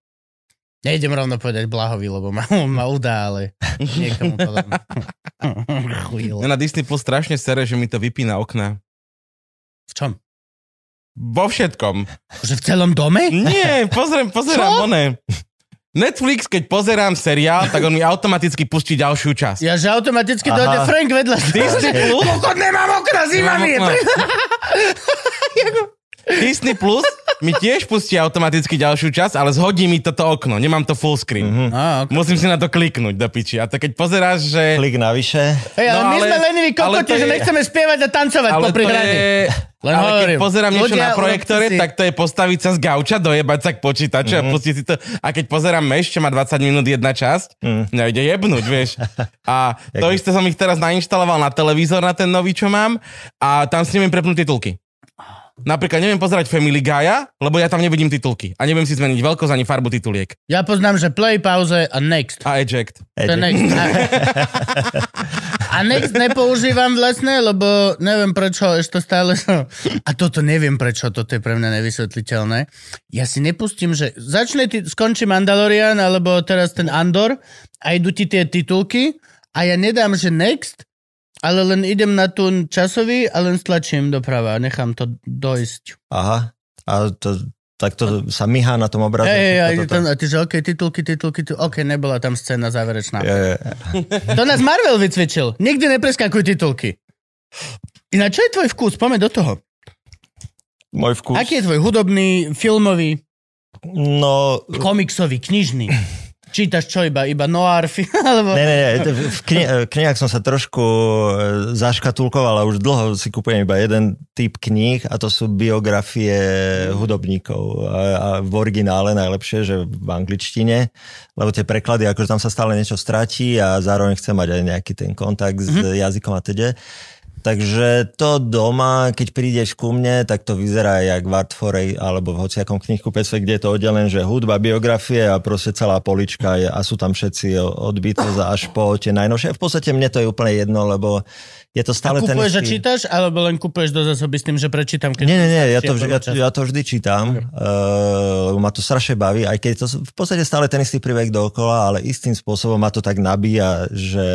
Nejdem rovno povedať Blahovi, lebo ma, ma udá, ale niekomu to dám. Na Disney Plus strašne sere, že mi to vypína okna. V čom? Vo všetkom. Že v celom dome? Nie, pozriem, pozerám oné. Netflix, keď pozerám seriál, tak on mi automaticky pustí ďalšiu časť. Ja, že automaticky Aha. dojde Frank vedľa. Disney Plus, Kokot, nemám okna, zima mi je. Disney Plus mi tiež pustí automaticky ďalšiu časť, ale zhodí mi toto okno. Nemám to full screen. Mm-hmm. No, okay. Musím si na to kliknúť do piči. A to keď pozeráš, že... Klik navyše. Hej, ale No, my ale- sme leniví kokoti, že je- nechceme spievať a tancovať Ale popri hraní. je... Len ale keď hovorím, pozerám niečo ľudia, na projektore, si- tak to je postaviť sa z gauča, dojebať sa k počítaču Mhm. mm-hmm. a pustiť si to. A keď pozerám meš, čo má 20 minút jedna časť, mm. mňa ide jebnúť, vieš. A to isté som ich teraz nainštaloval na televízor, na ten nový, čo mám, a tam si neviem prepnúť titulky. Napríklad neviem pozerať Family Guy'a, lebo ja tam nevidím titulky. A neviem si zmeniť veľkosť ani farbu tituliek. Ja poznám, že play, pauze a next. A eject. To je next. A, a next nepoužívam vlastne, lebo neviem prečo ešte stále som... A toto neviem prečo, toto je pre mňa nevysvetliteľné. Ja si nepustím, že začne ti, skončí Mandalorian, alebo teraz ten Andor a idú ti tie titulky a ja nedám, že next, ale len idem na tú časový a len stlačím doprava a nechám to dojsť. Aha. A to, tak to sa myhá na tom obraze. Všetko a, toto. tam, a ty že OK, titulky, titulky, titulky, OK, nebola tam scéna záverečná. Je, je. To nás Marvel vycvičil. Nikdy nepreskakuj titulky. Ináč, čo je tvoj vkus? Poďme do toho. Môj vkus. Aký je tvoj hudobný, filmový, No, komiksový, knižný? Čítaš čo iba? Iba noir? Alebo... Ne, ne, ne. V kni- knihách som sa trošku e, zaškatulkoval a už dlho si kupujem iba jeden typ kníh a to sú biografie hudobníkov. A, a v originále najlepšie, že v angličtine, lebo tie preklady, akože tam sa stále niečo stratí a zároveň chcem mať aj nejaký ten kontakt s mm-hmm. jazykom a teda. Takže to doma, keď prídeš ku mne, tak to vyzerá jak v Artforej alebo v hociakom knihkupectve, kde je to oddelené, že hudba, biografie a proste celá polička je, a sú tam všetci od Beatles až po tie najnovšie. V podstate mne to je úplne jedno, lebo je to stále a ten istý... a čítaš, alebo len kúpuješ do zásoby s tým, že prečítam? Keď nie, nie, nie, ja to, ja, ja to vždy čítam, okay. uh, ma to strašne baví, aj keď to v podstate stále ten istý príbeh dookola, ale istým spôsobom ma to tak nabíja, že,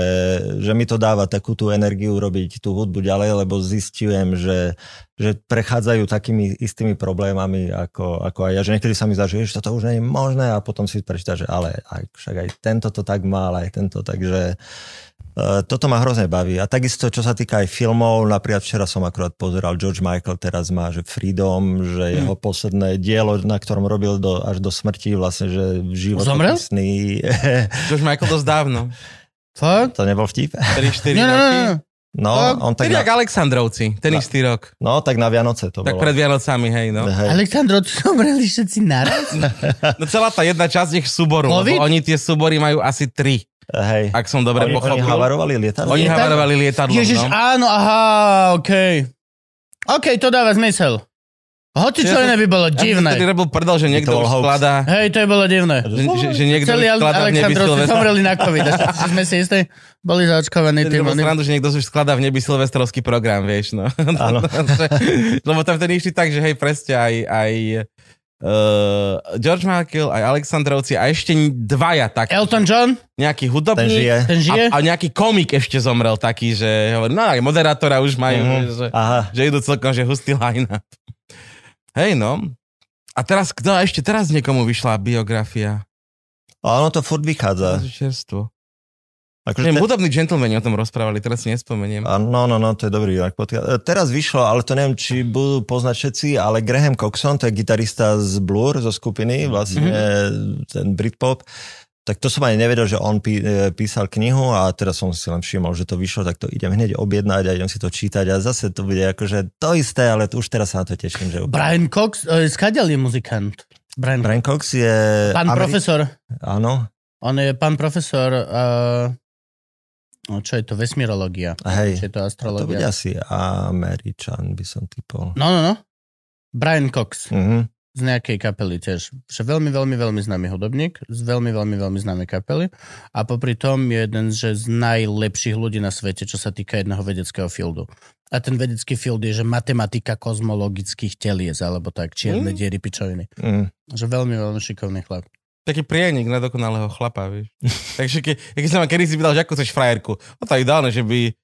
že mi to dáva takú tú energiu robiť tú hudbu ďalej, lebo zistujem, že že prechádzajú takými istými problémami ako, ako aj ja, že niekedy sa mi zdá, že toto už nie je možné a potom si prečíta, že ale aj, však aj tento to tak mal, aj tento, takže toto ma hrozne baví. A takisto, čo sa týka aj filmov, napríklad včera som akurát pozeral George Michael, teraz má, že Freedom, že mm. jeho posledné dielo, na ktorom robil do, až do smrti, vlastne, že životopisný. George Michael dosť dávno. Fakt? To nebol vtip? 3-4 roky? No, no on tak... na... Aleksandrovci, ten istý rok. No, tak na Vianoce to tak bolo. pred Vianocami, hej, no. Hej. Aleksandrovci zomreli všetci naraz? no celá tá jedna časť ich súboru, COVID? lebo oni tie súbory majú asi tri. Hej. Ak som dobre oni, pochopil. Oni havarovali lietadlo? Oni havarovali lietadlo, Ježiš, no. áno, aha, okej. Okay. OK, to dáva zmysel. Hoci čo iné by bolo divné. Ja robil prdel, že niekto už skladá... Hej, to je bolo divné. Že, že, že niekto Celý skladá v nebi Silvestra. zomreli na COVID. A že sme si istí, boli zaočkovaní tým. Lebo srandu, že niekto už skladá v nebi silvestrovský program, vieš, no. Áno. Lebo tam ten išli tak, že hej, presne aj, aj uh, George Michael, aj Aleksandrovci a ešte dvaja tak. Elton John? Nejaký hudobník. Ten žije. Ten žije? A, a nejaký komik ešte zomrel taký, že hovorí, no aj moderátora už majú, uh-huh. že, Aha. že idú celkom, že hustý line-up. Hej, no. A teraz, kto ešte teraz niekomu vyšla biografia? A ono to furt vychádza. Čerstvo. Akože Neviem, te... hudobní džentlmeni o tom rozprávali, teraz si nespomeniem. A no, no, no, to je dobrý podcast. E, teraz vyšlo, ale to neviem, či budú poznať všetci, ale Graham Coxon, to je gitarista z Blur, zo skupiny, vlastne mm-hmm. ten Britpop, tak to som ani nevedel, že on pí, e, písal knihu a teraz som si len všimol, že to vyšlo, tak to idem hneď objednať a idem si to čítať a zase to bude akože to isté, ale už teraz sa na to teším. Že... Brian Cox, uh, skadiaľ je muzikant? Brian, Brian Cox je... Pán Ameri- profesor. Áno. On je pán profesor, uh, no, čo je to, vesmirológia. Hej, čo je to astrológia. To bude asi Američan, by som typol. No, no, no. Brian Cox. Mhm z nejakej kapely tiež. Že veľmi, veľmi, veľmi známy hudobník, z veľmi, veľmi, veľmi známej kapely a popri tom je jeden že z najlepších ľudí na svete, čo sa týka jedného vedeckého fieldu. A ten vedecký field je, že matematika kozmologických telies, alebo tak, čierne mm. diery, pičoviny. Mm. Že veľmi, veľmi šikovný chlap. Taký prienik na dokonalého chlapa, vieš. Takže ke, keď som ma kedy si pýtal, že ako chceš frajerku, no to je ideálne, že by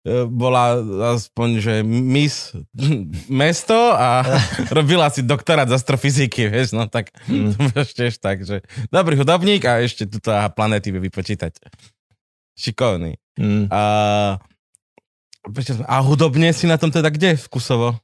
E, bola aspoň, že Miss mesto a robila si doktorát z astrofyziky, vieš, no tak mm. tiež tak, že dobrý hudobník a ešte tuto planéty vie vypočítať. Šikovný. Mm. A, a hudobne si na tom teda kde vkusovo?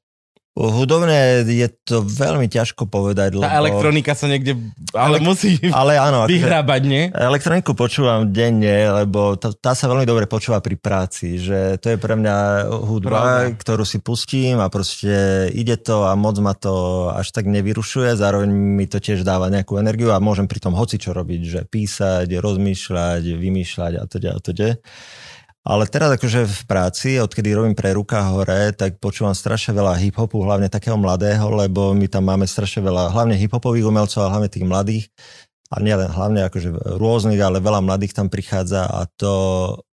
Hudobne je to veľmi ťažko povedať. Lebo... Tá elektronika sa niekde, ale Elek... musí ale áno, akože vyhrábať, nie? Elektroniku počúvam denne, lebo tá, tá sa veľmi dobre počúva pri práci, že to je pre mňa hudba, Pravda. ktorú si pustím a proste ide to a moc ma to až tak nevyrušuje, zároveň mi to tiež dáva nejakú energiu a môžem pri tom hoci čo robiť, že písať, rozmýšľať, vymýšľať a teda a teda. Ale teraz akože v práci, odkedy robím pre ruka hore, tak počúvam strašne veľa hip-hopu, hlavne takého mladého, lebo my tam máme strašne veľa, hlavne hip-hopových umelcov a hlavne tých mladých. A nie len hlavne akože rôznych, ale veľa mladých tam prichádza a to,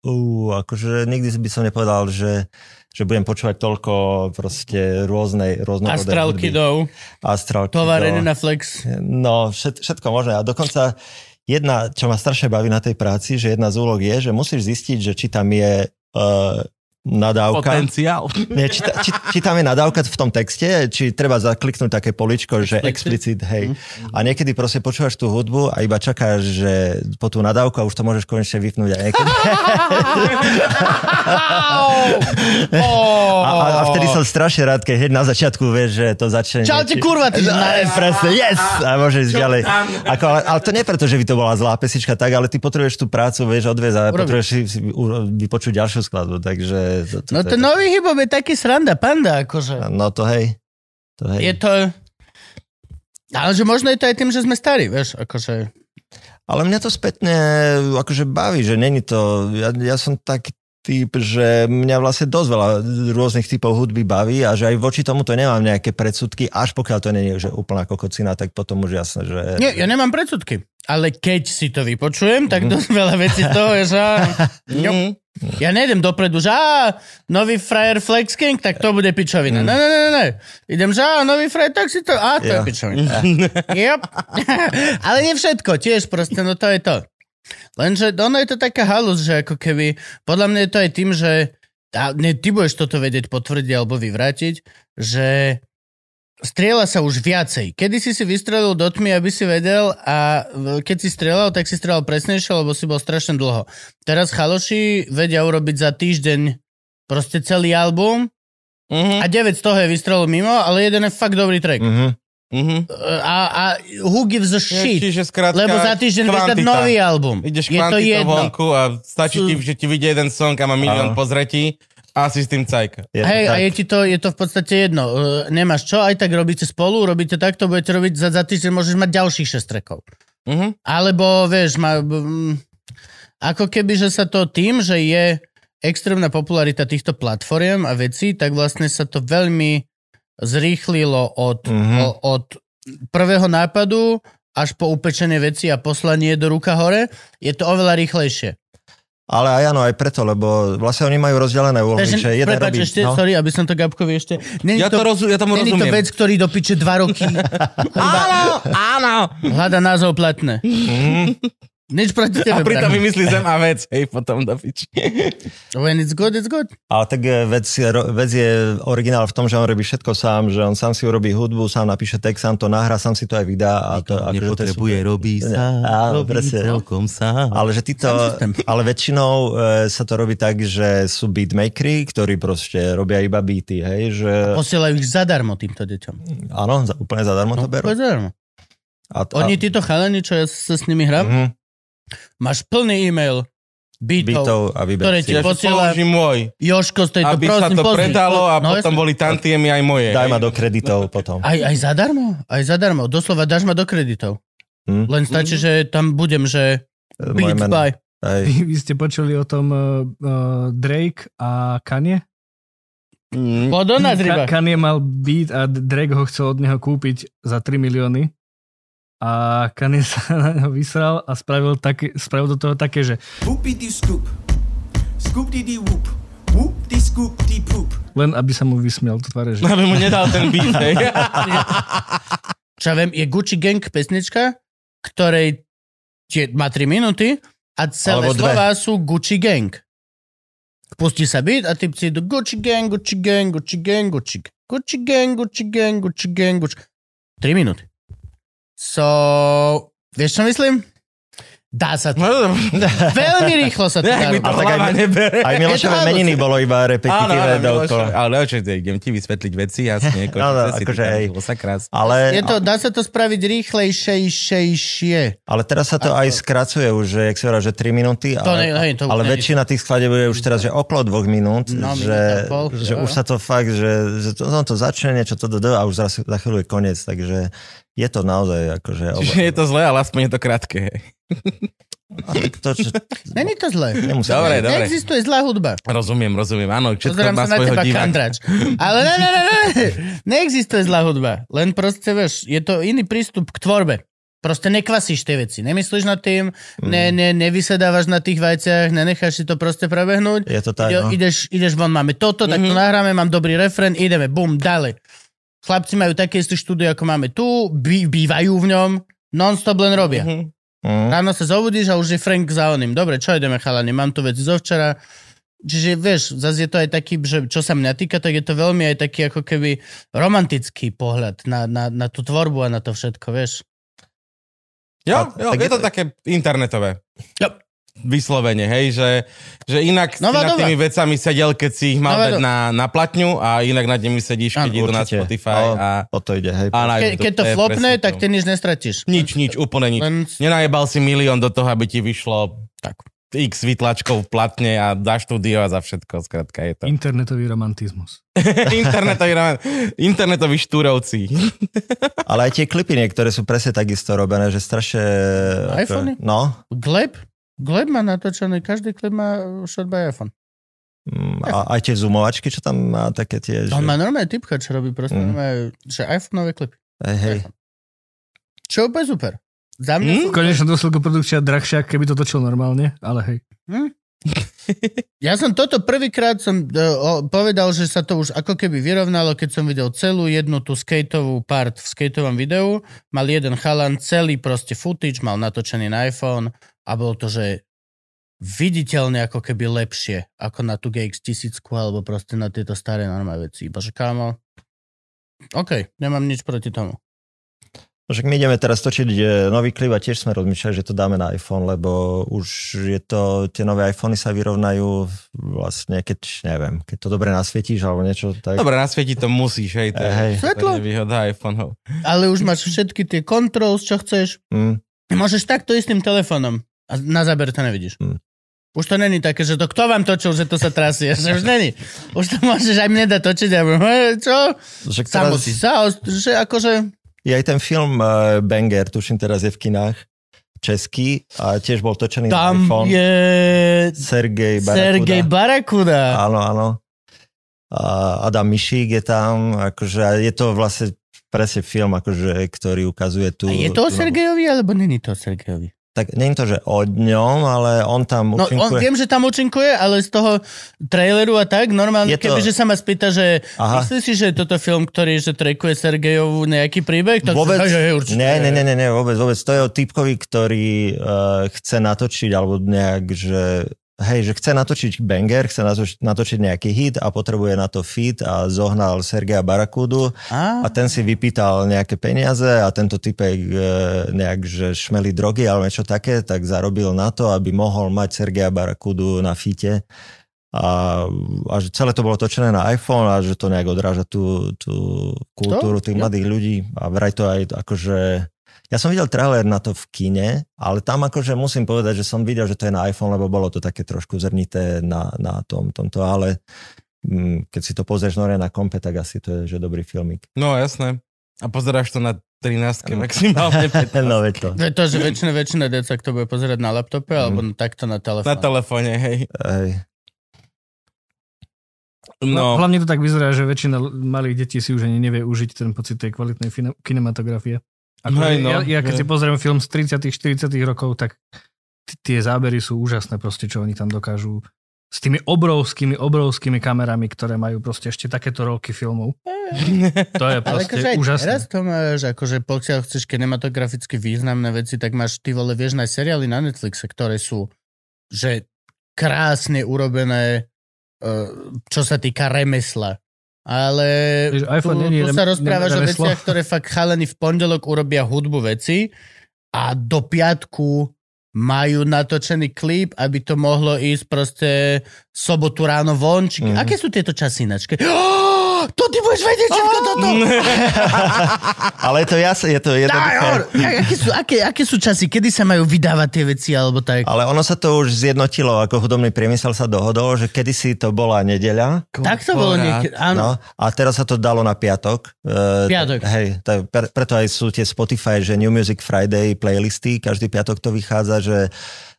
uh, akože nikdy by som nepovedal, že, že budem počúvať toľko proste rôznej, rôznej Astral Kidov. Astral Tovar na Flex. No, všet, všetko možné. A dokonca jedna, čo ma strašne baví na tej práci, že jedna z úloh je, že musíš zistiť, že či tam je uh, nadávka. Potenciál. Nie, či, či, či tam je nadávka v tom texte, či treba zakliknúť také poličko, že explicit, hej. A niekedy proste počúvaš tú hudbu a iba čakáš, že po tú nadávku a už to môžeš konečne vypnúť. A, niekedy... a, a, a vtedy som strašne rád, keď hneď na začiatku vieš, že to začne... Čaute, kurva, ty no, presne, yes! A môžeš ďalej. Ako, ale, ale, to nie preto, že by to bola zlá pesnička, tak, ale ty potrebuješ tú prácu, vieš, odviezť a potrebuješ si, si vypočuť ďalšiu skladbu, takže... To, to, no to, to nový hip je taký sranda, panda, akože. No to hej. To hej. Je to... Ale že možno je to aj tým, že sme starí, vieš, akože... Ale mňa to spätne akože baví, že není to... Ja, ja som taký typ, že mňa vlastne dosť veľa rôznych typov hudby baví a že aj voči tomu to nemám nejaké predsudky, až pokiaľ to nie je že úplná kokocina, tak potom už jasné, že... Nie, ja nemám predsudky. Ale keď si to vypočujem, tak dosť veľa vecí toho je, že... Mm. Ja nejdem dopredu, že á, nový frajer Flex King, tak to bude pičovina. Mm. Ne, ne, ne, ne. Idem, že á, nový frajer, tak si to... Á, to ja. je pičovina. yep. Ale nie všetko, tiež proste, no to je to. Lenže ono je to taká halus, že ako keby, podľa mňa je to aj tým, že a ne, ty budeš toto vedieť potvrdiť alebo vyvrátiť, že strieľa sa už viacej. Kedy si si vystrelil do tmy, aby si vedel a keď si strieľal, tak si strieľal presnejšie, lebo si bol strašne dlho. Teraz chaloši vedia urobiť za týždeň proste celý album uh-huh. a 9 z toho je vystrelil mimo, ale jeden je fakt dobrý track. Uh-huh. Uh-huh. A, a who gives a shit? Čiže skrátka, Lebo za týždeň vyšľať nový album. Ideš je to jedno. vonku a stačí ti, že ti vidie jeden song a má milión pozretí a si s tým cajka. Hej, a je ti to, je to v podstate jedno. Uh, nemáš čo, aj tak robíte spolu, robíte takto, budete robiť za, za týždeň, môžeš mať ďalších 6 trekov. Uh-huh. Alebo, vieš, ma, um, ako keby, že sa to tým, že je extrémna popularita týchto platform a vecí, tak vlastne sa to veľmi zrýchlilo od, mm-hmm. o, od prvého nápadu až po upečené veci a poslanie do ruka hore, je to oveľa rýchlejšie. Ale aj áno, aj preto, lebo vlastne oni majú rozdelené úlohy, že jeden robí... ešte, no? sorry, aby som to Gabkovi ešte... Není ja, to, to rozu, ja tomu není rozumiem. to vec, ktorý do piče dva roky... áno, áno. Hľada názov platné. Mm. Nič proti tebe. A pritom vymyslí zem a vec, hej, potom do piči. When it's good, it's good. Ale tak e, vec, vec je originál v tom, že on robí všetko sám, že on sám si urobí hudbu, sám napíše text, sám to nahrá, sám si to aj vydá. A to, akože nepotrebuje, to robí sám, Áno, robí presne. celkom sám. Ale, že títo, ale väčšinou e, sa to robí tak, že sú beatmakery, ktorí proste robia iba beaty, hej, že... A posielajú ich zadarmo týmto deťom. Áno, úplne zadarmo no, to berú. Zadarmo. A, a... Oni títo chalani, čo ja sa s nimi hrám, mm-hmm máš plný e-mail bytov, bytov a ktoré ti ja posiela môj. Joško z tejto, Aby prosím, sa to pozri. predalo a no, potom boli tantiemy aj moje. Daj ma do kreditov potom. Aj, aj zadarmo? Aj zadarmo. Doslova dáš ma do kreditov. Hm? Len stačí, hm. že tam budem, že beat by. Aj. Vy, vy ste počuli o tom uh, uh, Drake a Kanye? Mm. Podona Ka- Kanye mal beat a Drake ho chcel od neho kúpiť za 3 milióny a Kanye sa na ňo vysral a spravil, také, spravil do toho také, že scoop, scoop whoop, whoop scoop poop. Len aby sa mu vysmiel to tvare, že... Aby mu nedal ten beat, hej. Čo ja viem, je Gucci Gang pesnička, ktorej tie, má 3 minúty a celé slova sú Gucci Gang. Pustí sa beat a typci idú Gucci Gang, Gucci Gang, Gucci Gang, Gucci Gucci Gang, Gucci Gang, Gucci Gang, Gucci 3 minúty. So, vieš čo myslím? Dá sa to. No, Veľmi rýchlo sa to dá. Mi to hlava nebere. Aj Milošové meniny bolo iba repetitívne dookola. Ale čo, idem ti vysvetliť veci, jasne. no, no, akože hej. Ale, je to, dá sa to spraviť rýchlejšie. Ale teraz sa to aj skracuje už, že, jak si hovoril, že 3 minúty. Ale, to ne, hej, to ale väčšina tých skladeb je už teraz, že okolo 2 minút. No, že, pol, že už sa to fakt, že, že to, no, to začne niečo, to, to, to, a už za, za chvíľu je koniec. Takže je to naozaj akože... Čiže je to zlé, ale aspoň je to krátke. To, čo... Není to zlé. Nemusím dobre, dobre. Neexistuje zlá hudba. Rozumiem, rozumiem. Áno, všetko Pozerám má sa na teba, kandrač. Ale ne, ne, ne, ne. Neexistuje zlá hudba. Len proste, vieš, je to iný prístup k tvorbe. Proste nekvasíš tie veci. Nemyslíš nad tým, mm. ne, ne, nevysedávaš na tých vajciach, nenecháš si to proste prebehnúť. Je to tak, Ide, no. ideš, ideš von, máme toto, mm-hmm. tak to mhm. nahráme, mám dobrý refren, ideme, bum, ďalej. Chlapci majú také isté štúdio, ako máme tu, bý, bývajú v ňom, non-stop len robia. Mm-hmm. Ráno sa zobudíš a už je Frank za oným. Dobre, čo ideme chalani, mám tu veci zo včera, Čiže vieš, zase je to aj taký, že čo sa mňa týka, tak je to veľmi aj taký ako keby romantický pohľad na, na, na tú tvorbu a na to všetko, vieš. Jo, A- jo je to- také internetové. Jo. Vyslovene, hej, že, že inak si Nová nad doba. tými vecami sedel, keď si ich mal Nová dať doba. na, na platňu a inak nad nimi sedíš, keď Áno, idú na určite. Spotify Ale a, O to ide, hej. a na Ke, YouTube. keď to je flopne, presne tak to. ty nič nestratíš. Nič, nič, úplne nič. Len... Nenajebal si milión do toho, aby ti vyšlo Tak. x vytlačkov platne a za štúdio a za všetko, skrátka je to. Internetový romantizmus. internetový, roman- internetoví štúrovci. Ale aj tie klipy niektoré sú presne takisto robené, že strašne... iPhony? No. Gleb? Gleb má natočený, každý klip má shot by iPhone. Mm, A aj tie zoomovačky, čo tam má také tie... Že... On má normálne typka, čo robí proste, Mm. mm. že iPhoneové klipy. Hej, hej. Čo je úplne super. Za mňa Mm? mm? V konečnom dôsledku produkcia drahšia, keby to točil normálne, ale hej. Ja som toto prvýkrát som uh, povedal, že sa to už ako keby vyrovnalo, keď som videl celú jednu tú skateovú part v skateovom videu. Mal jeden chalan celý proste footage, mal natočený na iPhone a bolo to, že viditeľne ako keby lepšie ako na tú GX 1000 alebo proste na tieto staré normálne veci. Iba že kámo, OK, nemám nič proti tomu. Však my ideme teraz točiť nový klip a tiež sme rozmýšľali, že to dáme na iPhone, lebo už je to, tie nové iPhony sa vyrovnajú vlastne, keď, neviem, keď to dobre nasvietíš alebo niečo tak. Dobre, nasvietiť to musíš, hej. To Hej. Svetlo. to je výhoda iPhoneov. Ale už máš všetky tie controls, čo chceš. Mm, Môžeš takto istým telefónom a na záber to nevidíš. Hmm. Už to není také, že to kto vám točil, že to sa trasie, že už není. Už to môžeš aj mne dať točiť ja budem, čo? Samo teraz si zaost, že akože... je aj ten film uh, Banger, tuším teraz je v kinách, český a tiež bol točený na Tam iPhone. je Sergej Barakuda. Sergej Barakuda. Áno, áno. A Adam Mišík je tam, akože je to vlastne presne film, akože, ktorý ukazuje tu... A je to o Sergejovi, alebo není to o Sergejovi? Tak nie je to, že o ňom, ale on tam No, on, účinkuje. viem, že tam účinkuje, ale z toho traileru a tak, normálne, Je to- keby že sa ma spýta, že Aha. myslíš si, že je toto film, ktorý že trackuje Sergejovú nejaký príbeh? Tak Vôbec, hej, hej, určite. nie, nie, nie, nie, vôbec, vôbec. To je o typkovi, ktorý uh, chce natočiť, alebo nejak, že hej, že chce natočiť banger, chce natočiť, nejaký hit a potrebuje na to fit a zohnal Sergeja Barakudu Á, a ten si vypýtal nejaké peniaze a tento typek e, nejak, že šmeli drogy alebo niečo také, tak zarobil na to, aby mohol mať Sergeja Barakudu na fite. A, a že celé to bolo točené na iPhone a že to nejak odráža tú, tú kultúru tých jo. mladých ľudí. A vraj to aj akože... Ja som videl trailer na to v kine, ale tam akože musím povedať, že som videl, že to je na iPhone, lebo bolo to také trošku zrnité na, na tom, tomto, ale mm, keď si to pozrieš nore na kompe, tak asi to je že dobrý filmik. No jasné. A pozeráš to na 13 maximálne 15. No, veď to. To je to, že väčšina, väčšina decek to bude pozerať na laptope alebo takto na Na telefóne. telefóne, hej. Hej. No. No, Hlavne to tak vyzerá, že väčšina malých detí si už ani nevie užiť ten pocit tej kvalitnej fina- kinematografie. Ako, Hej, no, ja, ja keď si pozriem film z 30 40 rokov, tak t- tie zábery sú úžasné proste, čo oni tam dokážu s tými obrovskými, obrovskými kamerami, ktoré majú proste ešte takéto roky filmov. To je Ale proste akože aj úžasné. teraz to máš, akože pokiaľ chceš kinematograficky významné veci, tak máš ty vole, vieš, na seriály na Netflixe, ktoré sú, že krásne urobené, eh, čo sa týka remesla. Ale Vieš, tu, tu sa rozprávaš o veciach, ktoré fakt chalení v pondelok urobia hudbu veci a do piatku majú natočený klip, aby to mohlo ísť proste sobotu ráno von. Či... Mhm. Aké sú tieto časy inačke? Oh, to ty budeš vedieť všetko toto! Ale je to jasné, je to jednoduché. aké, sú, aké, aké sú časy? Kedy sa majú vydávať tie veci alebo tak? Ale ono sa to už zjednotilo, ako hudobný priemysel sa dohodol, že kedysi to bola nedeľa, tak to bolo niekedy. Áno. no, a teraz sa to dalo na piatok. E, Piatok. Hej, to, pre, preto aj sú tie Spotify, že New Music Friday playlisty, každý piatok to vychádza, že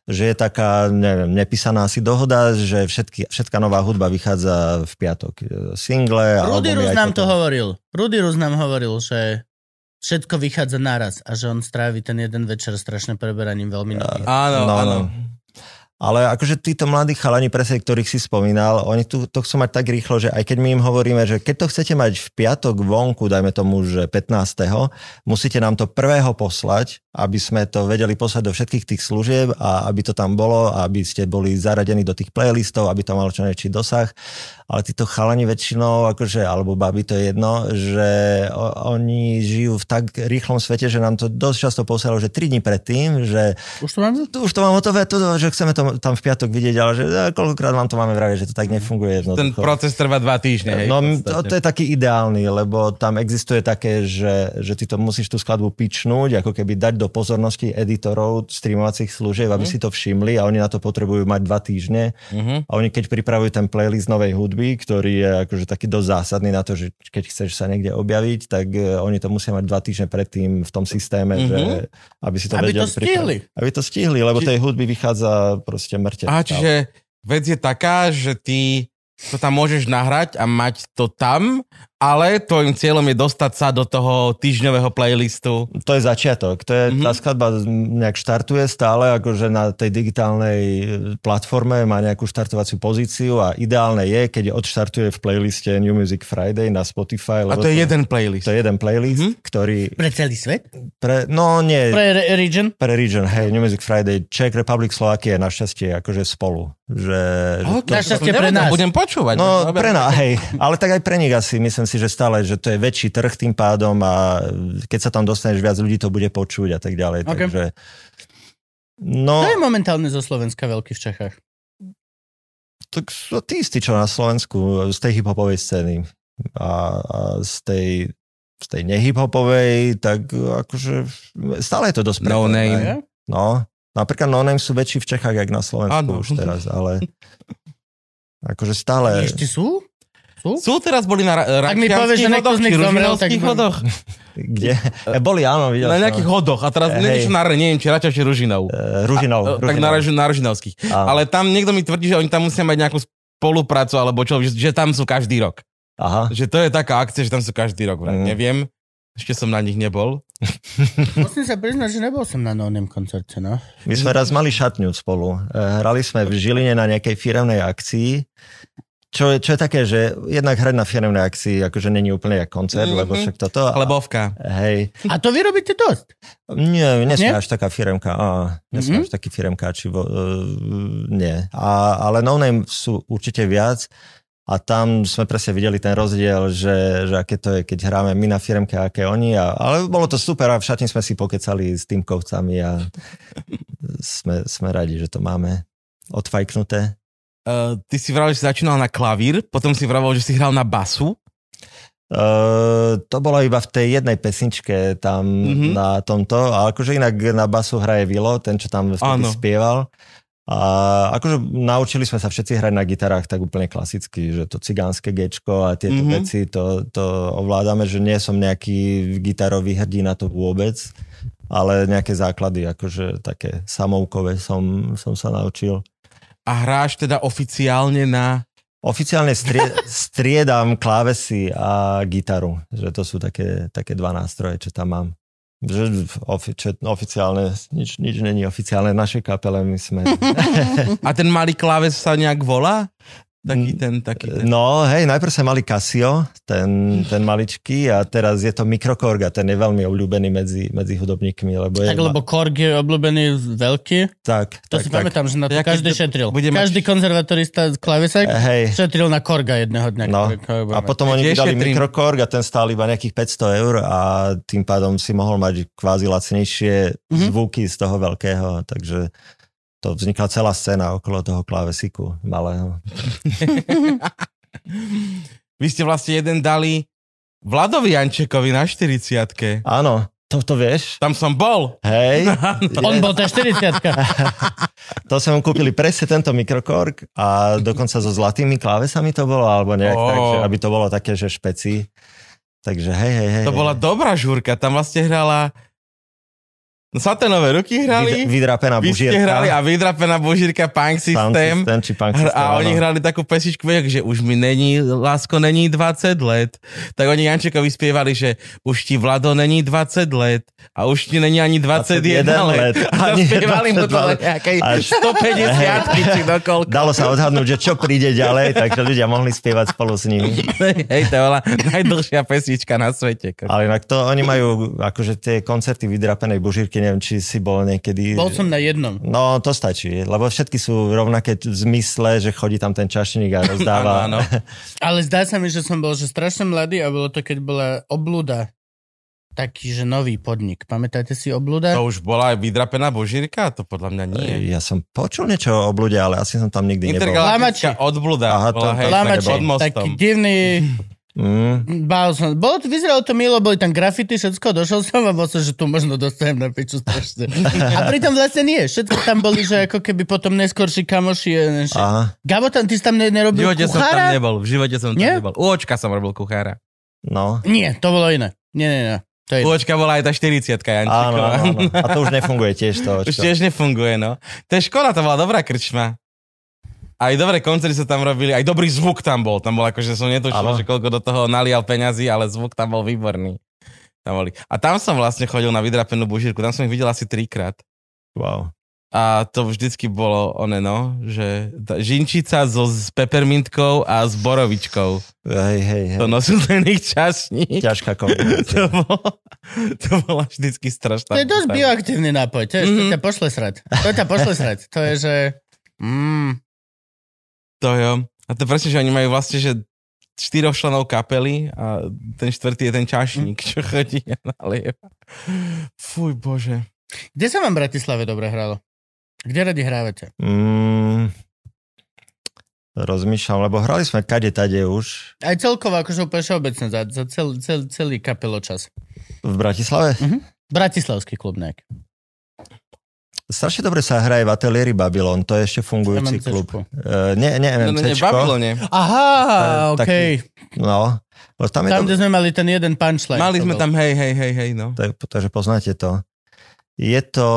že je taká, neviem, nepísaná asi dohoda, že všetky, všetká nová hudba vychádza v piatok. E, Single, Rudy Rus nám to hovoril. Rudy Rus nám hovoril, že všetko vychádza naraz a že on strávi ten jeden večer strašne preberaním veľmi nových. áno, No, áno. no. Ale akože títo mladí chalani, presne ktorých si spomínal, oni tu, to chcú mať tak rýchlo, že aj keď my im hovoríme, že keď to chcete mať v piatok vonku, dajme tomu, že 15. musíte nám to prvého poslať, aby sme to vedeli poslať do všetkých tých služieb a aby to tam bolo a aby ste boli zaradení do tých playlistov, aby to malo čo najväčší dosah. Ale títo chalani väčšinou, akože, alebo baby, to je jedno, že oni žijú v tak rýchlom svete, že nám to dosť často posielalo, že 3 dní predtým, že už to mám, už to mám hotové, to, že chceme to tam v piatok vidieť, ale že e, koľkokrát vám to máme vraviť, že to tak nefunguje. Jednoducho. Ten proces trvá dva týždne. Hej, no to, to je taký ideálny, lebo tam existuje také, že, že ty to musíš tú skladbu pičnúť, ako keby dať do pozornosti editorov streamovacích služieb, aby mm. si to všimli a oni na to potrebujú mať dva týždne. Mm-hmm. A oni keď pripravujú ten playlist novej hudby, ktorý je akože taký dosť zásadný na to, že keď chceš sa niekde objaviť, tak uh, oni to musia mať dva týždne predtým v tom systéme, mm-hmm. že aby si to aby vedeli to stihli. Aby to stihli, lebo Či... tej hudby vychádza proste mŕte. A čiže vec je taká, že ty to tam môžeš nahrať a mať to tam ale tvojim cieľom je dostať sa do toho týždňového playlistu. To je začiatok. To je, mm-hmm. Tá skladba nejak štartuje stále, akože na tej digitálnej platforme má nejakú štartovaciu pozíciu a ideálne je, keď odštartuje v playliste New Music Friday na Spotify. A to je to, jeden playlist. To je jeden playlist, mm-hmm. ktorý... Pre celý svet? Pre, no nie. Pre re- region? Pre region, hej, New Music Friday. Czech Republic, Slovakia našťastie akože spolu. Že, okay. Našťastie pre nás. Budem počúvať. No, pre nás, hej. Ale tak aj pre nich asi, myslím si, si, že stále, že to je väčší trh tým pádom a keď sa tam dostaneš viac ľudí, to bude počuť a tak ďalej. Okay. Takže, no, to je momentálne zo Slovenska veľký v Čechách. Tak sú tí istí, čo na Slovensku, z tej hiphopovej scény a, a z tej z tej nehiphopovej, tak akože stále je to dosť No name. No, napríklad no name sú väčší v Čechách, jak na Slovensku ano. už teraz, ale akože stále... Ešte sú? Sú? Sú teraz boli na ra- Ak mi povieš, že či zomrel, tak... hodoch. Kde? E, boli, áno, videl Na nejakých hodoch. A teraz e, neviem, na, neviem, či radšej Ružinov. E, Ružinov. A, Ružinov. Tak na, na Ružinovských. A. Ale tam niekto mi tvrdí, že oni tam musia mať nejakú spoluprácu, alebo čo, že, že tam sú každý rok. Aha. Že to je taká akcia, že tam sú každý rok. Mm. Neviem. Ešte som na nich nebol. Musím sa priznať, že nebol som na novnom koncerte, no. My sme raz mali šatňu spolu. Hrali sme v Žiline na nejakej firemnej akcii čo, je, čo je také, že jednak hrať na firmnej akcii akože není úplne jak koncert, mm-hmm. lebo však toto... Chlebovka. Hej. A to vy robíte dosť? Nie, nie sme až taká firemka. Á, nie mm-hmm. až taký firemka, či vo, uh, nie. A, ale no name sú určite viac a tam sme presne videli ten rozdiel, že, že aké to je, keď hráme my na firmke, aké oni. A, ale bolo to super a v šatni sme si pokecali s tým kovcami a sme, sme radi, že to máme odfajknuté. Uh, ty si vravel, že si začínal na klavír, potom si vravel, že si hral na basu. Uh, to bolo iba v tej jednej pesničke tam mm-hmm. na tomto, a akože inak na basu hraje Vilo, ten, čo tam spieval. A akože naučili sme sa všetci hrať na gitarách tak úplne klasicky, že to cigánske gečko a tieto mm-hmm. veci, to, to ovládame, že nie som nejaký gitarový hrdí na to vôbec, ale nejaké základy, akože také samovkové som, som sa naučil a hráš teda oficiálne na... Oficiálne strie, striedam klávesy a gitaru, že to sú také, také dva nástroje, čo tam mám. Že ofi, čo, oficiálne, nič, nič není oficiálne v našej kapele, my sme... a ten malý kláves sa nejak volá? Taký ten, taký ten. No, hej, najprv sme mali Casio, ten, ten maličký a teraz je to Mikrokorg a ten je veľmi obľúbený medzi, medzi hudobníkmi. Lebo je tak, lebo Korg je obľúbený veľký. Tak, To tak, si tak. pamätám, že na to každý šetril. Každý mať... konzervatorista z klavesek hej. šetril na Korga jedného dňa. No. A potom oni dali Mikrokorg a ten stál iba nejakých 500 eur a tým pádom si mohol mať kvázi lacnejšie mm-hmm. zvuky z toho veľkého, takže to vznikla celá scéna okolo toho klávesiku malého. Vy ste vlastne jeden dali Vladovi Jančekovi na 40 Áno, to, to vieš? Tam som bol. Hej. On bol tá 40 To mu kúpili presne tento mikrokork a dokonca so zlatými klávesami to bolo, alebo nejak oh. tak, že aby to bolo také, že špeci. Takže hej, hej, hej. To bola dobrá žúrka, tam vlastne hrala No Saténové ruky hrali. Vydrapená bužírka. hrali a vydrapená bužírka Punk System. system či punk system a oni hrali takú pesičku, že už mi není, lásko, není 20 let. Tak oni Jančekovi spievali, že už ti Vlado není 20 let a už ti není ani 21, 21 let. A spievali mu to nejakej 150 či dokoľko. Dalo sa odhadnúť, že čo príde ďalej, takže ľudia mohli spievať spolu s nimi. Hej, to bola najdlhšia pesnička na svete. Ale inak to, oni majú akože tie koncerty vydrapenej bužírky neviem, či si bol niekedy... Bol som na jednom. No, to stačí, lebo všetky sú rovnaké v zmysle, že chodí tam ten čašník a rozdáva. Áno, áno. Ale zdá sa mi, že som bol že strašne mladý a bolo to, keď bola oblúda. Taký, že nový podnik. Pamätáte si oblúda? To už bola aj vydrapená božírka? To podľa mňa nie. Ja som počul niečo o oblude, ale asi som tam nikdy nebol. Intergalaktická odbluda. Aha, to- bola, hej, Lamači, taký divný... Mm. Bál som. Bolo to, vyzeralo to milo, boli tam grafity, všetko, došol som a bol som, že tu možno dostanem na piču strašne. A pritom vlastne nie, všetko tam boli, že ako keby potom neskôrší kamoši. Že... Aha, Gabo tam, ty si tam V ne, nerobil živote som tam kuchára? nebol. V živote som tam Nie? nebol. U očka som robil kuchára. no. Nie, to bolo iné. Nie, nie, nie. To je... U očka bola aj tá 40 Jančíková. Áno, áno, áno. A to už nefunguje tiež to. Už Očko. tiež nefunguje, no. To je škola, to bola dobrá krčma. Aj dobré koncerty sa tam robili, aj dobrý zvuk tam bol. Tam bol akože som netušil, Áno. že koľko do toho nalial peňazí, ale zvuk tam bol výborný. Tam boli. A tam som vlastne chodil na vydrapenú bužírku, tam som ich videl asi trikrát. Wow. A to vždycky bolo one, no, že tá žinčica so s pepermintkou a s borovičkou. Hej, hej, hej. To nosil ten ich časník. Ťažká To, kombinácia. bolo, to bola vždycky strašná. To je dosť bioaktívny nápoj, to, je, to ťa pošle srať. To ťa pošle srať. To je, že... Mm, To jo. A to presne, že oni majú vlastne, že štyroch členov kapely a ten štvrtý je ten čašník, čo chodí a nalieva. Fuj, bože. kde sa vám v Bratislave dobre hralo? Kde radi hrávate? Mm, rozmýšľam, lebo hrali sme kade tade už Aj celkovo, akože úplne všeobecne, za, za cel, cel, celý kapeločas. v Bratislave. Bratislavský klub nejak. Strašne dobre sa hraje v ateliéri Babylon, to je ešte fungujúci MMCčku. klub. Uh, nie, nie, No, no, nie, MMCčko. Aha, je okej. No, lebo tam je Tam, kde sme mali ten jeden punchline. Mali sme bol. tam, hej, hej, hej, hej, no. tak, takže poznáte to. Je to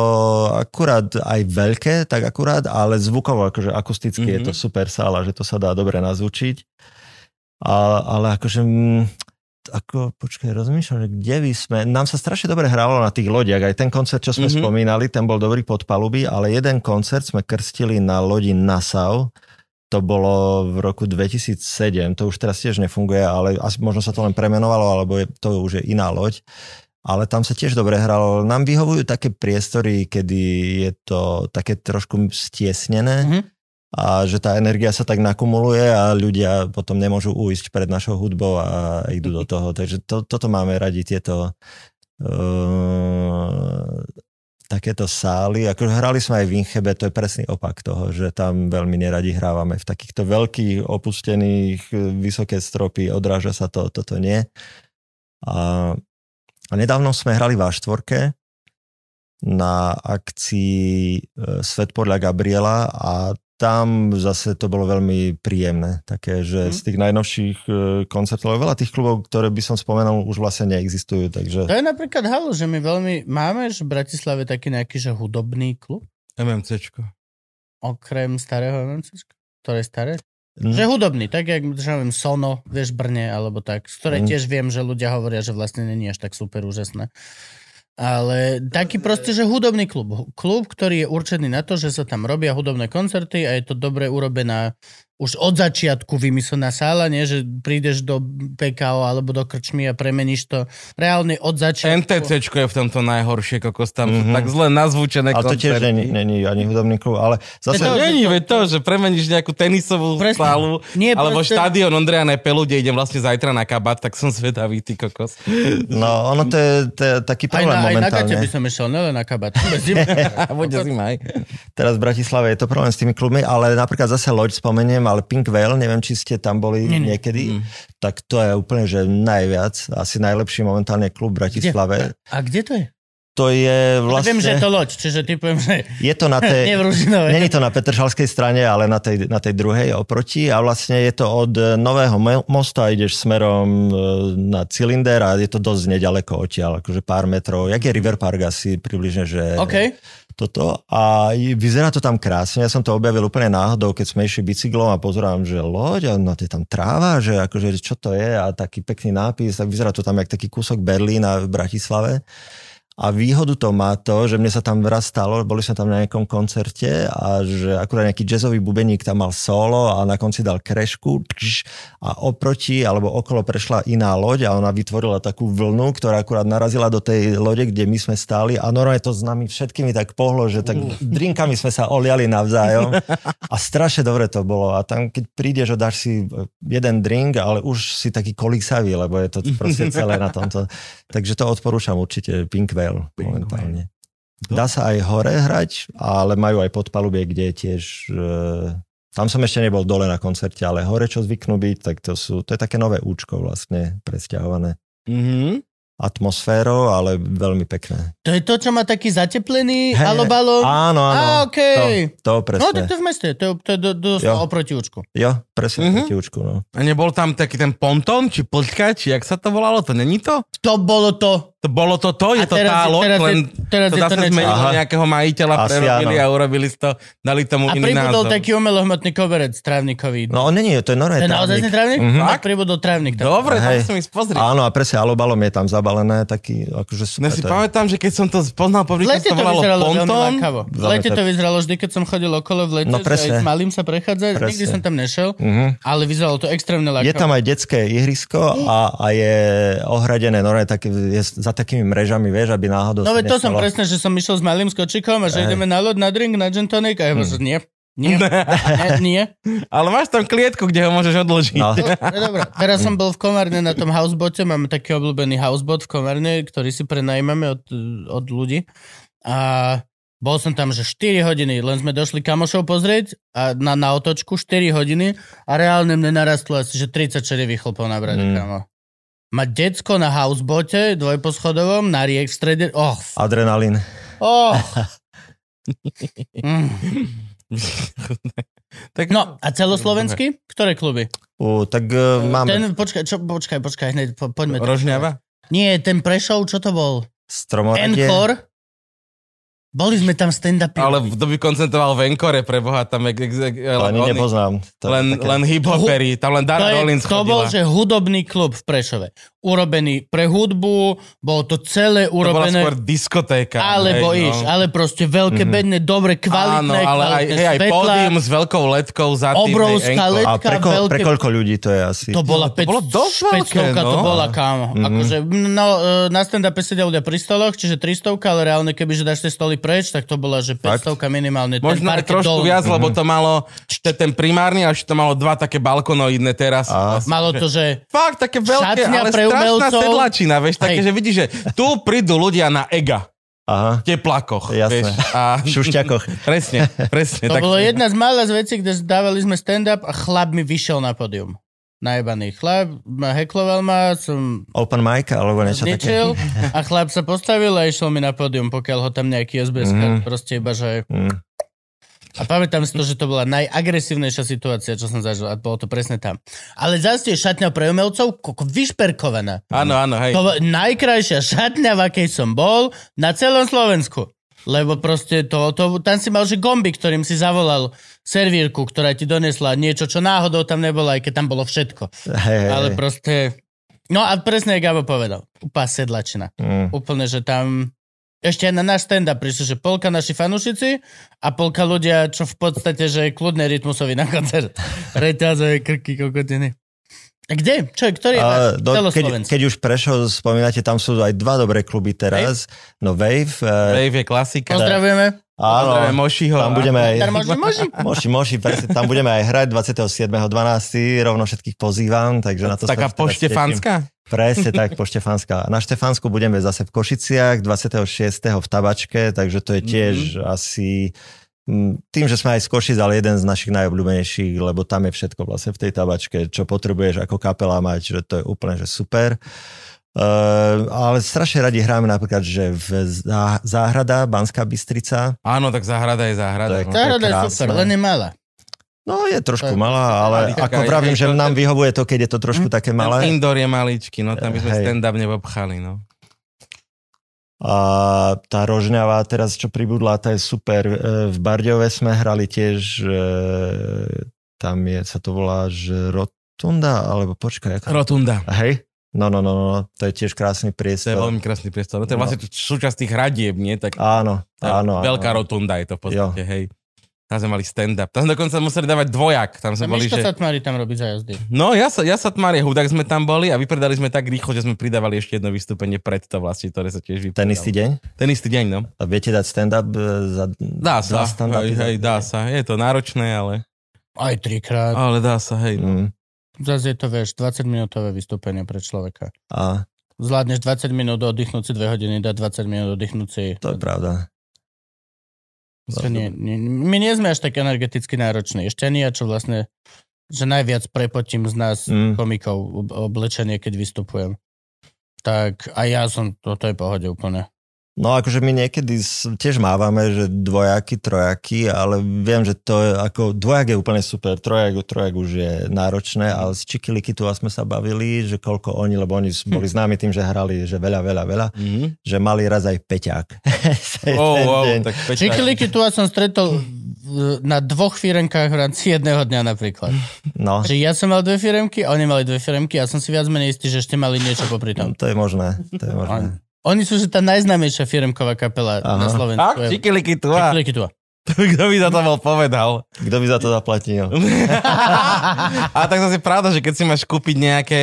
akurát aj veľké, tak akurát, ale zvukovo, akože akusticky mm-hmm. je to Mhm. super sála, že to sa dá dobre nazvučiť. A, ale akože, mm, ako, počkaj, rozmýšľam, že kde by sme, nám sa strašne dobre hralo na tých lodiach, aj ten koncert, čo sme Mhm. mm-hmm. spomínali, ten bol dobrý pod paluby, ale jeden koncert sme krstili na lodi Nassau, to bolo v roku 2007, to už teraz tiež nefunguje, ale asi možno sa to len premenovalo, alebo je, to už je iná loď. Ale tam sa tiež dobre hralo. Nám vyhovujú také priestory, kedy je to také trošku stiesnené Mhm. A že tá energia sa tak nakumuluje a ľudia potom nemôžu uísť pred našou hudbou a idú do toho. Takže to, toto máme radi, tieto uh, takéto sály. Ako hrali sme aj v Inchebe, to je presný opak toho, že tam veľmi neradi hrávame v takýchto veľkých, opustených, vysoké stropy, odráža sa to, toto nie. A, a nedávno sme hrali v A4 na akcii e, Svet podľa Gabriela a tam zase to bolo veľmi príjemné. Také, že Mhm. z tých najnovších e, koncertov, veľa tých klubov, ktoré by som spomenul, už vlastne neexistujú. Takže To je napríklad halo, že my veľmi máme že v Bratislave taký nejaký že hudobný klub, MMCčko. okrem starého MMC, ktoré je staré. Hm, Že hudobný, tak jak že neviem, Sono, vieš, Brne, alebo tak, z ktorej Mm. tiež viem, že ľudia hovoria, že vlastne není až tak super úžasné. Ale taký proste, že hudobný klub. Klub, ktorý je určený na to, že sa tam robia hudobné koncerty a je to dobre urobená už od začiatku vymyslená sála, nie? že prídeš do PKO alebo do krčmy a premeníš to reálne od začiatku. NTCčko je v tomto najhoršie, kokos tam Mhm. tak zle nazvučené ale to tiež koncerty. není, není ani hudobný klub, ale zase... To- Není, veď to, že premeníš nejakú tenisovú Presne. sálu, Nie, alebo proste- štadión Ondreja Nepelu, kde idem vlastne zajtra na kabat, tak som zvedavý, ty kokos. No, ono to je, to je taký Aj problém na, aj na momentálne. gate by som išiel, nelen na kabat. Bude zima aj. Teraz v Bratislave je to problém s tými klubmi, ale napríklad zase loď spomeniem, ale Pink Veil, neviem, či ste tam boli Nie, nie. niekedy, Mm. tak to je úplne, že najviac, asi najlepší momentálne klub v Bratislave. A kde to je? To je Vlastne... Viem, že je to loď, čiže typujem, že je to na tej. Není to na Petržalskej strane, ale na tej, na tej druhej oproti a vlastne je to od Nového mo- mosta, ideš smerom e, na Cylinder a je to dosť nedaleko odtiaľ, akože pár metrov, jak je River Park asi približne, že OK. Toto. A vyzerá to tam krásne, ja som to objavil úplne náhodou, keď sme išli bicyklom a pozerám, že loď a no, tam tráva, že akože čo to je? A taký pekný nápis, tak vyzerá to tam jak taký kúsok Berlína v Bratislave. A výhodu to má to, že mne sa tam raz stalo, boli sme tam na nejakom koncerte a že akurát nejaký jazzový bubeník tam mal solo a na konci dal krešku a oproti alebo okolo prešla iná loď a ona vytvorila takú vlnu, ktorá akurát narazila do tej lode, kde my sme stáli. A normálne to s nami všetkými tak pohlo, že tak drinkami sme sa oliali navzájom. A strašne dobre to bolo. A tam keď prídeš a dáš si jeden drink, ale už si taký kolísavý, lebo je to proste celé na tomto. Takže to odporúčam určite Pink Whale momentálne. Dá sa aj hore hrať, ale majú aj podpalubie, kde je tiež... E, tam som ešte nebol dole na koncerte, ale hore, čo zvyknú byť, tak to sú... To je také nové účko vlastne, presťahované. Mm-hmm atmosférou, ale veľmi pekné. To je to, čo má taký zateplený hey, alobalo? Áno, áno. Á, okay. to, to presne. No, tak to je v meste, to, to je do, do, oproti účku. Jo, presne mm-hmm. oproti účku, no. A nebol tam taký ten ponton, či plťka, či jak sa to volalo, to není to? To bolo to. To bolo to to, je to tá loď, len teraz to zase zmenilo nejakého majiteľa, Asi prerobili áno. a urobili to, dali tomu a iný názov. A pribudol taký umelohmotný koberec trávnikový. No on není, to je normálne trávnik. To je naozaj trávnik? Mm-hmm. Tak pribudol trávnik. Tak. Dobre, Hej. tak som ísť pozrieť. Áno, a presne alobalom je tam zabalené, taký akože super. Ja si pamätám, že keď som to poznal po to volalo ponton. V lete to vyzeralo vždy, keď som chodil okolo v lete, no, s malým sa prechádzať, nikdy som tam nešiel, mhm. ale vyzeralo to extrémne lákavo. Je tam aj detské ihrisko a, a je ohradené normálne také, je za takými mrežami, vieš, aby náhodou No veď to som presne, že som išiel s malým skočikom a že ideme na loď, na drink, na gin tonic a ja hmm. nie, nie, nie, nie. Ale máš tam klietku, kde ho môžeš odložiť. No. no dobre. Teraz som bol v Komárne na tom housebote, máme taký obľúbený housebot v Komárne, ktorý si prenajímame od, od ľudí. A bol som tam, že 4 hodiny, len sme došli kamošov pozrieť a na, na otočku 4 hodiny a reálne mne narastlo asi, že 30 čerevých chlpov nabrať, mm. kamo. Mať decko na housebote, dvojposchodovom, na riek v strede, oh. Adrenalín. Oh. mm. tak... No, a celoslovenský? Ktoré kluby? U, tak uh, máme... Ten, počkaj, čo, počkaj, počkaj, hneď po, poďme. Rožňava? Nie, ten Prešov, čo to bol? Stromoradie. Encore? Boli sme tam stand-up. Ale kto by koncentroval v Encore pre Boha, tam je... To ani nepoznám. To len, také... len hip-hopery, tam len Dara Rollins To bol, že hudobný klub v Prešove. Urobený pre hudbu, bolo to celé urobené... To bola skôr diskotéka. Alebo hej, iš, no. ale proste veľké mm-hmm. bedne, dobre, kvalitné, Áno, ale aj, hej, aj pódium s veľkou letkou za tým. Obrovská letka, A pre, ko, veľké... pre koľko ľudí to je asi? To bola 5, to bolo dosť veľké, no. to bola, kámo. Mm-hmm. Akože, no, e, na stand-upe sedia ľudia pri stoloch, čiže 300, ale reálne, keby že dáš tie stoly preč, tak to bola, že 500 minimálne. Možno aj trošku dolu. viac, mm-hmm. lebo to malo, ten primárny, až to malo dva také balkonoidné teraz. Malo to, že... Fakt, také veľké, ale pre strašná umelcov. sedlačina, vieš, také, že vidíš, že tu prídu ľudia na ega. Aha. teplakoch. Jasné. Vieš, a... Šušťakoch. presne, presne. To tak... bolo jedna z malých vecí, kde dávali sme stand-up a chlap mi vyšiel na pódium najbaný chlap, ma hekloval ma, som... Open mic alebo niečo také. a chlap sa postavil a išiel mi na pódium, pokiaľ ho tam nejaký SBS mm. proste iba, že... Mm. A pamätám si to, že to bola najagresívnejšia situácia, čo som zažil a bolo to presne tam. Ale zase je šatňa pre umelcov koko, vyšperkovaná. Áno, áno, hej. To bola najkrajšia šatňa, v akej som bol na celom Slovensku. Lebo proste to, to, tam si mal, že gomby, ktorým si zavolal servírku, ktorá ti donesla niečo, čo náhodou tam nebolo, aj keď tam bolo všetko. Hey, Ale proste... No a presne, jak Gabo povedal. Úplná sedlačina. Mm. Úplne, že tam... Ešte aj na náš stand-up prišlo, že polka naši fanúšici a polka ľudia, čo v podstate, že kľudné rytmusovi na koncert. Reťazové krky, kokotiny. Kde? Čo je, ktorý je uh, do, keď, keď už Prešov spomínate, tam sú aj dva dobré kluby teraz. Wave? No Wave. Uh, Wave je klasika. Pozdravujeme. Áno, Mošiho. Tam budeme aj... Moši, moši. moši, moši, presne, tam budeme aj hrať 27.12. Rovno všetkých pozývam, takže na to Taká poštefanská? Presne tak, poštefanská. Na Štefansku budeme zase v Košiciach, 26. v Tabačke, takže to je tiež mm-hmm. asi tým, že sme aj z Košic, ale jeden z našich najobľúbenejších, lebo tam je všetko vlastne v tej tabačke, čo potrebuješ ako kapela mať, že to je úplne že super. Uh, ale strašne radi hráme napríklad, že v záhrada, Banská Bystrica. Áno, tak záhrada je záhrada. Tak, no. Záhrada je, super, len je malá. No je trošku malá, ale ako vravím, že nám vyhovuje to, keď je to trošku hm? také malé. Indoor je maličký, no tam by sme stand-up nepopchali, no. A tá rožňava teraz, čo pribudla, tá je super. E, v Bardiove sme hrali tiež, e, tam je, sa to volá, že Rotunda, alebo počkaj. Aká... Rotunda. Hej, No, no, no, no, to je tiež krásny To je priestor. veľmi krásny priestor. No to je vlastne súčasť tých radieb, nie? Tak Áno, tá áno. veľká áno. rotunda je to v podstate, hej. Tam sme mali stand-up. Tam sme dokonca museli dávať dvojak. Tam A sme boli, Miško že... sa tmári tam robiť za jazdy. No, ja sa, ja sa tmárie hudák sme tam boli a vypredali sme tak rýchlo, že sme pridávali ešte jedno vystúpenie pred to vlastne, ktoré sa tiež vypredalo. Ten istý deň? Ten istý deň, no. A viete dať stand-up e, za Dá sa, hej, hej, dá sa. Je to náročné, ale, Aj trikrát. ale dá sa, hej. No. Mm. Zase je to, vieš, 20 minútové vystúpenie pre človeka. A Zvládneš 20 minút oddychnúť si 2 hodiny, dať 20 minút oddychnúť si. to je pravda. To nie, nie, my nie sme až tak energeticky nároční. Ešte ani ja, čo vlastne, že najviac prepotím z nás Mm. komikov ob- oblečenie, keď vystupujem. Tak a ja som, to, to je pohode úplne. No akože my niekedy tiež mávame, že dvojaky, trojaky, ale viem, že to je ako, dvojak je úplne super, trojak, trojak už je náročné, ale z Čikiliky tu sme sa bavili, že koľko oni, lebo oni boli známi tým, že hrali, že veľa, veľa, veľa, Mhm. že mali raz aj peťák. Oh, wow, deň. tak pečák. Čikiliky tu som stretol v- na dvoch firenkách v rámci jedného dňa napríklad. No, Že ja som mal dve firemky, oni mali dve firemky a som si viac menej istý, že ešte mali niečo popri tom. to je možné, to je možné. Oni sú že tá najznámejšia firemková kapela Aha. na Slovensku. Tak, čikiliky tu a Čikiliky tu. kto by za to bol povedal. Kto by za to zaplatil? a tak zase pravda, že keď si máš kúpiť nejaké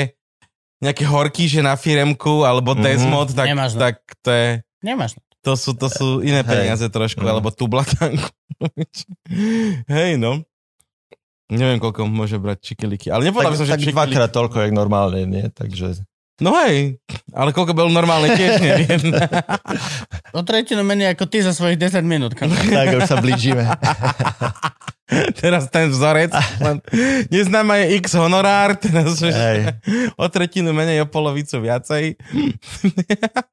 nejaké horkýže na firemku alebo Mhm. Desmod, tak, Nemáš tak to, je, Nemáš. to, sú, to sú iné Hej. peniaze trošku, Mhm. alebo tú blatanku. Hej, no. Neviem, koľko môže brať čikiliky. Ale nepovedal by som, že tak čikiliky... dvakrát toľko, jak normálne, nie? Takže No hej, ale koľko bol normálne tiež neviem. O tretinu menej ako ty za svojich 10 minút. tak už sa blížime. teraz ten vzorec, len neznáma je x honorár, teraz Hej. o tretinu menej, o polovicu viacej.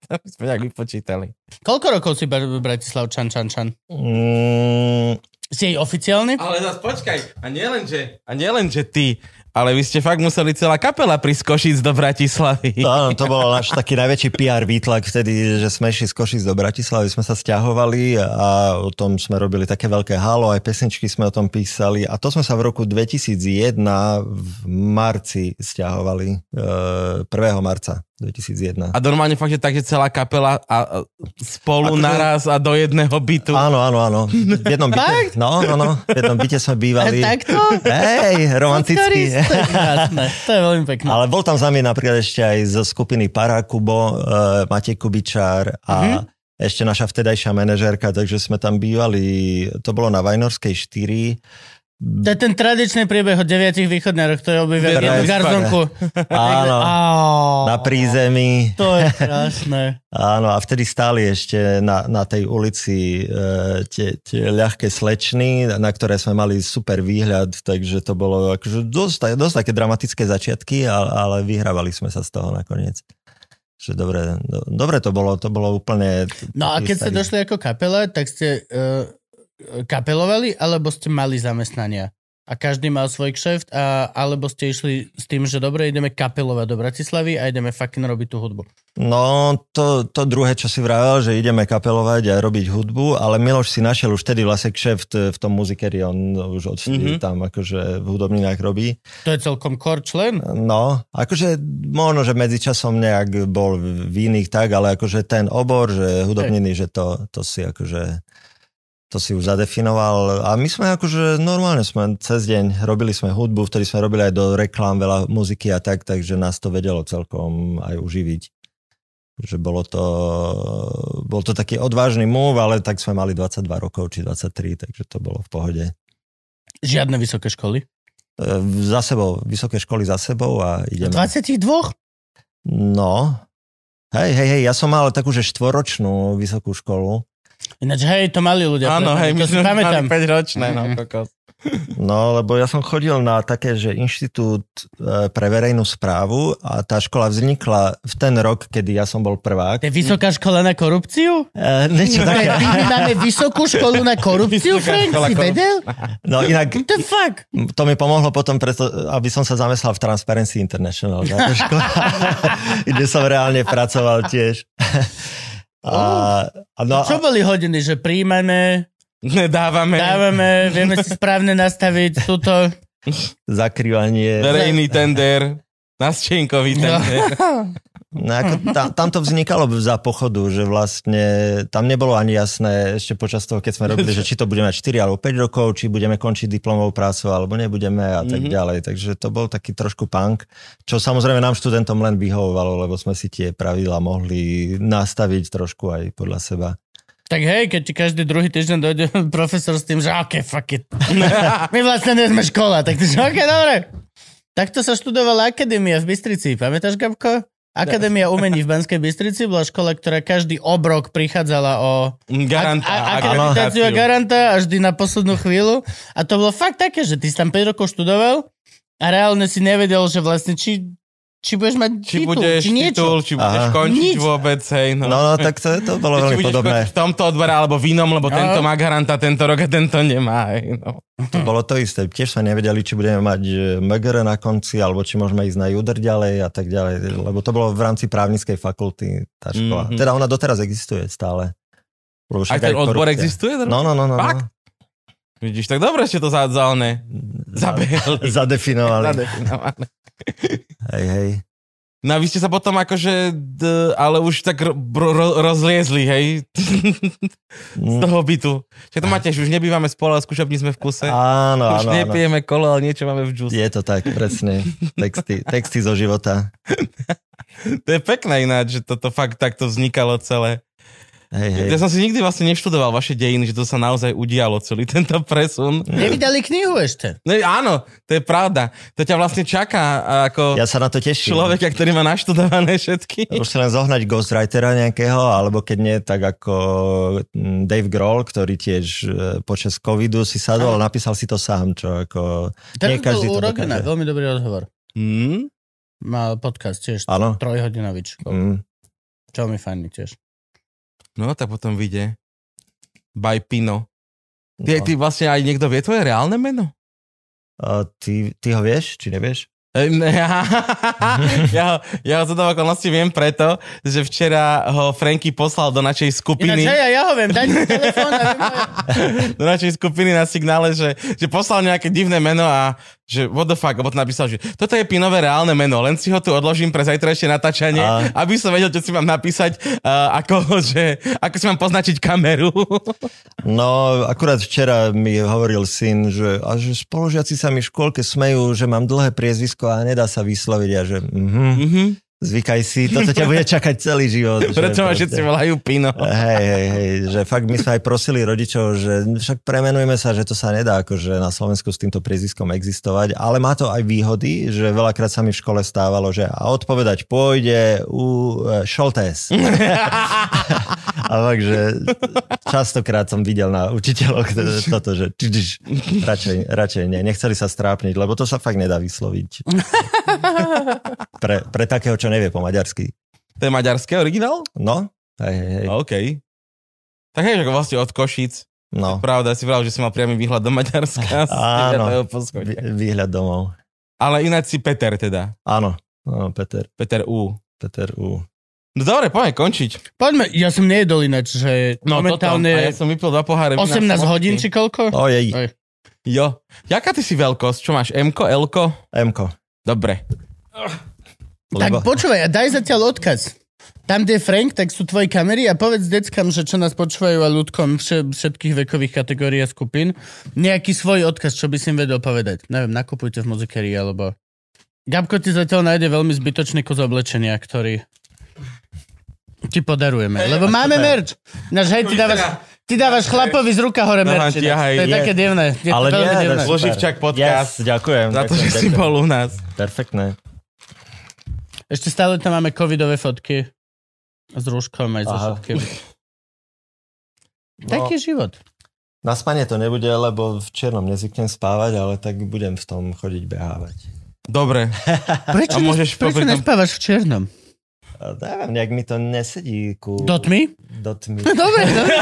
to sme nejak vypočítali. Koľko rokov si Bratislav Čan Čan Čan? Mm, Si jej oficiálny? Ale zase počkaj, a nielen, že, a nielen, že ty, ale vy ste fakt museli celá kapela prísť z Košíc do Bratislavy. Áno, to bol náš taký najväčší PR výtlak vtedy, že sme išli z Košic do Bratislavy, sme sa stiahovali a o tom sme robili také veľké halo, aj pesničky sme o tom písali a to sme sa v roku 2001 v marci stiahovali, e, 1. marca 2001. A normálne fakt, že tak, že celá kapela a, a spolu Akože- naraz a do jedného bytu. Áno, áno, áno. V jednom byte, no, no, no, v jednom byte sme bývali. A takto? Hej, romanticky. To je krásne. To je veľmi pekné. Ale bol tam za mňa napríklad ešte aj zo skupiny Parakubo, uh, Matej Kubičár a Mhm. ešte naša vtedajšia manažérka, takže sme tam bývali, to bolo na Vajnorskej 4. To je ten tradičný priebeh o deviatich východňaroch, ktorý objavia v jednom garzonku. Áno, na prízemí. To je krásne. Áno, a vtedy stáli ešte na, na tej ulici e, tie, tie ľahké slečny, na ktoré sme mali super výhľad, takže to bolo akože dosť, dosť také dramatické začiatky, ale, vyhrávali sme sa z toho nakoniec. Že dobre, do, dobre to bolo, to bolo úplne... No a keď ste došli ako kapela, tak ste uh, kapelovali, alebo ste mali zamestnania? A každý mal svoj kšeft, a, alebo ste išli s tým, že dobre, ideme kapelovať do Bratislavy a ideme fucking robiť tú hudbu. No, to, to druhé, čo si vravel, že ideme kapelovať a robiť hudbu, ale Miloš si našiel už vtedy vlastne kšeft v tom muzikeri, on už odvtedy Mhm. tam akože v hudobninách robí. To je celkom core člen. No, akože možno, že medzičasom nejak bol v iných tak, ale akože ten obor, že hudobniny, že to, to si akože to si už zadefinoval a my sme akože normálne sme cez deň robili sme hudbu, vtedy sme robili aj do reklám veľa muziky a tak, takže nás to vedelo celkom aj uživiť. Že bolo to, bol to taký odvážny move, ale tak sme mali 22 rokov či 23, takže to bolo v pohode. Žiadne vysoké školy. E, Za sebou, vysoké školy za sebou a ideme. 22? No, hej, hej, hej, ja som mal takú, že štvoročnú vysokú školu. Ináč, hej, to mali ľudia. Áno, hej, my sme mali pamätám. 5 ročné, no kokos. No, lebo ja som chodil na také, že inštitút e, pre verejnú správu a tá škola vznikla v ten rok, kedy ja som bol prvák. To je vysoká škola na korupciu? E, niečo také. my máme vysokú školu na korupciu, Frank, si vedel? No inak, the fuck? to mi pomohlo potom, preto, aby som sa zamestnal v Transparency International. Škola, kde som reálne pracoval tiež. A, a no, Čo boli hodiny, že príjmame, Nedávame dávame, vieme si správne nastaviť túto... zakrývanie. verejný tender. Na Stenkovi. Ten, No, ako tam, tam to vznikalo za pochodu, že vlastne tam nebolo ani jasné ešte počas toho, keď sme robili, že či to budeme mať 4 alebo 5 rokov, či budeme končiť diplomovou prácu alebo nebudeme a tak mm-hmm. ďalej. Takže to bol taký trošku punk, čo samozrejme nám študentom len vyhovovalo, lebo sme si tie pravidla mohli nastaviť trošku aj podľa seba. Tak hej, keď ti každý druhý týždeň dojde profesor s tým, že ok, fuck it. My vlastne nie sme škola, tak ty že ok, dobre. Takto sa študovala akadémia v Bystrici, pamätáš, Gabko? Akadémia umení v Banskej Bystrici bola škola, ktorá každý obrok prichádzala o Garanta. a, a, akreditáciu a garanta a vždy na poslednú chvíľu. A to bolo fakt také, že ty si tam 5 rokov študoval a reálne si nevedel, že vlastne či či budeš mať či titul, budeš či niečo. titul, či budeš Aha. končiť Nič. vôbec, hej. No. No, no tak to, to bolo veľmi podobné. v tomto odbore alebo v inom, lebo No. tento má garanta tento rok a tento nemá. Hej, no. To bolo to isté. Tiež sme nevedeli, či budeme mať e, MGR na konci, alebo či môžeme ísť na JUDR ďalej a tak ďalej. Lebo to bolo v rámci právnickej fakulty tá škola. Mhm. Teda ona doteraz existuje stále. Lebo Aj ten odbor korupcia. existuje? No, no, no. no, no. Fakt? Vidíš, tak dobre ste to za, za one zabehli. Zadefinovali. Zadefinované. Hej, hej. No a vy ste sa potom akože, d, ale už tak ro, ro, rozliezli, hej, z toho bytu. Že to máte, že už nebývame spolu, ale skúšobní sme v kuse. Áno, už áno, áno. nepijeme kolo, ale niečo máme v džuse. Je to tak, presne. Texty, texty zo života. To je pekné ináč, že toto fakt takto vznikalo celé. Hej, hej. Ja som si nikdy vlastne neštudoval vaše dejiny, že to sa naozaj udialo, celý tento presun. Nevydali knihu ešte. No, áno, to je pravda. To ťa vlastne čaká ako Ja sa na to teším. človeka, ktorý má naštudované všetky. Už len zohnať ghostwritera nejakého, alebo keď nie, tak ako mm, Dave Grohl, ktorý tiež e, počas covidu si sadol a napísal si to sám, čo ako... Nie každý to dokáže. veľmi dobrý rozhovor. Mm? Mal podcast tiež, Áno. trojhodinový. Mm. Veľmi fajný tiež. No, tak potom vyjde. By Pino. Ty, No. ty vlastne aj niekto vie tvoje reálne meno? A ty, ty ho vieš, či nevieš? Ne, ja, ho, ja ho zhodou okolností viem preto, že včera ho Franky poslal do našej Ináč, skupiny. hej, ja ho viem, daj mi telefón do našej skupiny na signále, že, že poslal nejaké divné meno a že what the fuck, lebo to napísal, že toto je Pinové reálne meno, len si ho tu odložím pre zajtrajšie natáčanie, A- aby som vedel, čo si mám napísať, uh, ako, že, ako si mám poznačiť kameru. No, akurát včera mi hovoril syn, že, a že spolužiaci sa mi v škôlke smejú, že mám dlhé priezvisko a nedá sa vysloviť a že mhm, Mhm. zvykaj si, toto ťa bude čakať celý život. Preto ma všetci volajú Pino. Hej, hej, hej, že fakt my sme aj prosili rodičov, že však premenujeme sa, že to sa nedá akože na Slovensku s týmto priezviskom existovať, ale má to aj výhody, že veľakrát sa mi v škole stávalo, že a odpovedať pôjde u e, Šoltés. a fakt, že častokrát som videl na učiteľoch t- toto, že či- či- radšej, radšej nie, nechceli sa strápniť, lebo to sa fakt nedá vysloviť. Pre, pre takého, čo nevie po maďarsky. To je maďarské originál? No, hej, hej, hej. OK. Tak hej, že vlastne od Košic. No. Pravda, si vravel, že si mal priamy výhľad do Maďarska. Áno. 9. poschodia. Vý- Výhľad domov. Ale ináč si Peter teda. Áno, áno Peter, Peter U. Peter U. No dobre, poďme končiť. Poďme, ja som nejedol ináč, že No momentálne toto. A ja som vypil dva poháre. vína 18 smotky. hodín či koľko? Ojej, Oj. Jo. Jaká ty si veľkosť? Čo máš? M-ko, L-ko? Emko. Dobre. Tak Lebo, počúvaj, a daj zatiaľ odkaz. Tam, kde je Frank, tak sú tvoje kamery a povedz deckám, že čo nás počúvajú a ľudkom vše, všetkých vekových kategórií a skupín, nejaký svoj odkaz, čo by si im vedel povedať. Neviem, nakupujte v muzikerii, alebo... Gabko ti zatiaľ nájde veľmi zbytočný kus oblečenia, ktorý ti podarujeme. Lebo máme merch. Náš, hej, ty dávaš, ty dávaš chlapovi z ruka hore No, merch. ťahaj, To je je. také divné. Je Ale to veľmi nie, divné. Zloživčak podcast. yes, ďakujem. Za to, ďakujem, že si ďakujem. bol u nás. Perfektné. Ešte stále tam máme covidové fotky s rúškom aj so všetkým. No, Taký život. na spanie to nebude, lebo v čiernom nezvyknem spávať, ale tak budem v tom chodiť behávať. Dobre. Prečo, A môžeš prečo nespávaš v černom? Neviem, nejak mi to nesedí ku... Do tmy? Do tmy. Dobre, dobre.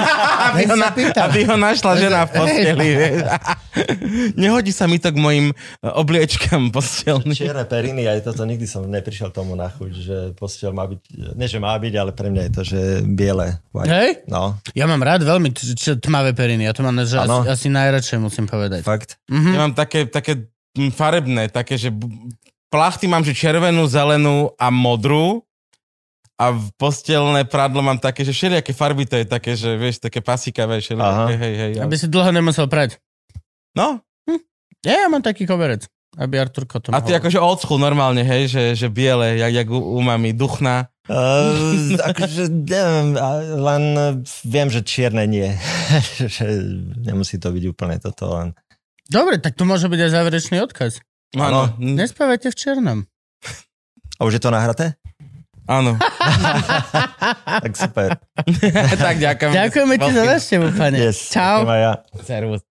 aby, ho na, aby ho našla žena v posteli. vieš. Nehodí sa mi to k mojim e, obliečkam postelným. Čierne periny, aj toto nikdy som neprišiel tomu na chuť, že posteľ má byť, nie že má byť, ale pre mňa je to, že biele. white. Hej? No, Ja mám rád veľmi t- t- tmavé periny. Ja to mám že asi, asi najradšej, musím povedať. fakt. Mhm. Ja mám také, také farebné, také, že plachty mám, že červenú, zelenú a modrú. A v postelné prádlo mám také, že všelijaké farby to je také, že vieš, také pasíkavé, všelijaké, hej, hej. Aby si dlho nemusel prať. No, Ja, ja mám taký koberec, aby Artur to a ty akože old school normálne, hej, že, že biele, jak, jak u, u mami, duchná. Uh, akože, neviem, len viem, že čierne nie. že nemusí to byť úplne toto len. Dobre, tak to môže byť aj záverečný odkaz. Áno, Nespávajte v černom. A už je to nahraté? Áno. Tak super. tak ďakujem. Ďakujeme ti za návštevu, pane. Yes. Čau. ja. Servus.